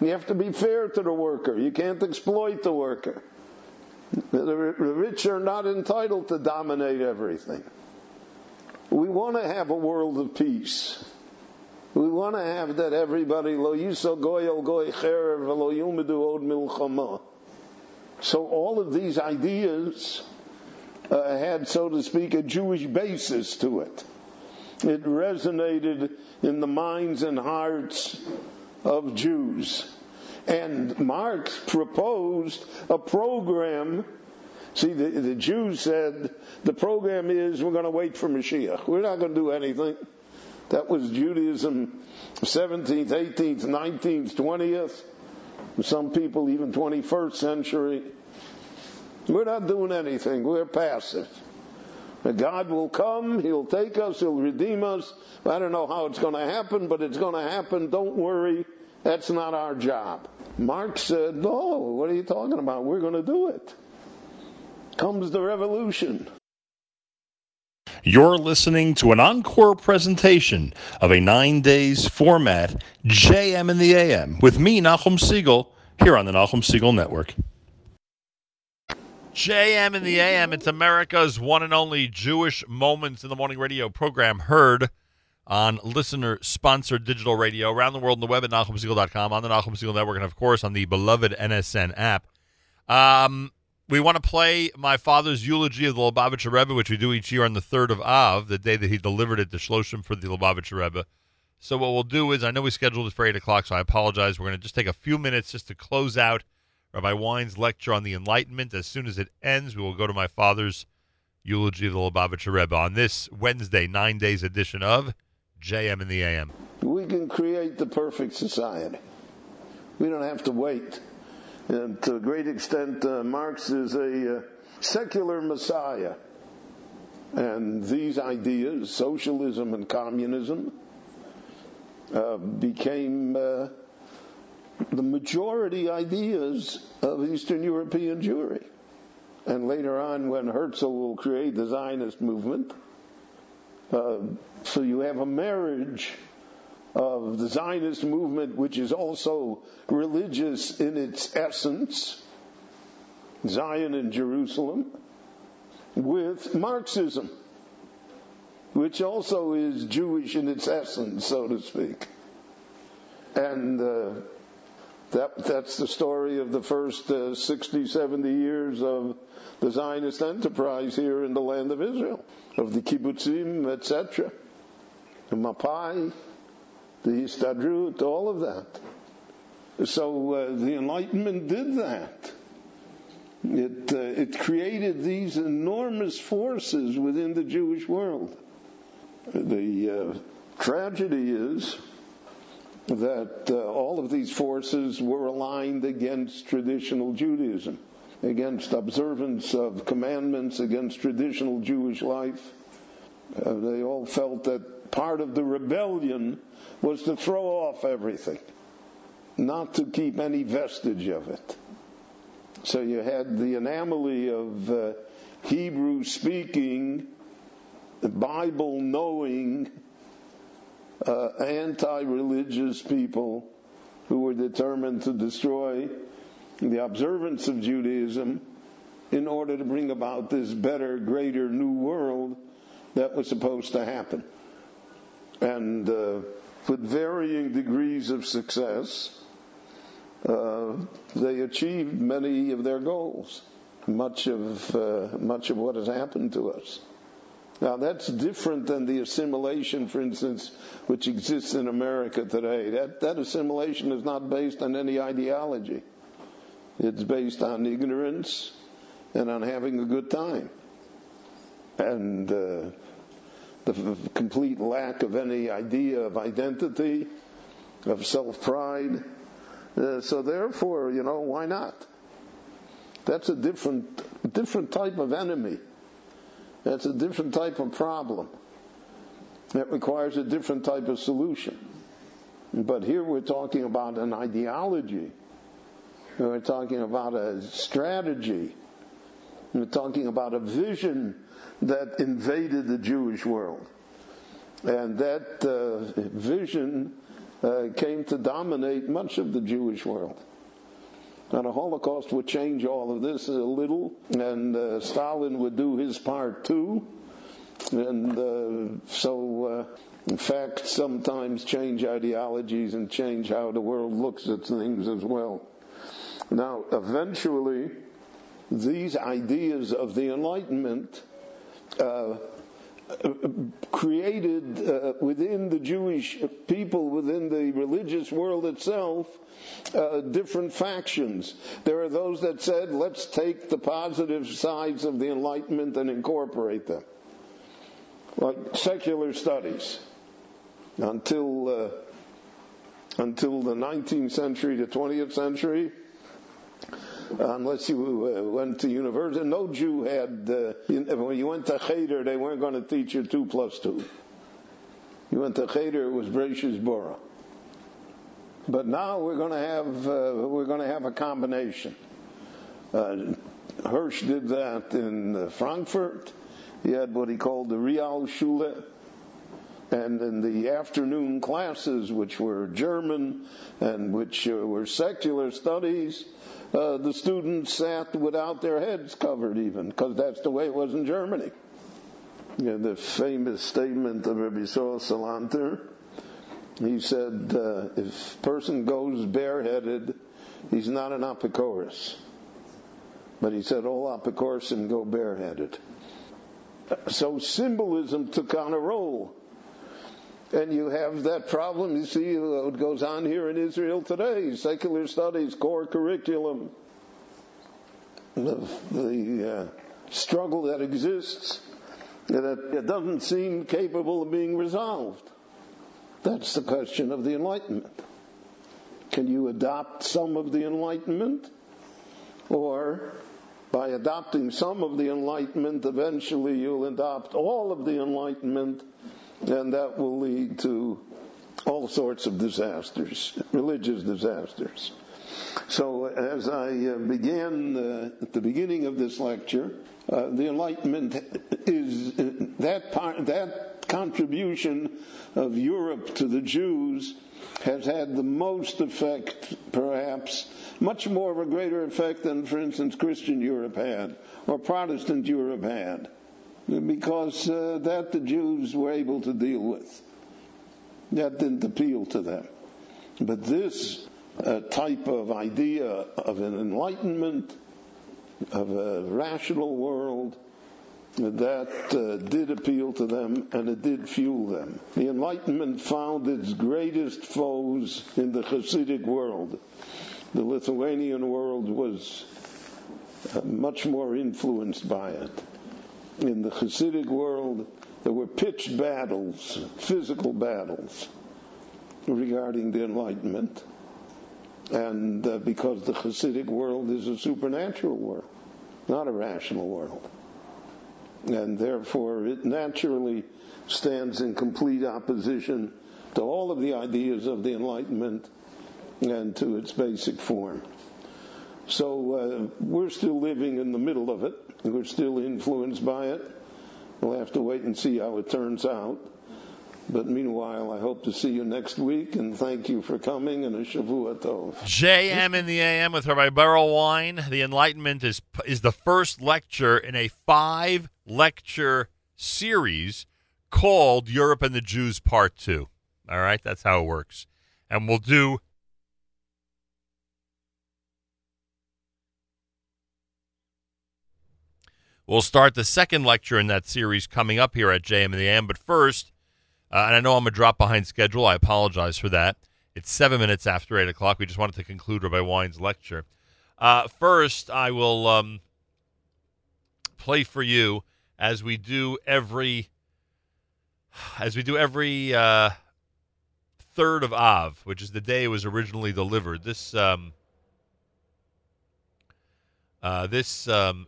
You have to be fair to the worker. You can't exploit the worker. The rich are not entitled to dominate everything. We want to have a world of peace. We want to have that everybody lo goy od. So all of these ideas uh, had, so to speak, a Jewish basis to it. It resonated in the minds and hearts of Jews. And Marx proposed a program. See, the, the Jews said the program is we're going to wait for Mashiach. We're not going to do anything. That was Judaism, 17th, 18th, 19th, 20th. Some people even 21st century. We're not doing anything. We're passive. God will come, He'll take us, He'll redeem us. I don't know how it's going to happen, but it's going to happen. Don't worry. That's not our job. Marx said, No, what are you talking about? We're going to do it. Comes the revolution. You're listening to an encore presentation of a nine days format, JM in the AM, with me, Nachum Segal, here on the Nachum Segal Network. JM in the AM, it's America's one and only Jewish Moments in the Morning radio program heard on listener sponsored digital radio around the world on the web at NachumSegal.com, on the Nachum Segal Network, and of course on the beloved NSN app. Um, we want to play my father's eulogy of the Lubavitcher Rebbe, which we do each year on the 3rd of Av, the day that he delivered it to Shloshim for the Lubavitcher Rebbe. So what we'll do is, I know we scheduled it for 8 o'clock, so I apologize. We're going to just take a few minutes just to close out Rabbi Wein's lecture on the Enlightenment. As soon as it ends, we will go to my father's eulogy of the Lubavitcher Rebbe on this Wednesday, nine days edition of JM in the AM. We can create the perfect society. We don't have to wait and to a great extent, uh, Marx is a uh, secular messiah. And these ideas, socialism and communism, uh, became uh, the majority ideas of Eastern European Jewry. And later on, when Herzl will create the Zionist movement, uh, so you have a marriage of the Zionist movement, which is also religious in its essence, Zion and Jerusalem, with Marxism, which also is Jewish in its essence, so to speak. And uh, that, that's the story of the first uh, 60, 70 years of the Zionist enterprise here in the land of Israel, of the kibbutzim, etc. The Mapai, the Histadrut, all of that. So uh, the Enlightenment did that. It, uh, it created these enormous forces within the Jewish world. The uh, tragedy is that uh, all of these forces were aligned against traditional Judaism, against observance of commandments, against traditional Jewish life. Uh, they all felt that part of the rebellion was to throw off everything, not to keep any vestige of it. So you had the anomaly of uh, Hebrew speaking, Bible knowing, uh, anti religious people who were determined to destroy the observance of Judaism in order to bring about this better, greater new world that was supposed to happen. And uh, with varying degrees of success, uh, they achieved many of their goals. Much of uh, much of what has happened to us. Now that's different than the assimilation, for instance, which exists in America today. That that assimilation is not based on any ideology. It's based on ignorance and on having a good time. And uh, the complete lack of any idea of identity, of self pride. Uh, so therefore, you know, why not? That's a different, different type of enemy. That's a different type of problem. That requires a different type of solution. But here we're talking about an ideology. We're talking about a strategy. We're talking about a vision that invaded the Jewish world. And that uh, vision uh, came to dominate much of the Jewish world. And the Holocaust would change all of this a little, and uh, Stalin would do his part too. And uh, so, uh, in fact, sometimes change ideologies and change how the world looks at things as well. Now, eventually, these ideas of the Enlightenment uh, created uh, within the Jewish people, within the religious world itself, uh, different factions. There are those that said, let's take the positive sides of the Enlightenment and incorporate them. Like secular studies. Until, uh, until the 19th century to 20th century, unless you uh, went to university. No Jew had, uh, when you went to Cheder, they weren't going to teach you 2 plus 2. You went to Cheder, it was Bereshis Bora. But now we're going to have, uh, we're going to have a combination. Uh, Hirsch did that in uh, Frankfurt. He had what he called the Real Schule. And in the afternoon classes, which were German and which uh, were secular studies, uh, the students sat without their heads covered even, because that's the way it was in Germany. You know, the famous statement of Rabbi Saul Salanter, he said, uh, if person goes bareheaded, he's not an Apikoros. But he said all Apikoros and go bareheaded. So symbolism took on a role. And you have that problem, you see what goes on here in Israel today. Secular studies, core curriculum, the, the uh, struggle that exists, that it doesn't seem capable of being resolved. That's the question of the Enlightenment. Can you adopt some of the Enlightenment? Or by adopting some of the Enlightenment, eventually you'll adopt all of the Enlightenment and that will lead to all sorts of disasters, religious disasters. So, as I uh, began uh, at the beginning of this lecture, uh, the Enlightenment is uh, that part, that contribution of Europe to the Jews has had the most effect, perhaps, much more of a greater effect than, for instance, Christian Europe had or Protestant Europe had because uh, that the Jews were able to deal with. That didn't appeal to them. But this uh, type of idea of an enlightenment, of a rational world, that uh, did appeal to them and it did fuel them. The Enlightenment found its greatest foes in the Hasidic world. The Lithuanian world was uh, much more influenced by it in the Hasidic world, there were pitched battles, physical battles, regarding the Enlightenment. And uh, because the Hasidic world is a supernatural world, not a rational world. And therefore, it naturally stands in complete opposition to all of the ideas of the Enlightenment and to its basic form. So uh, we're still living in the middle of it. We're still influenced by it. We'll have to wait and see how it turns out. But meanwhile, I hope to see you next week, and thank you for coming, and a Shavua Tov. JM in the AM with Rabbi Berel Wein. The Enlightenment is, is the first lecture in a five lecture series called Europe and the Jews Part 2. All right, that's how it works. And we'll do We'll start the second lecture in that series coming up here at JM and the AM. But first, uh, and I know I'm a drop behind schedule. I apologize for that. It's seven minutes after 8 o'clock. We just wanted to conclude Rabbi Wein's lecture. Uh, first, I will um, play for you as we do every as we do every uh, third of Av, which is the day it was originally delivered. This um, uh, this um,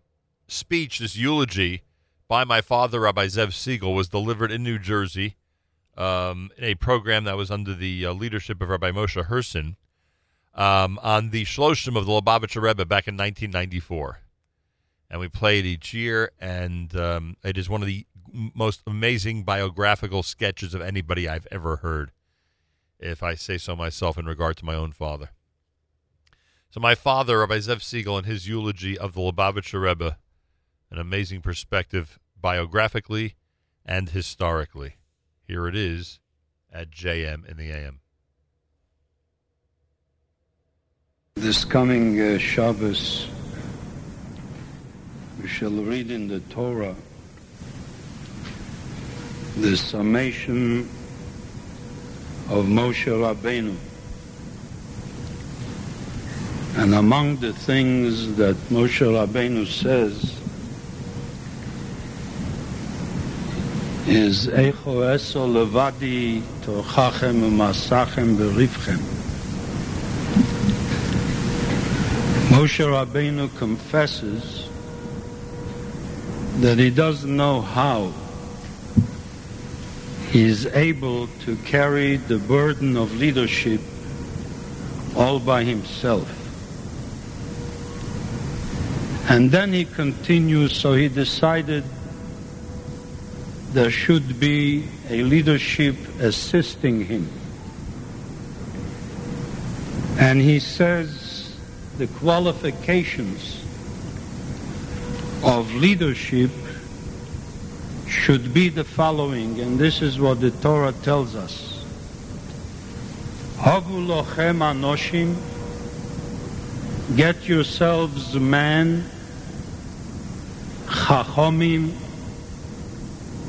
speech, this eulogy by my father, Rabbi Zev Segal, was delivered in New Jersey um, in a program that was under the uh, leadership of Rabbi Moshe Herson um, on the Shloshim of the Lubavitcher Rebbe back in 1994. And we play it each year, and um, it is one of the most amazing biographical sketches of anybody I've ever heard, if I say so myself in regard to my own father. So my father, Rabbi Zev Segal, in his eulogy of the Lubavitcher Rebbe, an amazing perspective biographically and historically. Here it is at JM in the AM. This coming uh, Shabbos, we shall read in the Torah the summation of Moshe Rabbeinu. And among the things that Moshe Rabbeinu says is Echo Eso Levadi Tochachem Umasachem Berivchem. Moshe Rabbeinu confesses that he doesn't know how he is able to carry the burden of leadership all by himself. And then he continues, so he decided there should be a leadership assisting him. And he says the qualifications of leadership should be the following, and this is what the Torah tells us. Havu lochem anoshim, get yourselves men, chachomim,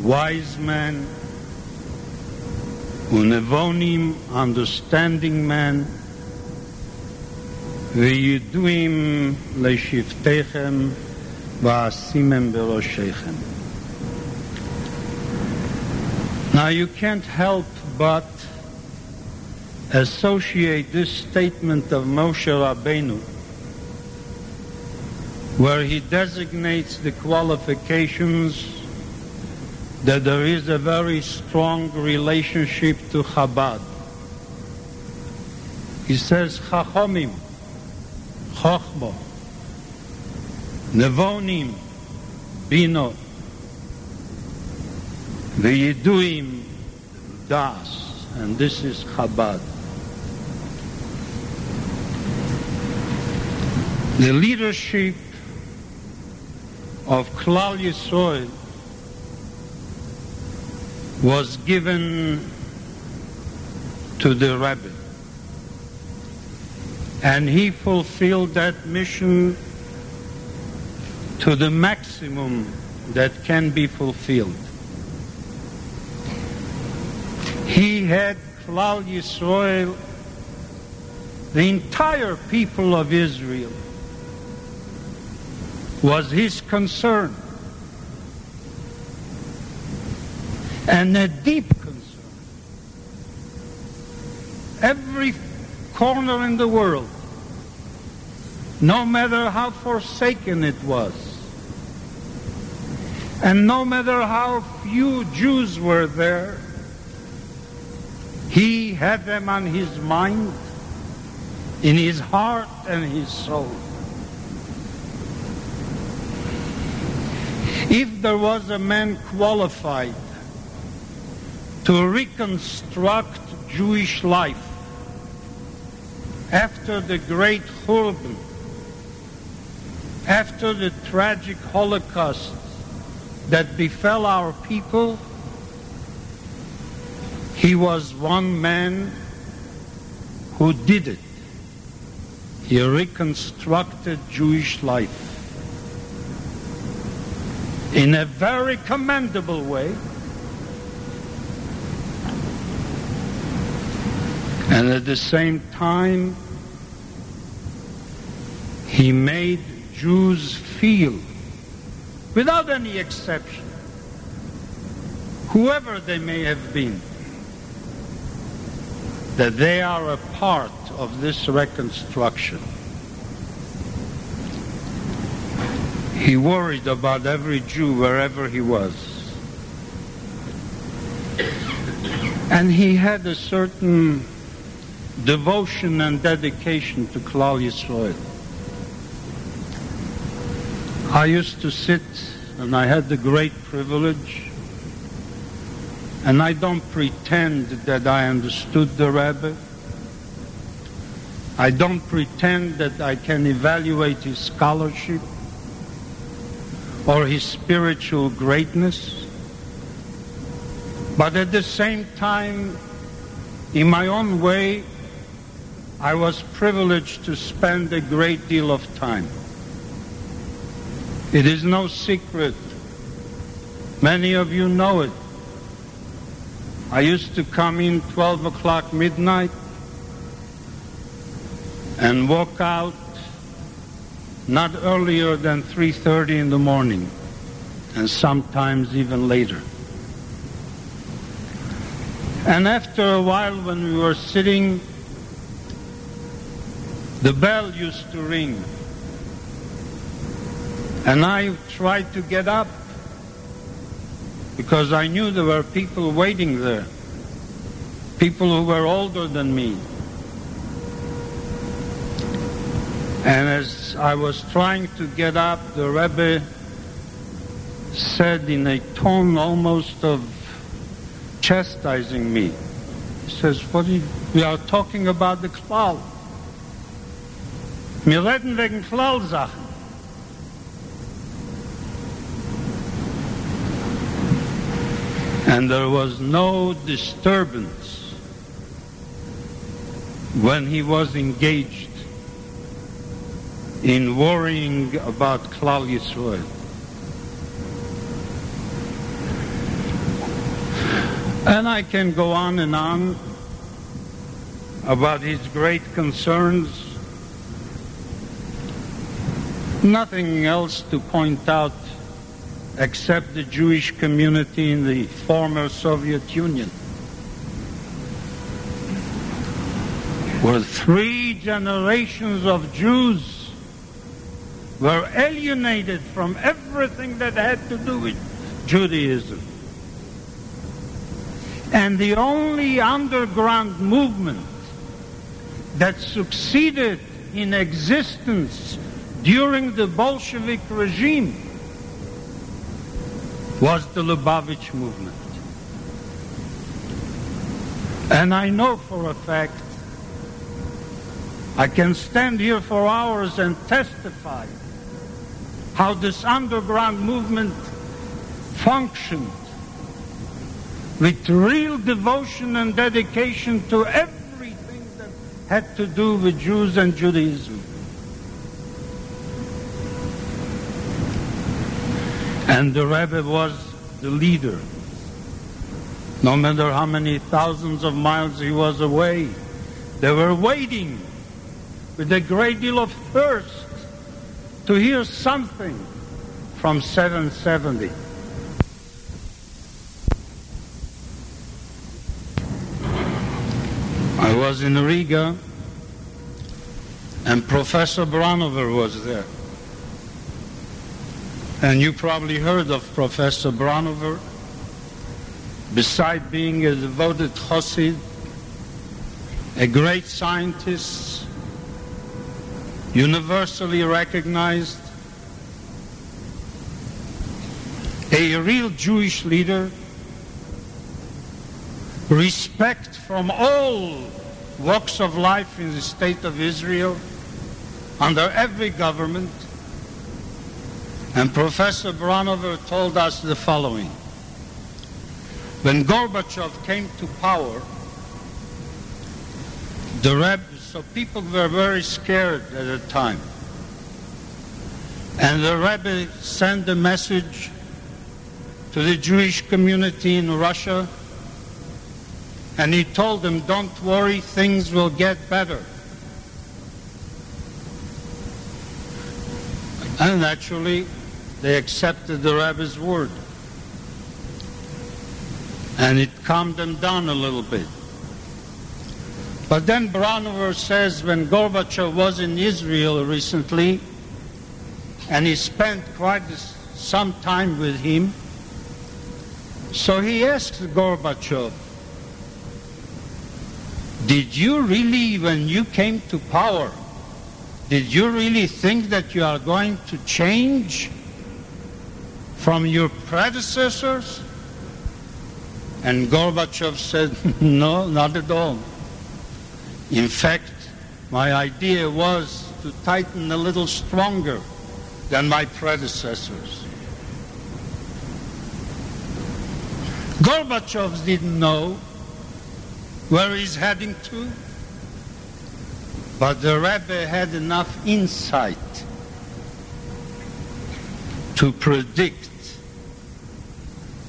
wise men, unevonim, understanding men, וידועים לשבטיכם ועשימם בראשיכם. Now you can't help but associate this statement of Moshe Rabbeinu where he designates the qualifications that there is a very strong relationship to Chabad. He says, Chachomim, Chochbo, Nevonim, Bino, Veyiduim, Das, and this is Chabad. The leadership of Klal Yisrael was given to the rabbi. And he fulfilled that mission to the maximum that can be fulfilled. He had Klal Yisrael, the entire people of Israel, was his concern. And a deep concern. Every corner in the world, no matter how forsaken it was, and no matter how few Jews were there, he had them on his mind, in his heart and his soul. If there was a man qualified to reconstruct Jewish life after the great Churban, after the tragic Holocaust that befell our people, he was one man who did it. He reconstructed Jewish life in a very commendable way. And at the same time, he made Jews feel, without any exception, whoever they may have been, that they are a part of this reconstruction. He worried about every Jew wherever he was. And he had a certain devotion and dedication to Klal Yisrael. I used to sit, and I had the great privilege, and I don't pretend that I understood the Rebbe. I don't pretend that I can evaluate his scholarship or his spiritual greatness. But at the same time, in my own way, I was privileged to spend a great deal of time. It is no secret. Many of you know it. I used to come in 12 o'clock midnight and walk out not earlier than 3.30 in the morning and sometimes even later. And after a while when we were sitting, the bell used to ring And I tried to get up because I knew there were people waiting there, people who were older than me. And as I was trying to get up, the Rebbe said in a tone almost of chastising me. He says, what you, we are talking about the Klal. Wir reden wegen Klalsachen. And there was no disturbance when he was engaged in worrying about Klal Yisrael. And I can go on and on about his great concerns. Nothing else to point out except the Jewish community in the former Soviet Union. Where three generations of Jews were alienated from everything that had to do with Judaism. And the only underground movement that succeeded in existence during the Bolshevik regime was the Lubavitch movement. And I know for a fact, I can stand here for hours and testify how this underground movement functioned with real devotion and dedication to everything that had to do with Jews and Judaism. And the Rebbe was the leader. No matter how many thousands of miles he was away, they were waiting with a great deal of thirst to hear something from 770. I was in Riga and Professor Branover was there. And you probably heard of Professor Branover. Beside being a devoted Chassid, a great scientist, universally recognized, a real Jewish leader, respect from all walks of life in the state of Israel, under every government. And Professor Branover told us the following. When Gorbachev came to power, the Rebbe, so people were very scared at the time. And the Rebbe sent a message to the Jewish community in Russia and he told them, don't worry, things will get better. And naturally, they accepted the rabbi's word. And it calmed them down a little bit. But then Branover says when Gorbachev was in Israel recently, and he spent quite some time with him, so he asked Gorbachev, did you really, when you came to power, did you really think that you are going to change from your predecessors? And Gorbachev said, no, not at all. In fact, my idea was to tighten a little stronger than my predecessors. Gorbachev didn't know where he's heading to, but the Rebbe had enough insight to predict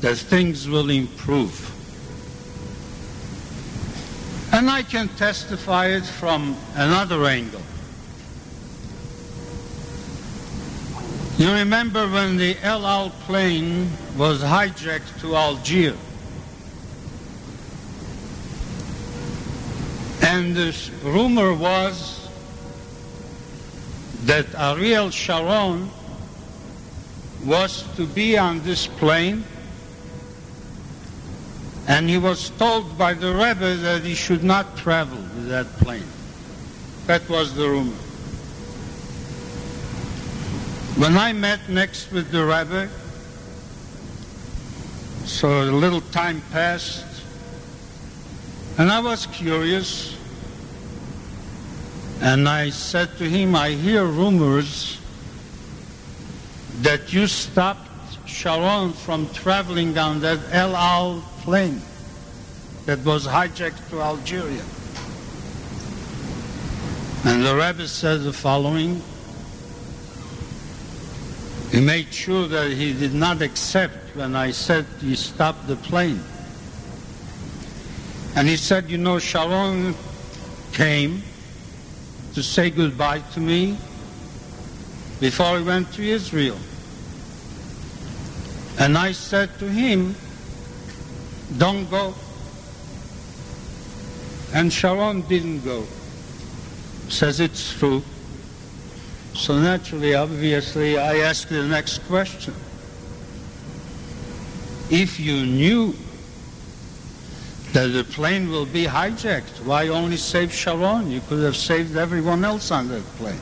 that things will improve. And I can testify it from another angle. You remember when the El Al plane was hijacked to Algiers? And the rumor was that Ariel Sharon was to be on this plane, and he was told by the Rebbe that he should not travel with that plane. That was the rumor. When I met next with the Rebbe, so a little time passed, and I was curious, and I said to him, I hear rumors that you stopped Sharon from traveling on that El Al plane that was hijacked to Algeria. And the rabbi said the following. He made sure that he did not accept when I said he stopped the plane. And he said, you know, Sharon came to say goodbye to me before he went to Israel. And I said to him, don't go. And Sharon didn't go. Says it's true. So naturally, obviously, I asked the next question. If you knew that the plane will be hijacked, why only save Sharon? You could have saved everyone else on that plane.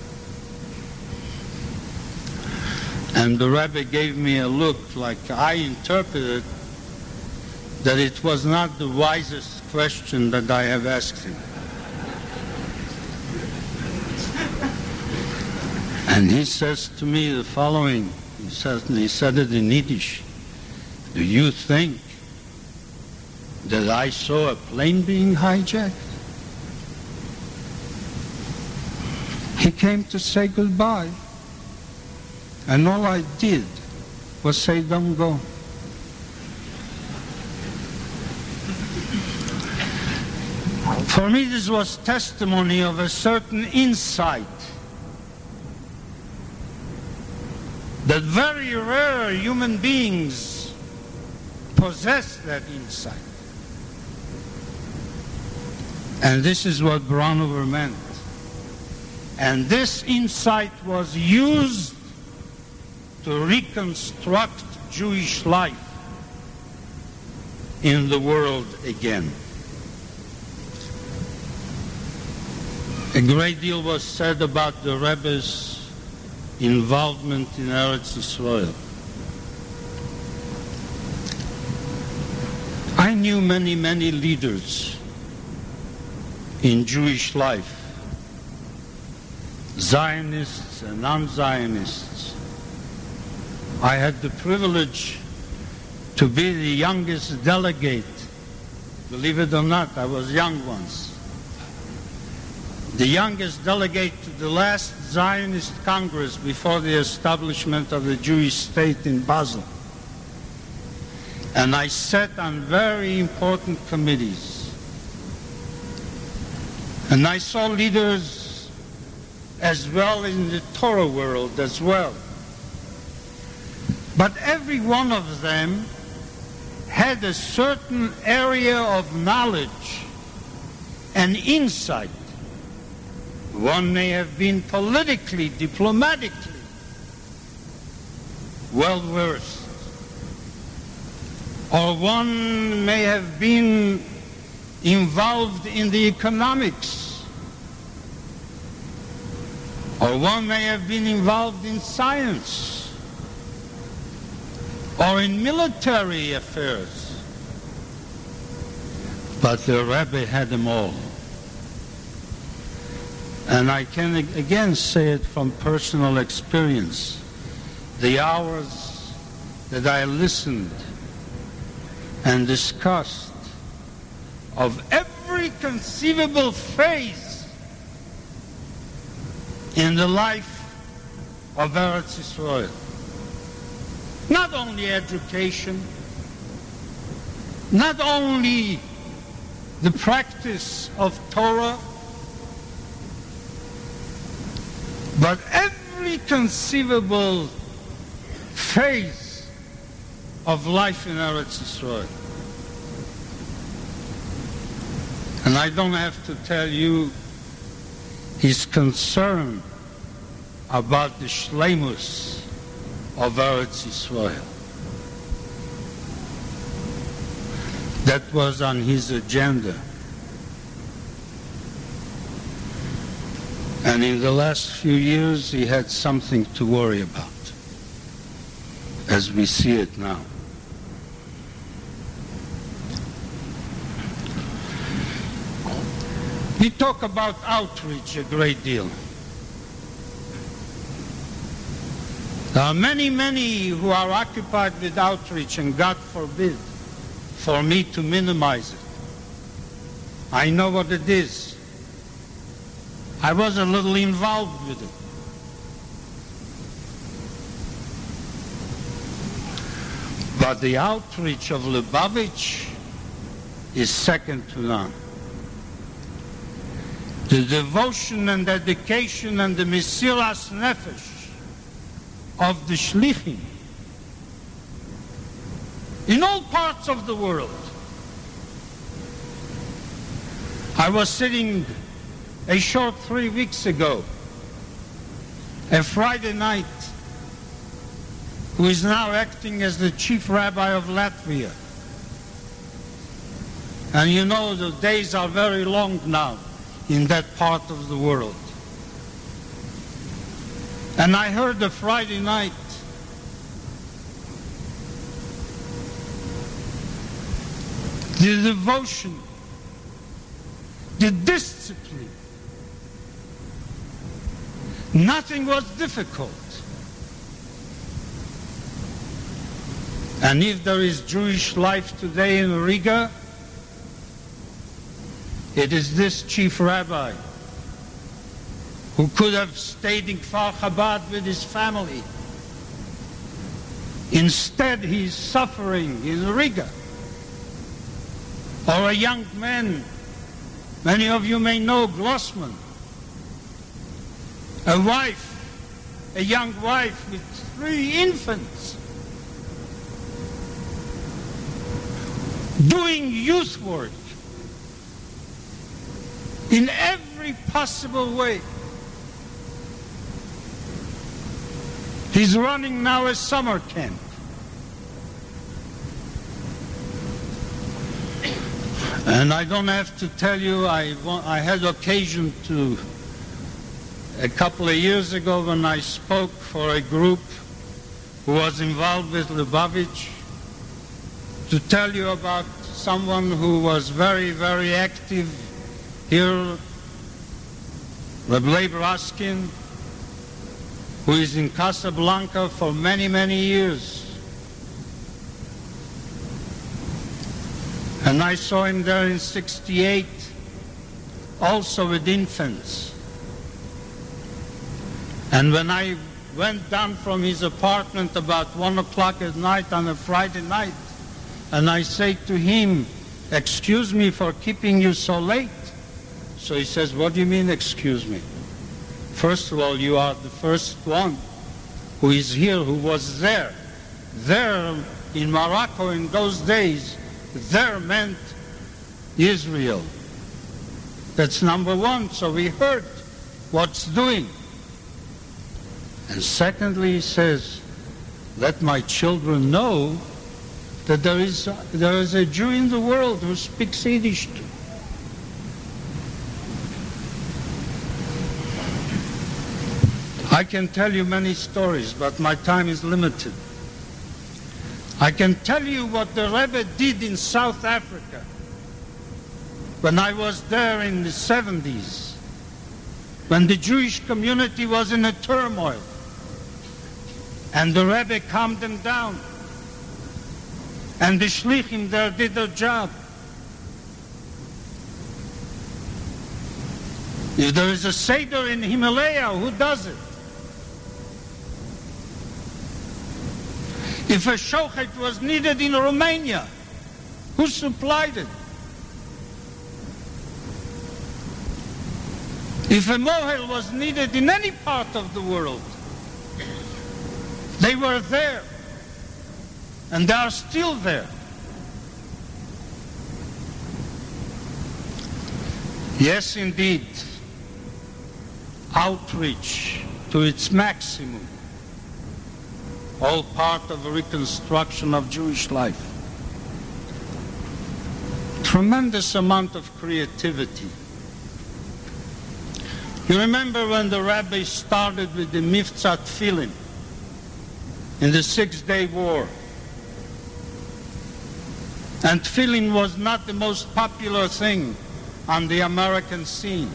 And the rabbi gave me a look like I interpreted that it was not the wisest question that I have asked him. And he says to me the following. He says, he said it in Yiddish. Do you think that I saw a plane being hijacked? He came to say goodbye. And all I did was say, don't go. For me, this was testimony of a certain insight that very rare human beings possess that insight. And this is what Branover meant. And this insight was used to reconstruct Jewish life in the world again. A great deal was said about the Rebbe's involvement in Eretz Israel. I knew many, many leaders in Jewish life, Zionists and non-Zionists. I had the privilege to be the youngest delegate. Believe it or not, I was young once. The youngest delegate to the last Zionist Congress before the establishment of the Jewish state in Basel. And I sat on very important committees. And I saw leaders as well in the Torah world as well. But every one of them had a certain area of knowledge and insight. One may have been politically, diplomatically well versed. Or one may have been involved in the economics. Or one may have been involved in science or in military affairs. But the rabbi had them all. And I can again say it from personal experience. The hours that I listened and discussed of every conceivable phase in the life of Eretz Israel. Not only education, not only the practice of Torah, but every conceivable phase of life in Eretz Israel. And I don't have to tell you his concern about the shlemus of Eretz Israel. That was on his agenda. And in the last few years, he had something to worry about, as we see it now. We talk about outreach a great deal. There are many, many who are occupied with outreach, and God forbid for me to minimize it. I know what it is. I was a little involved with it. But the outreach of Lubavitch is second to none. The devotion and dedication and the Mesiras Nefesh of the Shlichim in all parts of the world. I was sitting a short three weeks ago, a Friday night, who is now acting as the chief rabbi of Latvia. And you know the days are very long now in that part of the world. And I heard the Friday night the devotion, the discipline. Nothing was difficult. And if there is Jewish life today in Riga, it is this chief rabbi who could have stayed in Kfar Chabad with his family. Instead, he's suffering in Riga. Or a young man, many of you may know Glossman, a wife, a young wife with three infants, doing youth work in every possible way. He's running now a summer camp. And I don't have to tell you, I, I had occasion to, a couple of years ago when I spoke for a group who was involved with Lubavitch, to tell you about someone who was very, very active here, Reb Raskin, who is in Casablanca for many, many years. And I saw him there in 68, also with infants. And when I went down from his apartment about one o'clock at night on a Friday night, and I say to him, excuse me for keeping you so late. So he says, what do you mean, excuse me? First of all, you are the first one who is here, who was there. There in Morocco in those days, there meant Israel. That's number one. So we heard what's doing. And secondly, he says, let my children know that there is, there is a Jew in the world who speaks Yiddish too. I can tell you many stories, but my time is limited. I can tell you what the Rebbe did in South Africa when I was there in the 70s, when the Jewish community was in a turmoil, and the Rebbe calmed them down, and the Shlichim there did their job. If there is a Seder in Himalaya, who does it? If a shochet was needed in Romania, who supplied it? If a mohel was needed in any part of the world, they were there. And they are still there. Yes, indeed, outreach to its maximum all part of a reconstruction of Jewish life. Tremendous amount of creativity. You remember when the rabbi started with the Mivtza Tefillin in the Six Day War? And tefillin was not the most popular thing on the American scene.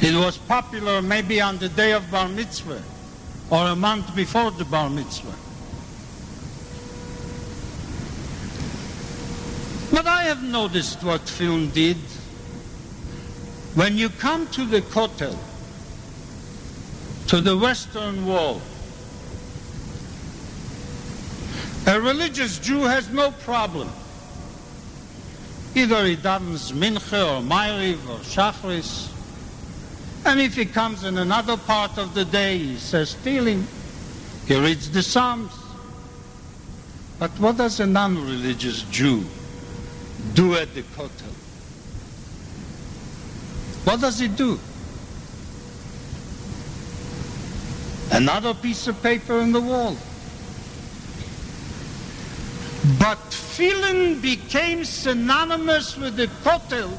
It was popular maybe on the day of Bar Mitzvah or a month before the Bar Mitzvah. But I have noticed what film did. When you come to the Kotel, to the Western Wall, a religious Jew has no problem. Either he davens Mincha or Ma'ariv or Shachris. And if he comes in another part of the day, he says Tehillim. He reads the Psalms. But what does a non-religious Jew do at the Kotel? What does he do? Another piece of paper on the wall. But tefillin became synonymous with the kotel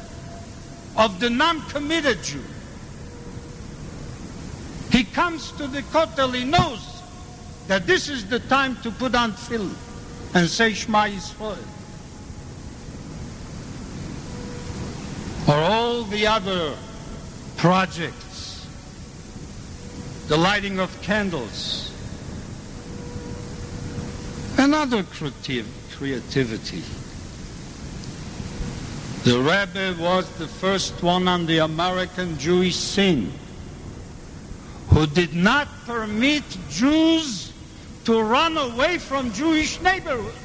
of the non-committed Jew. He comes to the kotel, he knows that this is the time to put on tefillin and say Shema Yisrael. Or all the other projects, the lighting of candles, another creative, creativity. The Rebbe was the first one on the American Jewish scene who did not permit Jews to run away from Jewish neighborhoods.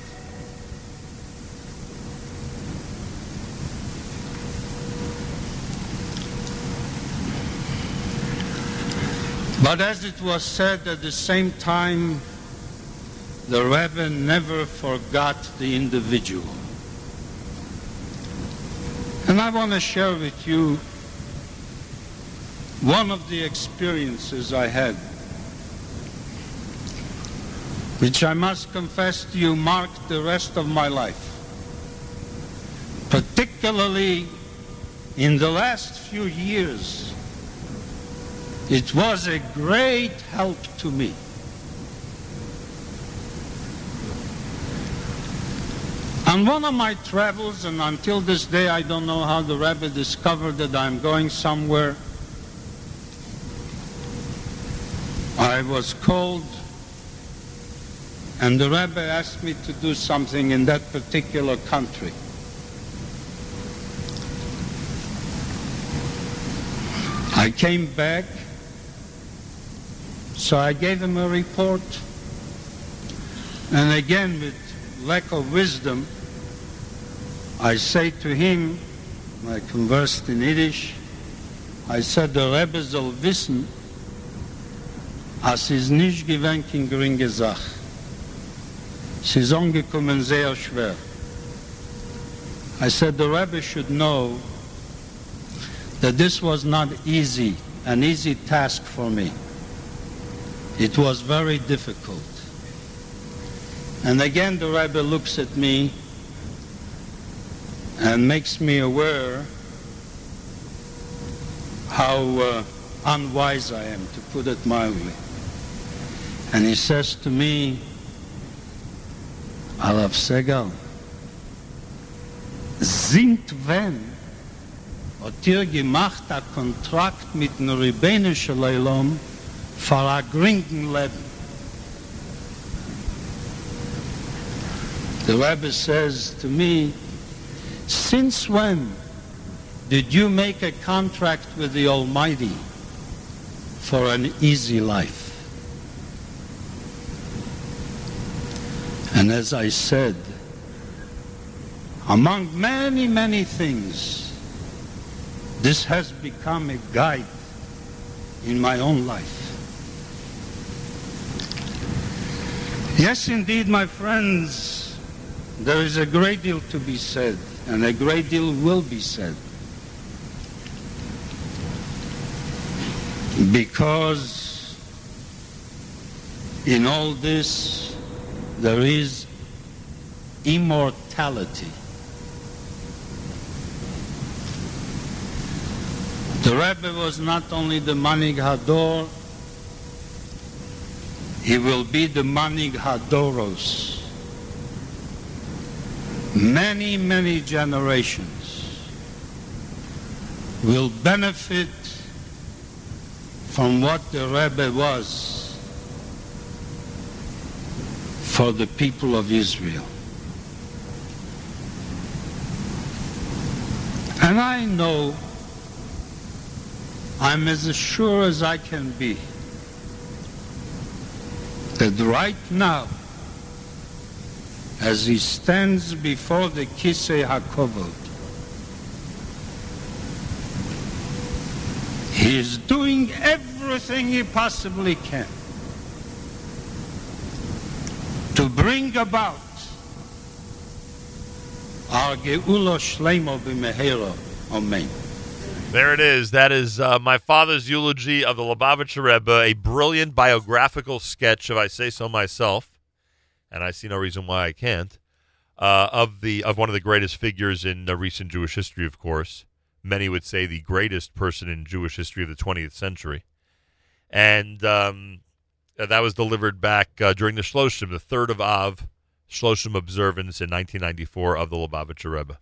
But as it was said at the same time, the Rebbe never forgot the individual. And I want to share with you one of the experiences I had, which I must confess to you marked the rest of my life. Particularly in the last few years, it was a great help to me. On one of my travels, and until this day I don't know how the rabbi discovered that I'm going somewhere, I was called, and the rabbi asked me to do something in that particular country. I came back, so I gave him a report, and again with lack of wisdom, I say to him, I conversed in Yiddish, I said, der Rebbe soll wissen, as is nicht gewinnt in. Es ist angekommen sehr schwer. I said, the Rebbe should know that this was not easy, an easy task for me. It was very difficult. And again, the Rebbe looks at me and makes me aware how uh, unwise I am, to put it mildly. And he says to me, Alav Segal, sind wenn hat ihr gemacht a Kontrakt mit dem Rebbenische Leilom für a gringen Leben. The Rebbe says to me, since when did you make a contract with the Almighty for an easy life? And as I said, among many, many things, this has become a guide in my own life. Yes, indeed, my friends, there is a great deal to be said, and a great deal will be said. Because in all this there is immortality. The Rebbe was not only the Manhig Hador, he will be the Manhig Hadoros. Many, many generations will benefit from what the Rebbe was for the people of Israel. And I know I'm as sure as I can be that right now, as he stands before the Kisei HaKovod, he is doing everything he possibly can to bring about our. Amen. There it is. That is uh, my father's eulogy of the Lubavitcher Rebbe, a brilliant biographical sketch, if I say so myself, and I see no reason why I can't, uh, of the of one of the greatest figures in recent Jewish history, of course. Many would say the greatest person in Jewish history of the 20th century, and um, that was delivered back uh, during the Shloshim, the third of Av Shloshim observance in 1994 of the Lubavitcher Rebbe.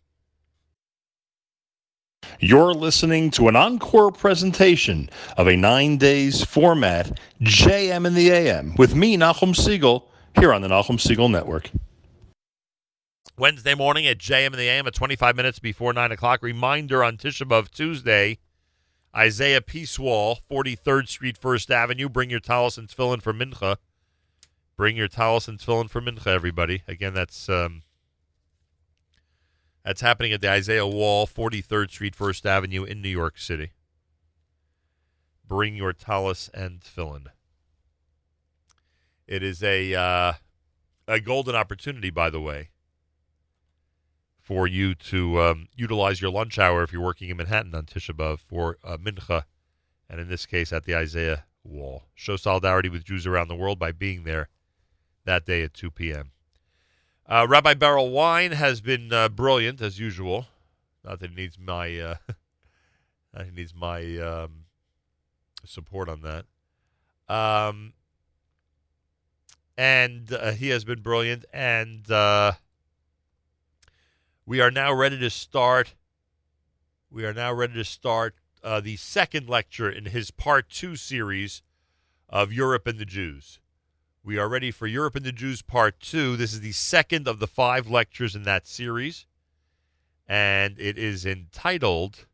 You're listening to an encore presentation of a nine days format, JM in the AM, with me, Nachum Segal, here on the Nachum Segal Network. Wednesday morning at JM in the AM at 25 minutes before 9 o'clock. Reminder on Tisha B'Av Tuesday, Isaiah Peace Wall, 43rd Street, First Avenue. Bring your talis and tefillin for Mincha. Bring your talis and tefillin for Mincha, everybody. Again, that's um, that's happening at the Isaiah Wall, 43rd Street, First Avenue in New York City. Bring your talis and tefillin. It is a uh, a golden opportunity, by the way, for you to um, utilize your lunch hour if you're working in Manhattan on Tisha B'av for uh, mincha, and in this case at the Isaiah Wall. Show solidarity with Jews around the world by being there that day at 2 p.m. Uh, Rabbi Berel Wein has been uh, brilliant as usual. Not that he needs my uh, he needs my um, support on that. Um, and uh, he has been brilliant. And uh, we are now ready to start. We are now ready to start uh, the second lecture in his part two series of Europe and the Jews. We are ready for Europe and the Jews Part 2. This is the second of the five lectures in that series, and it is entitled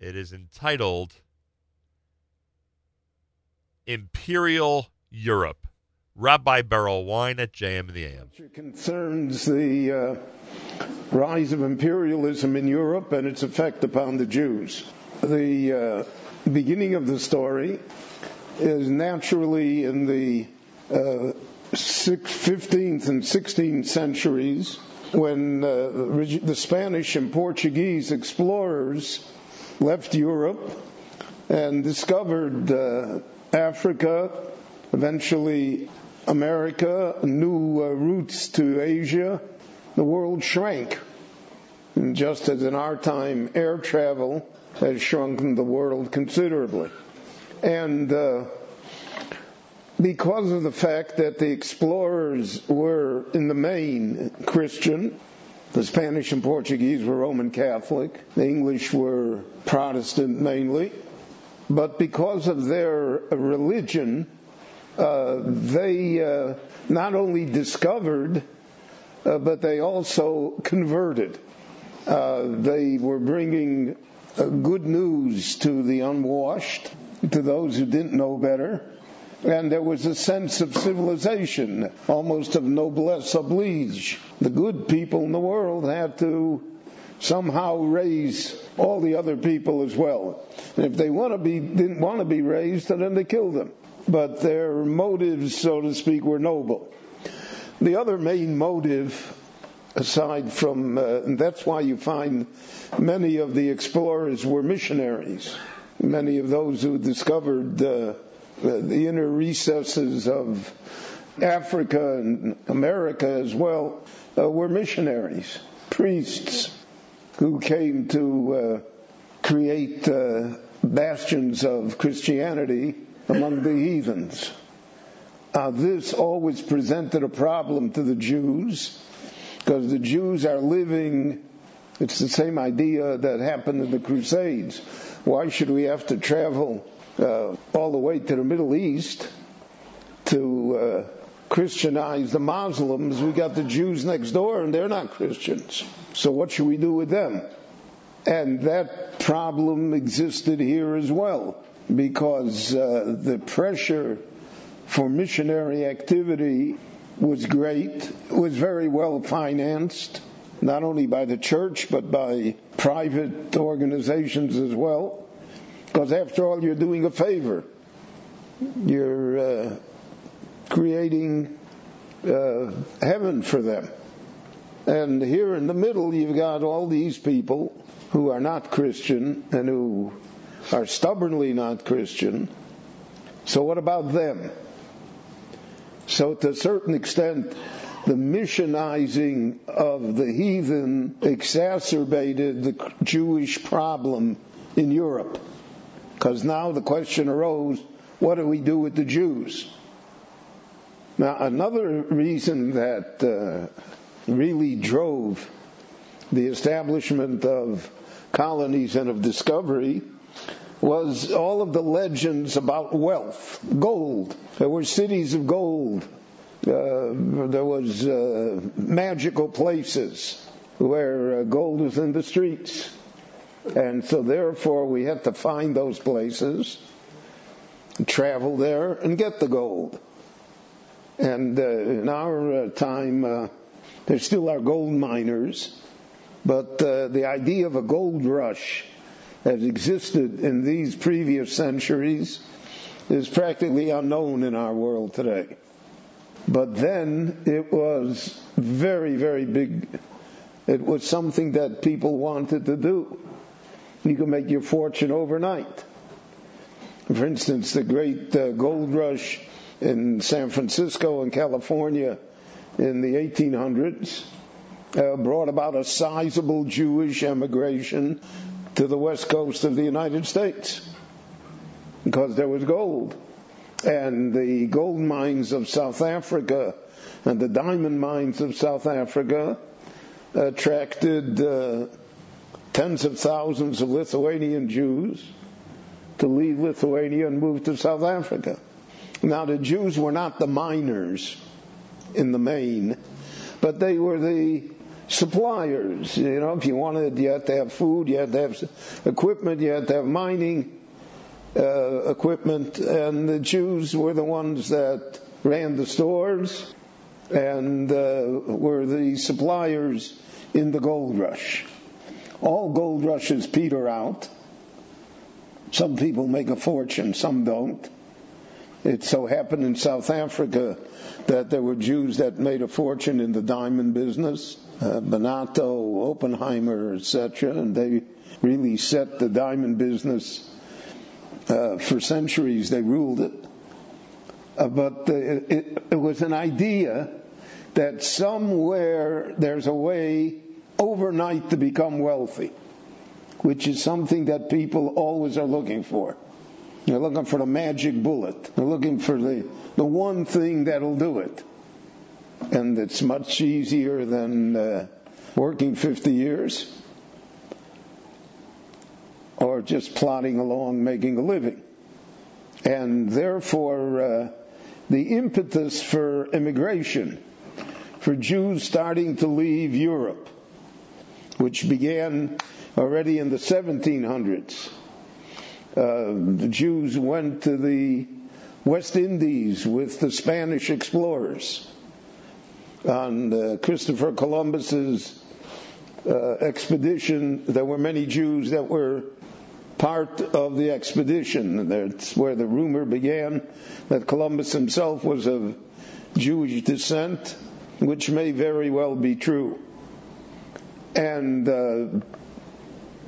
it is entitled Imperial Europe. Rabbi Berel Wein at JM the AM. concerns the uh, rise of imperialism in Europe and its effect upon the Jews. The uh, beginning of the story is naturally in the uh, 15th and 16th centuries when uh, the Spanish and Portuguese explorers left Europe and discovered uh, Africa, eventually America, new uh, routes to Asia, the world shrank. And just as in our time, air travel has shrunken the world considerably. And uh, because of the fact that the explorers were, in the main, Christian, the Spanish and Portuguese were Roman Catholic, the English were Protestant mainly, but because of their religion, they uh, not only discovered, uh, but they also converted. Uh, they were bringing uh, good news to the unwashed to those who didn't know better. And there was a sense of civilization, almost of noblesse oblige. The good people in the world had to somehow raise all the other people as well. And if they want to be, didn't want to be raised, then they killed them. But their motives, so to speak, were noble. The other main motive, aside from, uh, that's why you find many of the explorers were missionaries many of those who discovered uh, the inner recesses of Africa and America as well uh, were missionaries, priests who came to uh, create uh, bastions of Christianity among the heathens. Uh, this always presented a problem to the Jews because the Jews are living, it's the same idea that happened in the Crusades. Why should we have to travel uh, all the way to the Middle East to uh, Christianize the Muslims? We got the Jews next door and they're not Christians. So what should we do with them? And that problem existed here as well because uh, the pressure for missionary activity was great, was very well financed, not only by the church but by private organizations as well. Because after all, you're doing a favor. You're uh, creating uh, heaven for them. And here in the middle, you've got all these people who are not Christian and who are stubbornly not Christian. So what about them? So to a certain extent, the missionizing of the heathen exacerbated the Jewish problem in Europe. Because now the question arose, what do we do with the Jews? Now, another reason that uh, really drove the establishment of colonies and of discovery was all of the legends about wealth, gold. There were cities of gold. Uh, there was uh, magical places where uh, gold was in the streets. And so therefore we had to find those places, travel there and get the gold. And uh, in our uh, time, uh, there still are gold miners, but the idea of a gold rush has existed in these previous centuries is practically unknown in our world today. But then it was very, very big. It was something that people wanted to do. You can make your fortune overnight. For instance, the great uh, gold rush in San Francisco and California in the 1800s uh, brought about a sizable Jewish emigration to the west coast of the United States because there was gold. And the gold mines of South Africa and the diamond mines of South Africa attracted uh, tens of thousands of Lithuanian Jews to leave Lithuania and move to South Africa. Now, the Jews were not the miners in the main, but they were the suppliers. You know, if you wanted, you had to have food, you had to have equipment, you had to have mining uh, equipment, and the Jews were the ones that ran the stores and uh, were the suppliers in the gold rush. All gold rushes peter out. Some people make a fortune, some don't. It so happened in South Africa that there were Jews that made a fortune in the diamond business, uh, Barnato, Oppenheimer, etc., and they really set the diamond business uh, for centuries. They ruled it. Uh, but it, it was an idea that somewhere there's a way overnight to become wealthy, which is something that people always are looking for. They're looking for the magic bullet. They're looking for the, the one thing that'll do it. And it's much easier than uh, working 50 years or just plodding along making a living. And therefore, uh, the impetus for immigration, for Jews starting to leave Europe, which began already in the 1700s, uh, the Jews went to the West Indies with the Spanish explorers. On uh, Christopher Columbus's uh, expedition, there were many Jews that were part of the expedition. That's where the rumor began that Columbus himself was of Jewish descent, which may very well be true. And uh,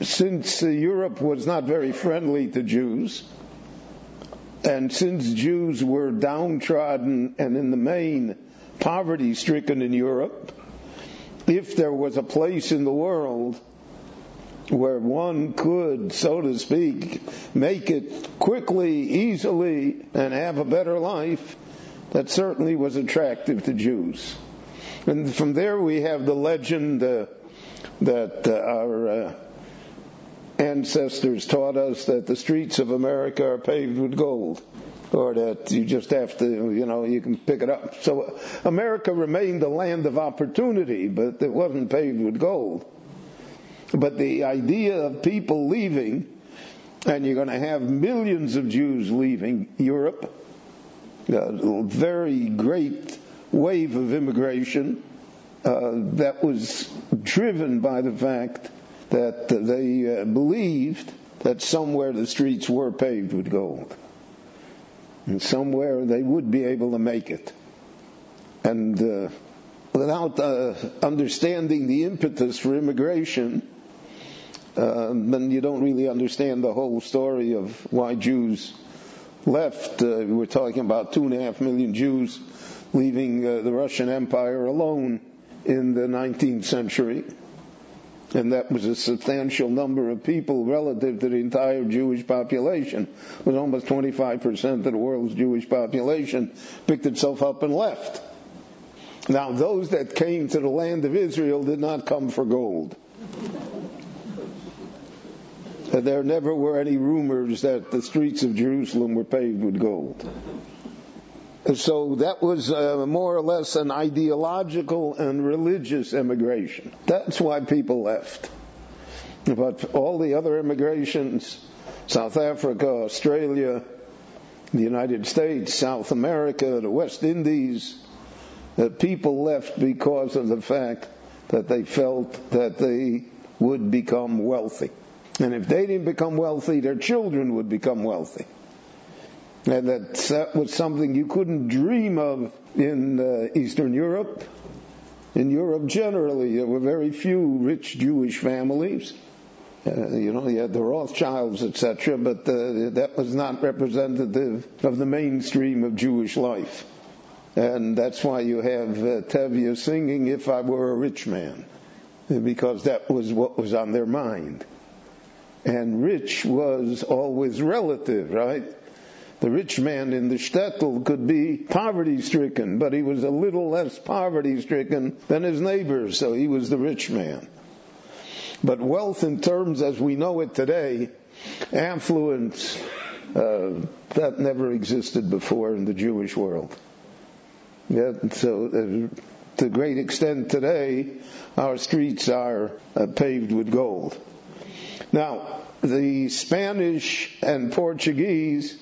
since uh, Europe was not very friendly to Jews, And since Jews were downtrodden and in the main poverty stricken in Europe, if there was a place in the world where one could, so to speak, make it quickly, easily, and have a better life, that certainly was attractive to Jews. And from there we have the legend uh, that uh, our uh, ancestors taught us that the streets of America are paved with gold. Or that you just have to, you know, you can pick it up. So America remained a land of opportunity, but it wasn't paved with gold. But the idea of people leaving, and you're going to have millions of Jews leaving Europe, a very great wave of immigration uh, that was driven by the fact that they uh, believed that somewhere the streets were paved with gold. And somewhere they would be able to make it. And uh, without uh, understanding the impetus for immigration, uh, then you don't really understand the whole story of why Jews left. Uh, we're talking about two and a half million Jews leaving uh, the Russian Empire alone in the 19th century. And that was a substantial number of people relative to the entire Jewish population. It was almost 25% of the world's Jewish population picked itself up and left. Now, those that came to the land of Israel did not come for gold. There never were any rumors that the streets of Jerusalem were paved with gold. So that was uh, more or less an ideological and religious immigration. That's why people left. But all the other immigrations, South Africa, Australia, the United States, South America, the West Indies, that people left because of the fact that they felt that they would become wealthy. And if they didn't become wealthy, their children would become wealthy. And that, that was something you couldn't dream of in uh, Eastern Europe. In Europe generally, there were very few rich Jewish families. Uh, you know, you had the Rothschilds, etc., but uh, that was not representative of the mainstream of Jewish life. And that's why you have uh, Tevye singing, If I Were a Rich Man, because that was what was on their mind. And rich was always relative, right? The rich man in the shtetl could be poverty stricken, but he was a little less poverty stricken than his neighbors, so he was the rich man. But wealth in terms as we know it today, affluence, uh, that never existed before in the Jewish world. Yeah, so uh, to a great extent today, our streets are uh, paved with gold. Now, the Spanish and Portuguese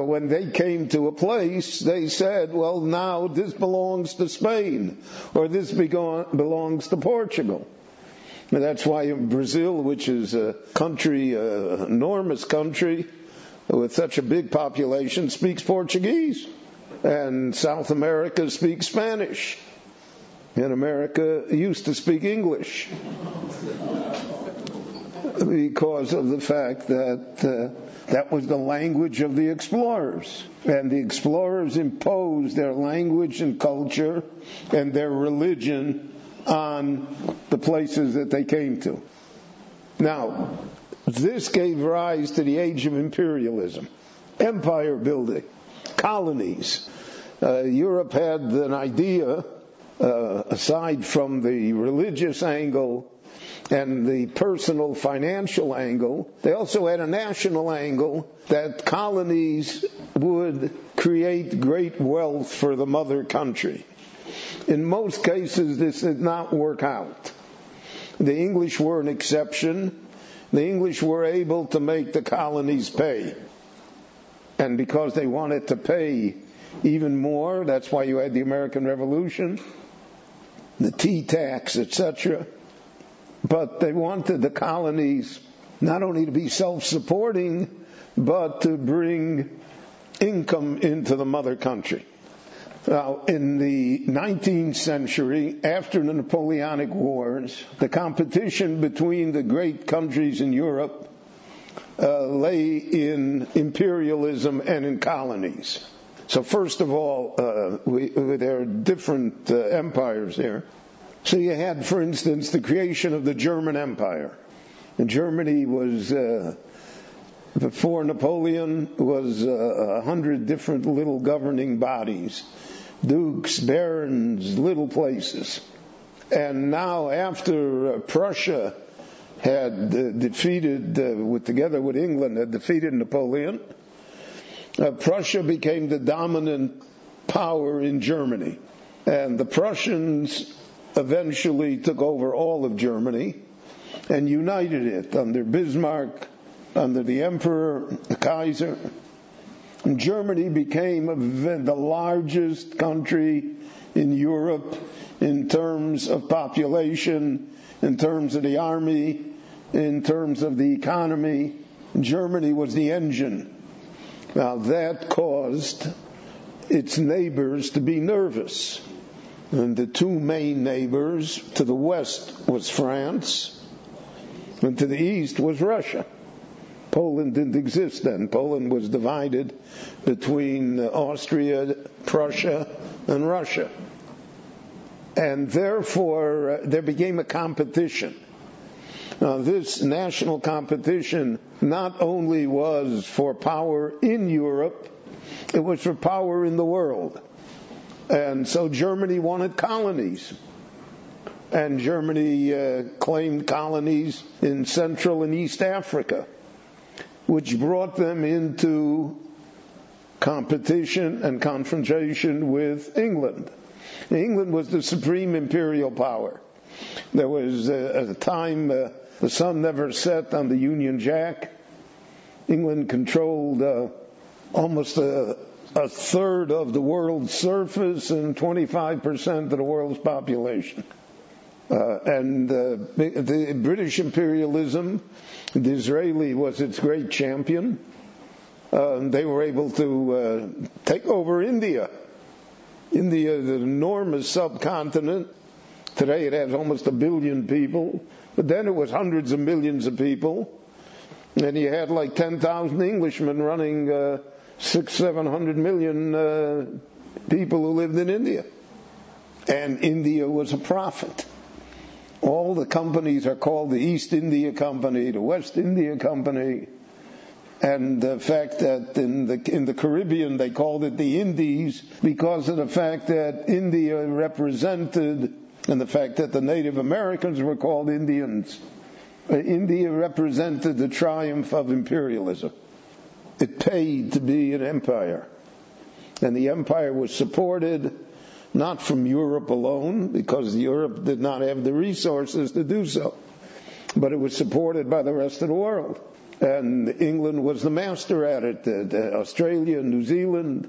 when they came to a place, they said, well, now this belongs to Spain, or this belongs to Portugal. And that's why in Brazil, which is a country, an enormous country, with such a big population, speaks Portuguese. And South America speaks Spanish. And America used to speak English because of the fact that uh, that was the language of the explorers. And the explorers imposed their language and culture and their religion on the places that they came to. Now, this gave rise to the age of imperialism, empire building, colonies. Uh, Europe had an idea, uh, aside from the religious angle and the personal financial angle. They also had a national angle that colonies would create great wealth for the mother country. In most cases, this did not work out. The English were an exception. The English were able to make the colonies pay. And because they wanted to pay even more, that's why you had the American Revolution, the tea tax, etc but they wanted the colonies not only to be self-supporting, but to bring income into the mother country. Now, in the 19th century, after the Napoleonic Wars, the competition between the great countries in Europe uh, lay in imperialism and in colonies. So first of all, uh, we, there are different uh, empires here. So you had, for instance, the creation of the German Empire. And Germany was uh, before Napoleon was uh, a hundred different little governing bodies, dukes, barons, little places. And now, after uh, Prussia had uh, defeated, uh, with, together with England, had defeated Napoleon, uh, Prussia became the dominant power in Germany. And the Prussians eventually took over all of Germany and united it under Bismarck, under the Emperor, the Kaiser. And Germany became the largest country in Europe in terms of population, in terms of the army, in terms of the economy. Germany was the engine. Now that caused its neighbors to be nervous. And the two main neighbors to the west was France, and to the east was Russia. Poland didn't exist then. Poland was divided between Austria, Prussia, and Russia. And therefore, uh, there became a competition. Now, this national competition not only was for power in Europe, it was for power in the world. And so Germany wanted colonies and Germany uh, claimed colonies in Central and East Africa, which brought them into competition and confrontation with England. England was the supreme imperial power. There was uh, a time uh, the sun never set on the Union Jack. England controlled uh, almost a, a third of the world's surface and 25% of the world's population. Uh, and uh, the British imperialism, Disraeli was its great champion. Uh, they were able to uh, take over India. India is an enormous subcontinent. Today it has almost a billion people, but then it was hundreds of millions of people. And you had like 10,000 Englishmen running uh, six, seven hundred million uh, people who lived in India. And India was a profit. All the companies are called the East India Company, the West India Company, and the fact that in the in the Caribbean they called it the Indies because of the fact that India represented and the fact that the Native Americans were called Indians. Uh, India represented the triumph of imperialism. It paid to be an empire. And the empire was supported not from Europe alone, because Europe did not have the resources to do so, but it was supported by the rest of the world. And England was the master at it, uh, Australia, New Zealand,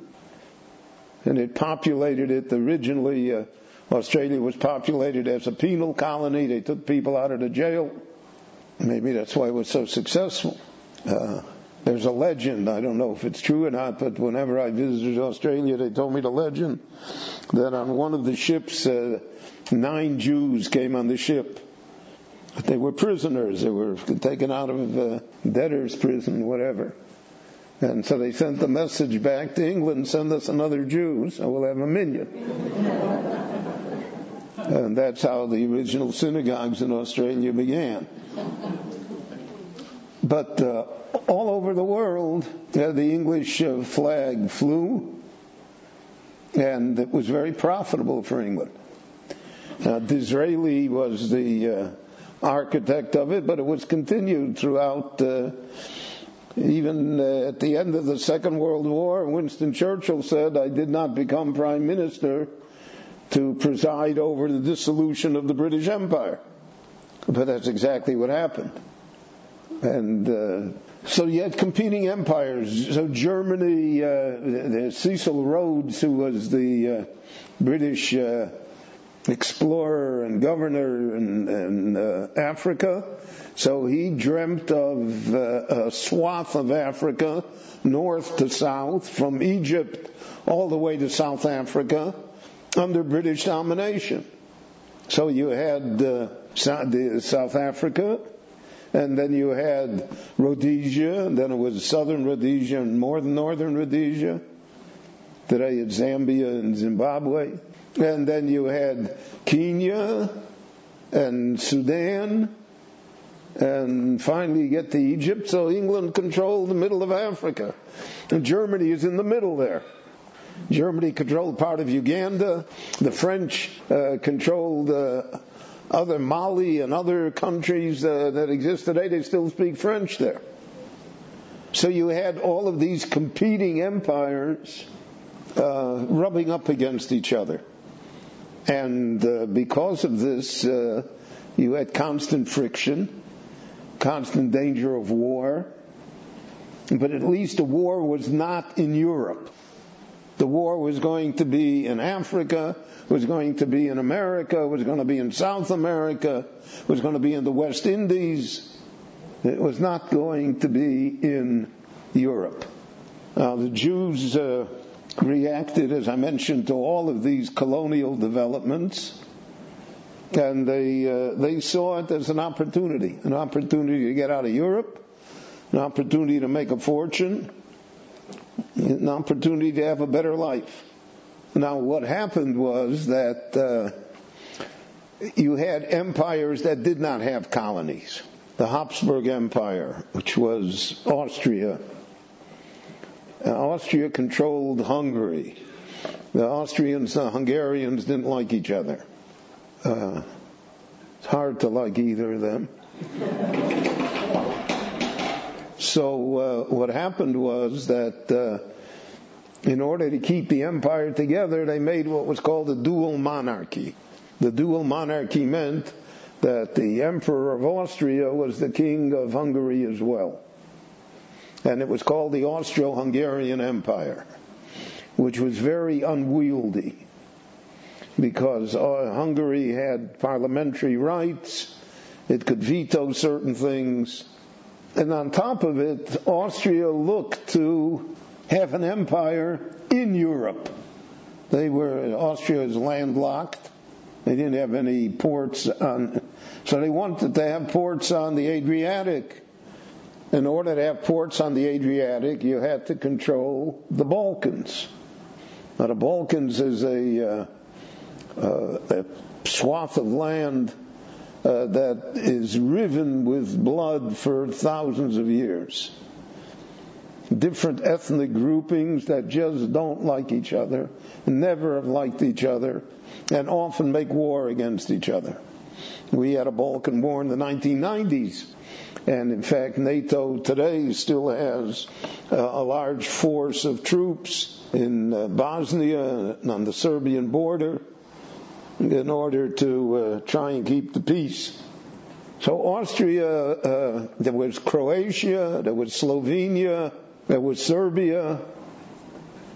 and it populated it originally. Uh, Australia was populated as a penal colony. They took people out of the jail. Maybe that's why it was so successful. Uh, there's a legend, I don't know if it's true or not, but whenever I visited Australia, they told me the legend that on one of the ships, uh, nine Jews came on the ship. They were prisoners. They were taken out of uh, debtor's prison, whatever. And so they sent the message back to England, send us another Jew, so we'll have a million. and that's how the original synagogues in Australia began. But uh, all over the world, uh, the English uh, flag flew, and it was very profitable for England. Uh, Disraeli was the uh, architect of it, but it was continued throughout. Uh, even at the end of the Second World War, Winston Churchill said, I did not become Prime Minister to preside over the dissolution of the British Empire. But that's exactly what happened. And uh, so you had competing empires. So Germany, uh, Cecil Rhodes, who was the uh, British uh, explorer and governor in, in uh, Africa, so he dreamt of uh, a swath of Africa, north to south, from Egypt all the way to South Africa, under British domination. So you had South Africa, and then you had Rhodesia, and then it was southern Rhodesia and more northern Rhodesia. Today it's Zambia and Zimbabwe. And then you had Kenya and Sudan, and finally you get to Egypt. So England controlled the middle of Africa, and Germany is in the middle there. Germany controlled part of Uganda. The French uh, controlled uh, other Mali and other countries uh, that exist today. They still speak French there. So you had all of these competing empires uh, rubbing up against each other. And uh, because of this, uh, you had constant friction, constant danger of war. But at least the war was not in Europe. The war was going to be in Africa, was going to be in America, was going to be in South America, was going to be in the West Indies. It was not going to be in Europe. Now, the Jews uh, reacted, as I mentioned, to all of these colonial developments, and they uh, they saw it as an opportunity, an opportunity to get out of Europe, an opportunity to make a fortune, an opportunity to have a better life. Now, what happened was that uh, you had empires that did not have colonies. The Habsburg Empire, which was Austria. Uh, Austria controlled Hungary. The Austrians and the Hungarians didn't like each other. Uh, it's hard to like either of them. So uh, what happened was that uh, in order to keep the empire together, they made what was called a dual monarchy. The dual monarchy meant that the emperor of Austria was the king of Hungary as well. And it was called the Austro-Hungarian Empire, which was very unwieldy because uh, Hungary had parliamentary rights, it could veto certain things, and on top of it, Austria looked to have an empire in Europe. They were, Austria is landlocked. They didn't have any ports on, so they wanted to have ports on the Adriatic. In order to have ports on the Adriatic, you had to control the Balkans. Now, the Balkans is a, uh, uh, a swath of land uh, that is riven with blood for thousands of years. Different ethnic groupings that just don't like each other, never have liked each other, and often make war against each other. We had a Balkan War in the 1990s. And in fact, NATO today still has uh, a large force of troops in uh, Bosnia on the Serbian border in order to uh, try and keep the peace. So Austria, uh, there was Croatia, there was Slovenia, there was Serbia,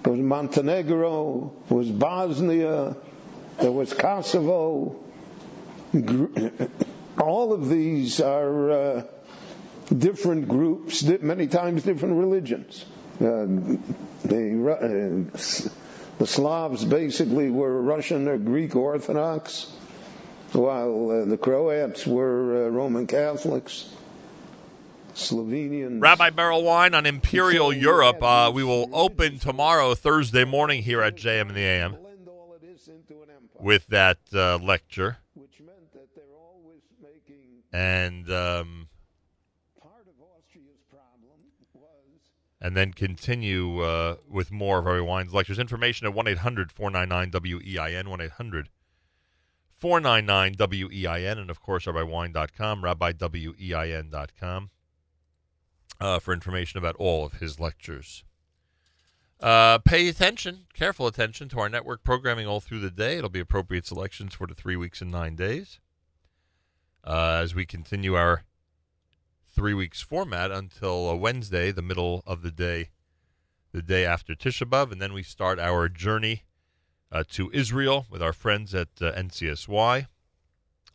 there was Montenegro, there was Bosnia, there was Kosovo. All of these are uh, different groups, many times different religions. Uh, uh, the Slavs basically were Russian or Greek Orthodox, while uh, the Croats were uh, Roman Catholics. Slovenian. Rabbi Berel Wein on Imperial Europe. Uh, we will open tomorrow, Thursday morning, here at JM in the AM with that uh, lecture. And um, and then continue uh, with more of Rabbi Wein's lectures. Information at 1 800 499 WEIN, 1 800 499 WEIN, and of course, RabbiWein.com, RabbiWEIN.com, uh, for information about all of his lectures. Uh, pay attention, careful attention to our network programming all through the day. It'll be appropriate selections for the three weeks and nine days. Uh, as we continue our three weeks format until uh, Wednesday, the middle of the day, the day after Tisha B'av, and then we start our journey uh, to Israel with our friends at uh, NCSY.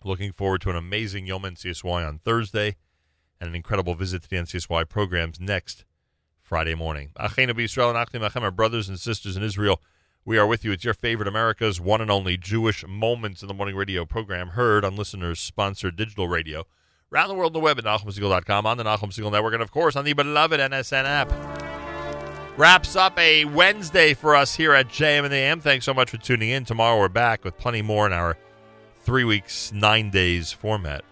Looking forward to an amazing Yom NCSY on Thursday and an incredible visit to the NCSY programs next Friday morning. Achenu Israel and Achim Achem, our brothers and sisters in Israel. We are with you. It's your favorite America's one and only Jewish Moments in the Morning radio program, heard on listeners sponsored digital radio Around the world on the web at NachumSegal.com, on the Nachum Segal Network, and of course on the beloved NSN app. Wraps up a Wednesday for us here at JM and AM. Thanks so much for tuning in. Tomorrow we're back with plenty more in our three weeks, nine days format.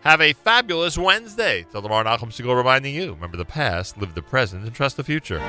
Have a fabulous Wednesday. Till tomorrow, Nachum Segal reminding you remember the past, live the present, and trust the future.